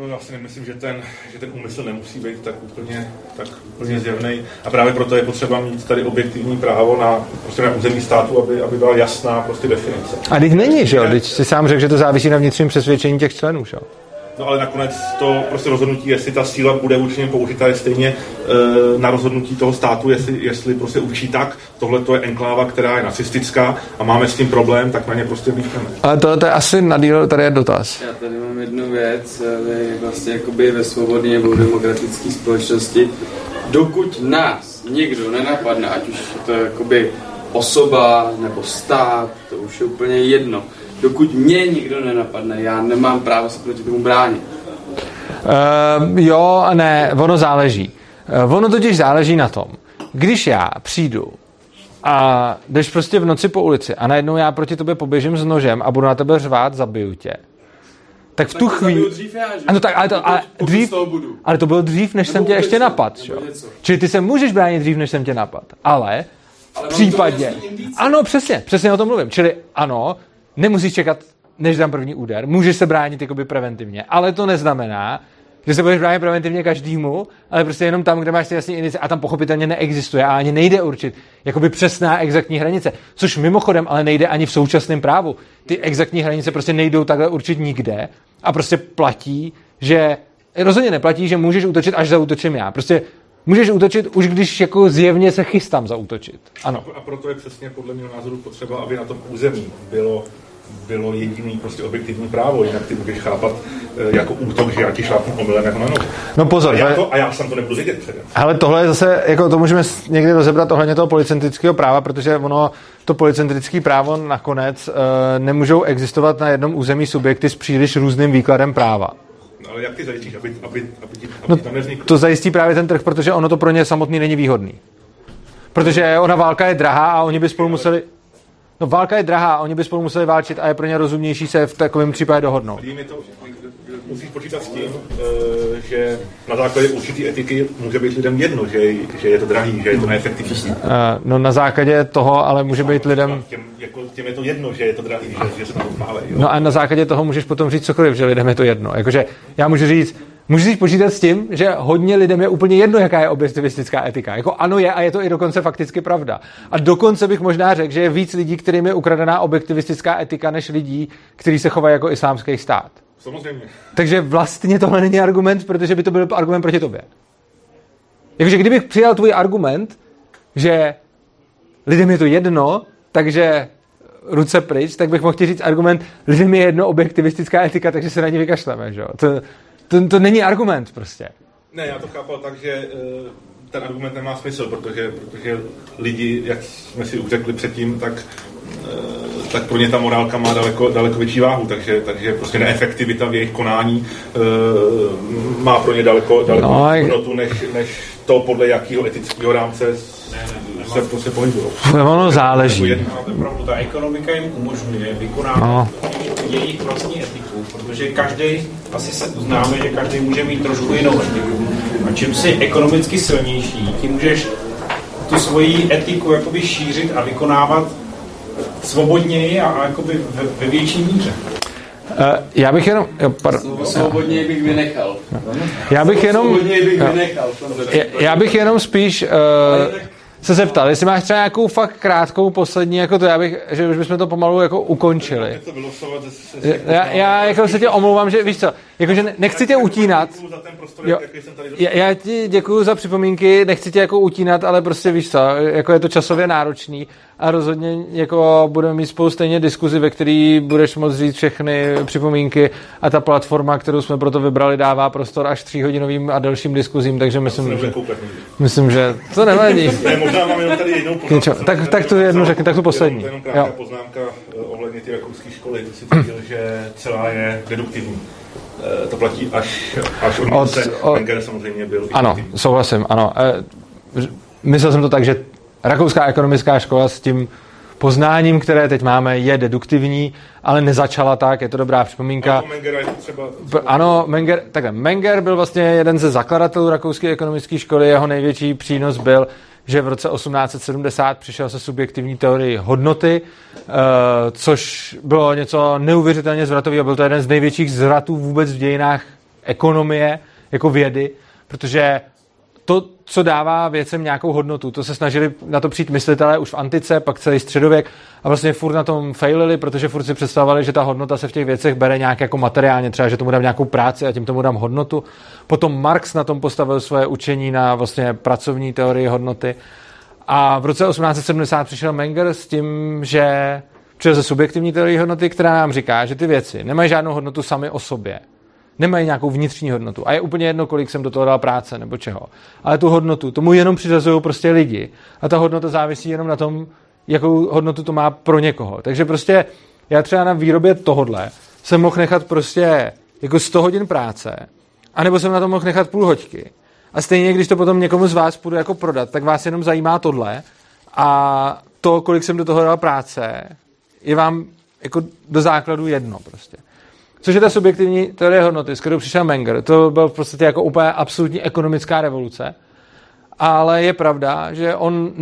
No, já si nemyslím, že ten, že ten úmysl nemusí být tak úplně, tak úplně zjevný. A právě proto je potřeba mít tady objektivní právo na, prostě na území státu, aby, aby byla jasná prostě definice. A teď není, že jo? Teď si sám řekl, že to závisí na vnitřním přesvědčení těch členů, že jo? No ale nakonec to prostě rozhodnutí, jestli ta síla bude určitě použita, je stejně e, na rozhodnutí toho státu, jestli, jestli prostě určí tak, tohle to je enkláva, která je nacistická a máme s tím problém, tak na ně prostě vyšleme. Ale to, to je asi na díl, tady je dotaz. Já tady mám jednu věc, vy vlastně jakoby ve svobodné nebo demokratické společnosti, dokud nás někdo nenapadne, ať už to je jakoby osoba nebo stát, to už je úplně jedno. Dokud mě nikdo nenapadne, já nemám právo se proti tomu bránit. Uh, jo a ne, ono záleží. Uh, ono totiž záleží na tom, když já přijdu a jdeš prostě v noci po ulici a najednou já proti tobě poběžím s nožem a budu na tebe řvát, zabiju tě, tak v Tak tu chvíli... dřív já, že? Ano, tak, ale to, ale dřív, ale to bylo dřív, než Nebo jsem tě ještě napad, jo? něco. Čili ty se můžeš bránit dřív, než jsem tě napad, ale v mám to případě... Ano, přesně, přesně o tom mluvím. Čili ano, nemusíš čekat, než dám první úder, můžeš se bránit jakoby preventivně, ale to neznamená, že se budeš bránit preventivně každému, ale prostě jenom tam, kde máš ty jasný indice a tam pochopitelně neexistuje a ani nejde určit jakoby přesná exaktní hranice, což mimochodem ale nejde ani v současném právu. Ty exaktní hranice prostě nejdou takhle určit nikde a prostě platí, že rozhodně neplatí, že můžeš útočit, až zautočím já. Prostě můžeš útočit už když jako zjevně se chystám zautočit. Ano. A proto je přesně podle mého názoru potřeba, aby na tom území bylo bylo jediný prostě objektivní právo, jinak ty budeš chápat eh, jako útok, že já ti šlápnu omylem jako na nohu. No pozor, a já, to a já sám to nebudu vědět předem. Ale tohle je zase, jako to můžeme někdy rozebrat ohledně toho policentrického práva, protože ono, to policentrické právo nakonec uh, nemůžou existovat na jednom území subjekty s příliš různým výkladem práva. No, ale jak ty zajistíš, aby, aby, aby, ti, aby No, tam nevzniklo? to zajistí právě ten trh, protože ono to pro ně samotný není výhodný. Protože ona válka je drahá a oni by spolu museli... No válka je drahá oni by spolu museli válčit a je pro ně rozumnější se v takovém případě dohodnout. To, musíš počítat s tím, eh, že na základě určité etiky může být lidem jedno, že, že je to drahý, že je to neefektivní. Uh, no na základě toho ale může být lidem... Těm, jako, těm je to jedno, že je to drahý, že, že se chválej. jo. No a na základě toho můžeš potom říct cokoliv, že lidem je to jedno. Jakože já můžu říct, můžeš si počítat s tím, že hodně lidem je úplně jedno, jaká je objektivistická etika. Jako ano je a je to i dokonce fakticky pravda. A dokonce bych možná řekl, že je víc lidí, kterým je ukradená objektivistická etika, než lidí, kteří se chovají jako islámský stát. Samozřejmě. Takže vlastně tohle není argument, protože by to byl argument proti tobě. Jakože kdybych přijal tvůj argument, že lidem je to jedno, takže ruce pryč, tak bych mohl ti říct argument, lidem je jedno objektivistická etika, takže se na ní vykašleme, že jo? To, to, to není argument prostě. Ne, já to chápal tak, že eh, ten argument nemá smysl, protože, protože lidi, jak jsme si už řekli předtím, tak, eh, tak pro ně ta morálka má daleko, daleko větší váhu, takže, takže prostě neefektivita v jejich konání eh, má pro ně daleko, daleko No, no, hodnotu, než, než to, podle jakého etického rámce se prostě pohybují. Ono záleží. Opravdu ta ekonomika jim umožňuje vykonávat No. jejich vlastní etiku, protože každý, asi se uznáme, že každý může mít trošku jinou etiku. A čím jsi ekonomicky silnější, tím můžeš tu svoji etiku jakoby šířit a vykonávat svobodněji a, a jakoby ve, ve větší míře. Uh, já bych jenom... Slovo svobodněji bych vynechal. Já bych jenom... Svobodněji bych vynechal. Já, já bych jenom spíš uh, se zeptal, jestli máš třeba nějakou fakt krátkou poslední, jako to, já bych, že už bychom to pomalu jako ukončili. To vylosovat Já, já jako se tě omlouvám, že víš co, jakože ne- nechci tě utínat. prostor, Jo. Já, já ti děkuji za připomínky, nechci tě jako utínat, ale prostě víš co, jako je to časově náročný a rozhodně jako budeme mít spolu stejně diskuzi, ve který budeš moct říct všechny připomínky a ta platforma, kterou jsme proto vybrali, dává prostor až tříhodinovým a delším diskuzím, takže myslím, že, koukat myslím, že to nevadí. Ne, možná mám jenom tady jednou K něčemu. Tak, tak tu jednu řekni, tak tu poslední. Jenom, jenom krátká poznámka eh, ohledně ty rakouské školy. Ty si tvrdil, že celá je deduktivní. Eh, To platí až, až od, Od- od, Wenger samozřejmě byl Ano, souhlasím, ano. Eh, Myslel jsem to tak, že rakouská ekonomická škola s tím poznáním, které teď máme, je deduktivní, ale nezačala tak, je to dobrá připomínka. Mengera je to třeba, B- Ano, Menger, takhle, Menger byl vlastně jeden ze zakladatelů rakouské ekonomické školy, jeho největší přínos byl, že v roce 1870 přišel se subjektivní teorii hodnoty, eh, což bylo něco neuvěřitelně zvratového. Byl to jeden z největších zvratů vůbec v dějinách ekonomie, jako vědy, protože to, co dává věcem nějakou hodnotu, to se snažili na to přijít myslitelé už v antice, pak celý středověk a vlastně furt na tom failili, protože furt si představovali, že ta hodnota se v těch věcech bere nějak jako materiálně, třeba, že tomu dám nějakou práci a tím tomu dám hodnotu. Potom Marx na tom postavil svoje učení na vlastně pracovní teorii hodnoty. A v roce 1870 přišel Menger s tím, že přišel ze subjektivní teorii hodnoty, která nám říká, že ty věci nemají žádnou hodnotu sami o sobě. Nemají nějakou vnitřní hodnotu. A je úplně jedno, kolik jsem do toho dal práce nebo čeho. Ale tu hodnotu, tomu jenom přiřazují prostě lidi. A ta hodnota závisí jenom na tom, jakou hodnotu to má pro někoho. Takže prostě já třeba na výrobě tohodle jsem mohl nechat prostě jako 100 hodin práce, anebo jsem na to mohl nechat půl hoďky. A stejně, když to potom někomu z vás půjdu jako prodat, tak vás jenom zajímá tohle a to, kolik jsem do toho dal práce, je vám jako do základu jedno prostě. Což je ta subjektivní teorie hodnoty, s kterou přišel Menger. To byl v podstatě jako úplně absolutní ekonomická revoluce. Ale je pravda, že on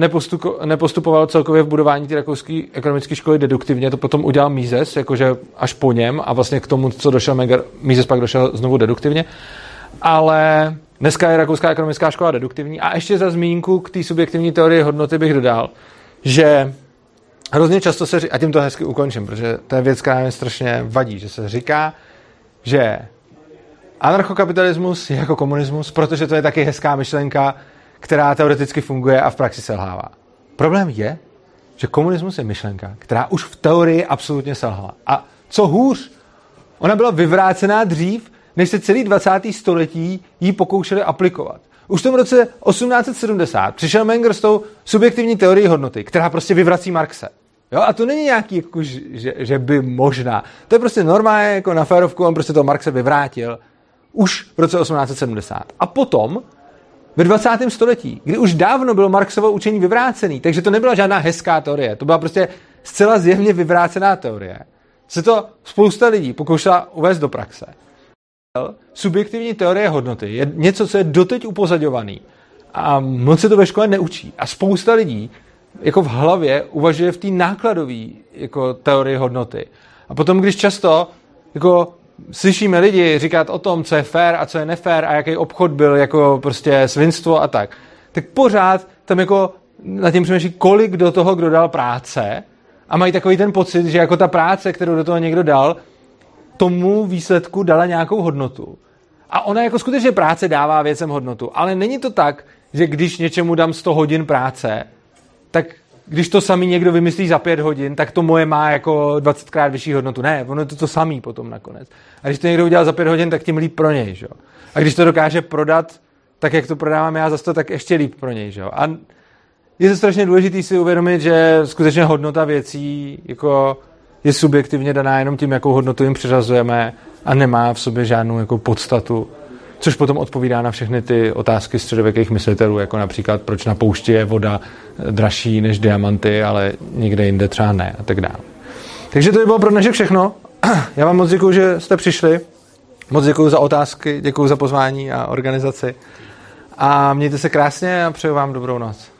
nepostupoval celkově v budování té rakouské ekonomické školy deduktivně, to potom udělal Mises, jakože až po něm a vlastně k tomu, co došel Menger, Mises pak došel znovu deduktivně. Ale dneska je rakouská ekonomická škola deduktivní. A ještě za zmínku k té subjektivní teorii hodnoty bych dodal, že hrozně často se říká, a tím to hezky ukončím, protože to je věc, která mě strašně vadí, že se říká, že anarchokapitalismus je jako komunismus, protože to je taky hezká myšlenka, která teoreticky funguje a v praxi selhává. Problém je, že komunismus je myšlenka, která už v teorii absolutně selhala. A co hůř, ona byla vyvrácená dřív, než se celý 20. století ji pokoušeli aplikovat. Už v tom roce 1870 přišel Menger s tou subjektivní teorií hodnoty, která prostě vyvrací Marxe. Jo, a to není nějaký, jako, že, že, by možná. To je prostě normálně jako na férovku, on prostě to Marxe vyvrátil už v roce 1870. A potom ve 20. století, kdy už dávno bylo Marxovo učení vyvrácený, takže to nebyla žádná hezká teorie, to byla prostě zcela zjevně vyvrácená teorie. Se to spousta lidí pokoušela uvést do praxe. Subjektivní teorie hodnoty je něco, co je doteď upozadovaný a moc se to ve škole neučí. A spousta lidí jako v hlavě uvažuje v té nákladové jako teorii hodnoty. A potom, když často jako slyšíme lidi říkat o tom, co je fair a co je nefér a jaký obchod byl jako prostě svinstvo a tak, tak pořád tam jako nad tím přemýšlí, kolik do toho kdo dal práce a mají takový ten pocit, že jako ta práce, kterou do toho někdo dal, tomu výsledku dala nějakou hodnotu. A ona jako skutečně práce dává věcem hodnotu, ale není to tak, že když něčemu dám 100 hodin práce, tak když to sami někdo vymyslí za pět hodin, tak to moje má jako 20 krát vyšší hodnotu. Ne, ono je to to samý potom nakonec. A když to někdo udělal za pět hodin, tak tím líp pro něj. Že? A když to dokáže prodat, tak jak to prodávám já za to, tak ještě líp pro něj. Že? A je to strašně důležité si uvědomit, že skutečně hodnota věcí jako je subjektivně daná jenom tím, jakou hodnotu jim přiřazujeme a nemá v sobě žádnou jako podstatu což potom odpovídá na všechny ty otázky středověkých myslitelů, jako například proč na poušti je voda dražší než diamanty, ale nikde jinde třeba ne a tak dále. Takže to by bylo pro dnešek všechno. Já vám moc děkuji, že jste přišli. Moc děkuji za otázky, děkuji za pozvání a organizaci. A mějte se krásně a přeju vám dobrou noc.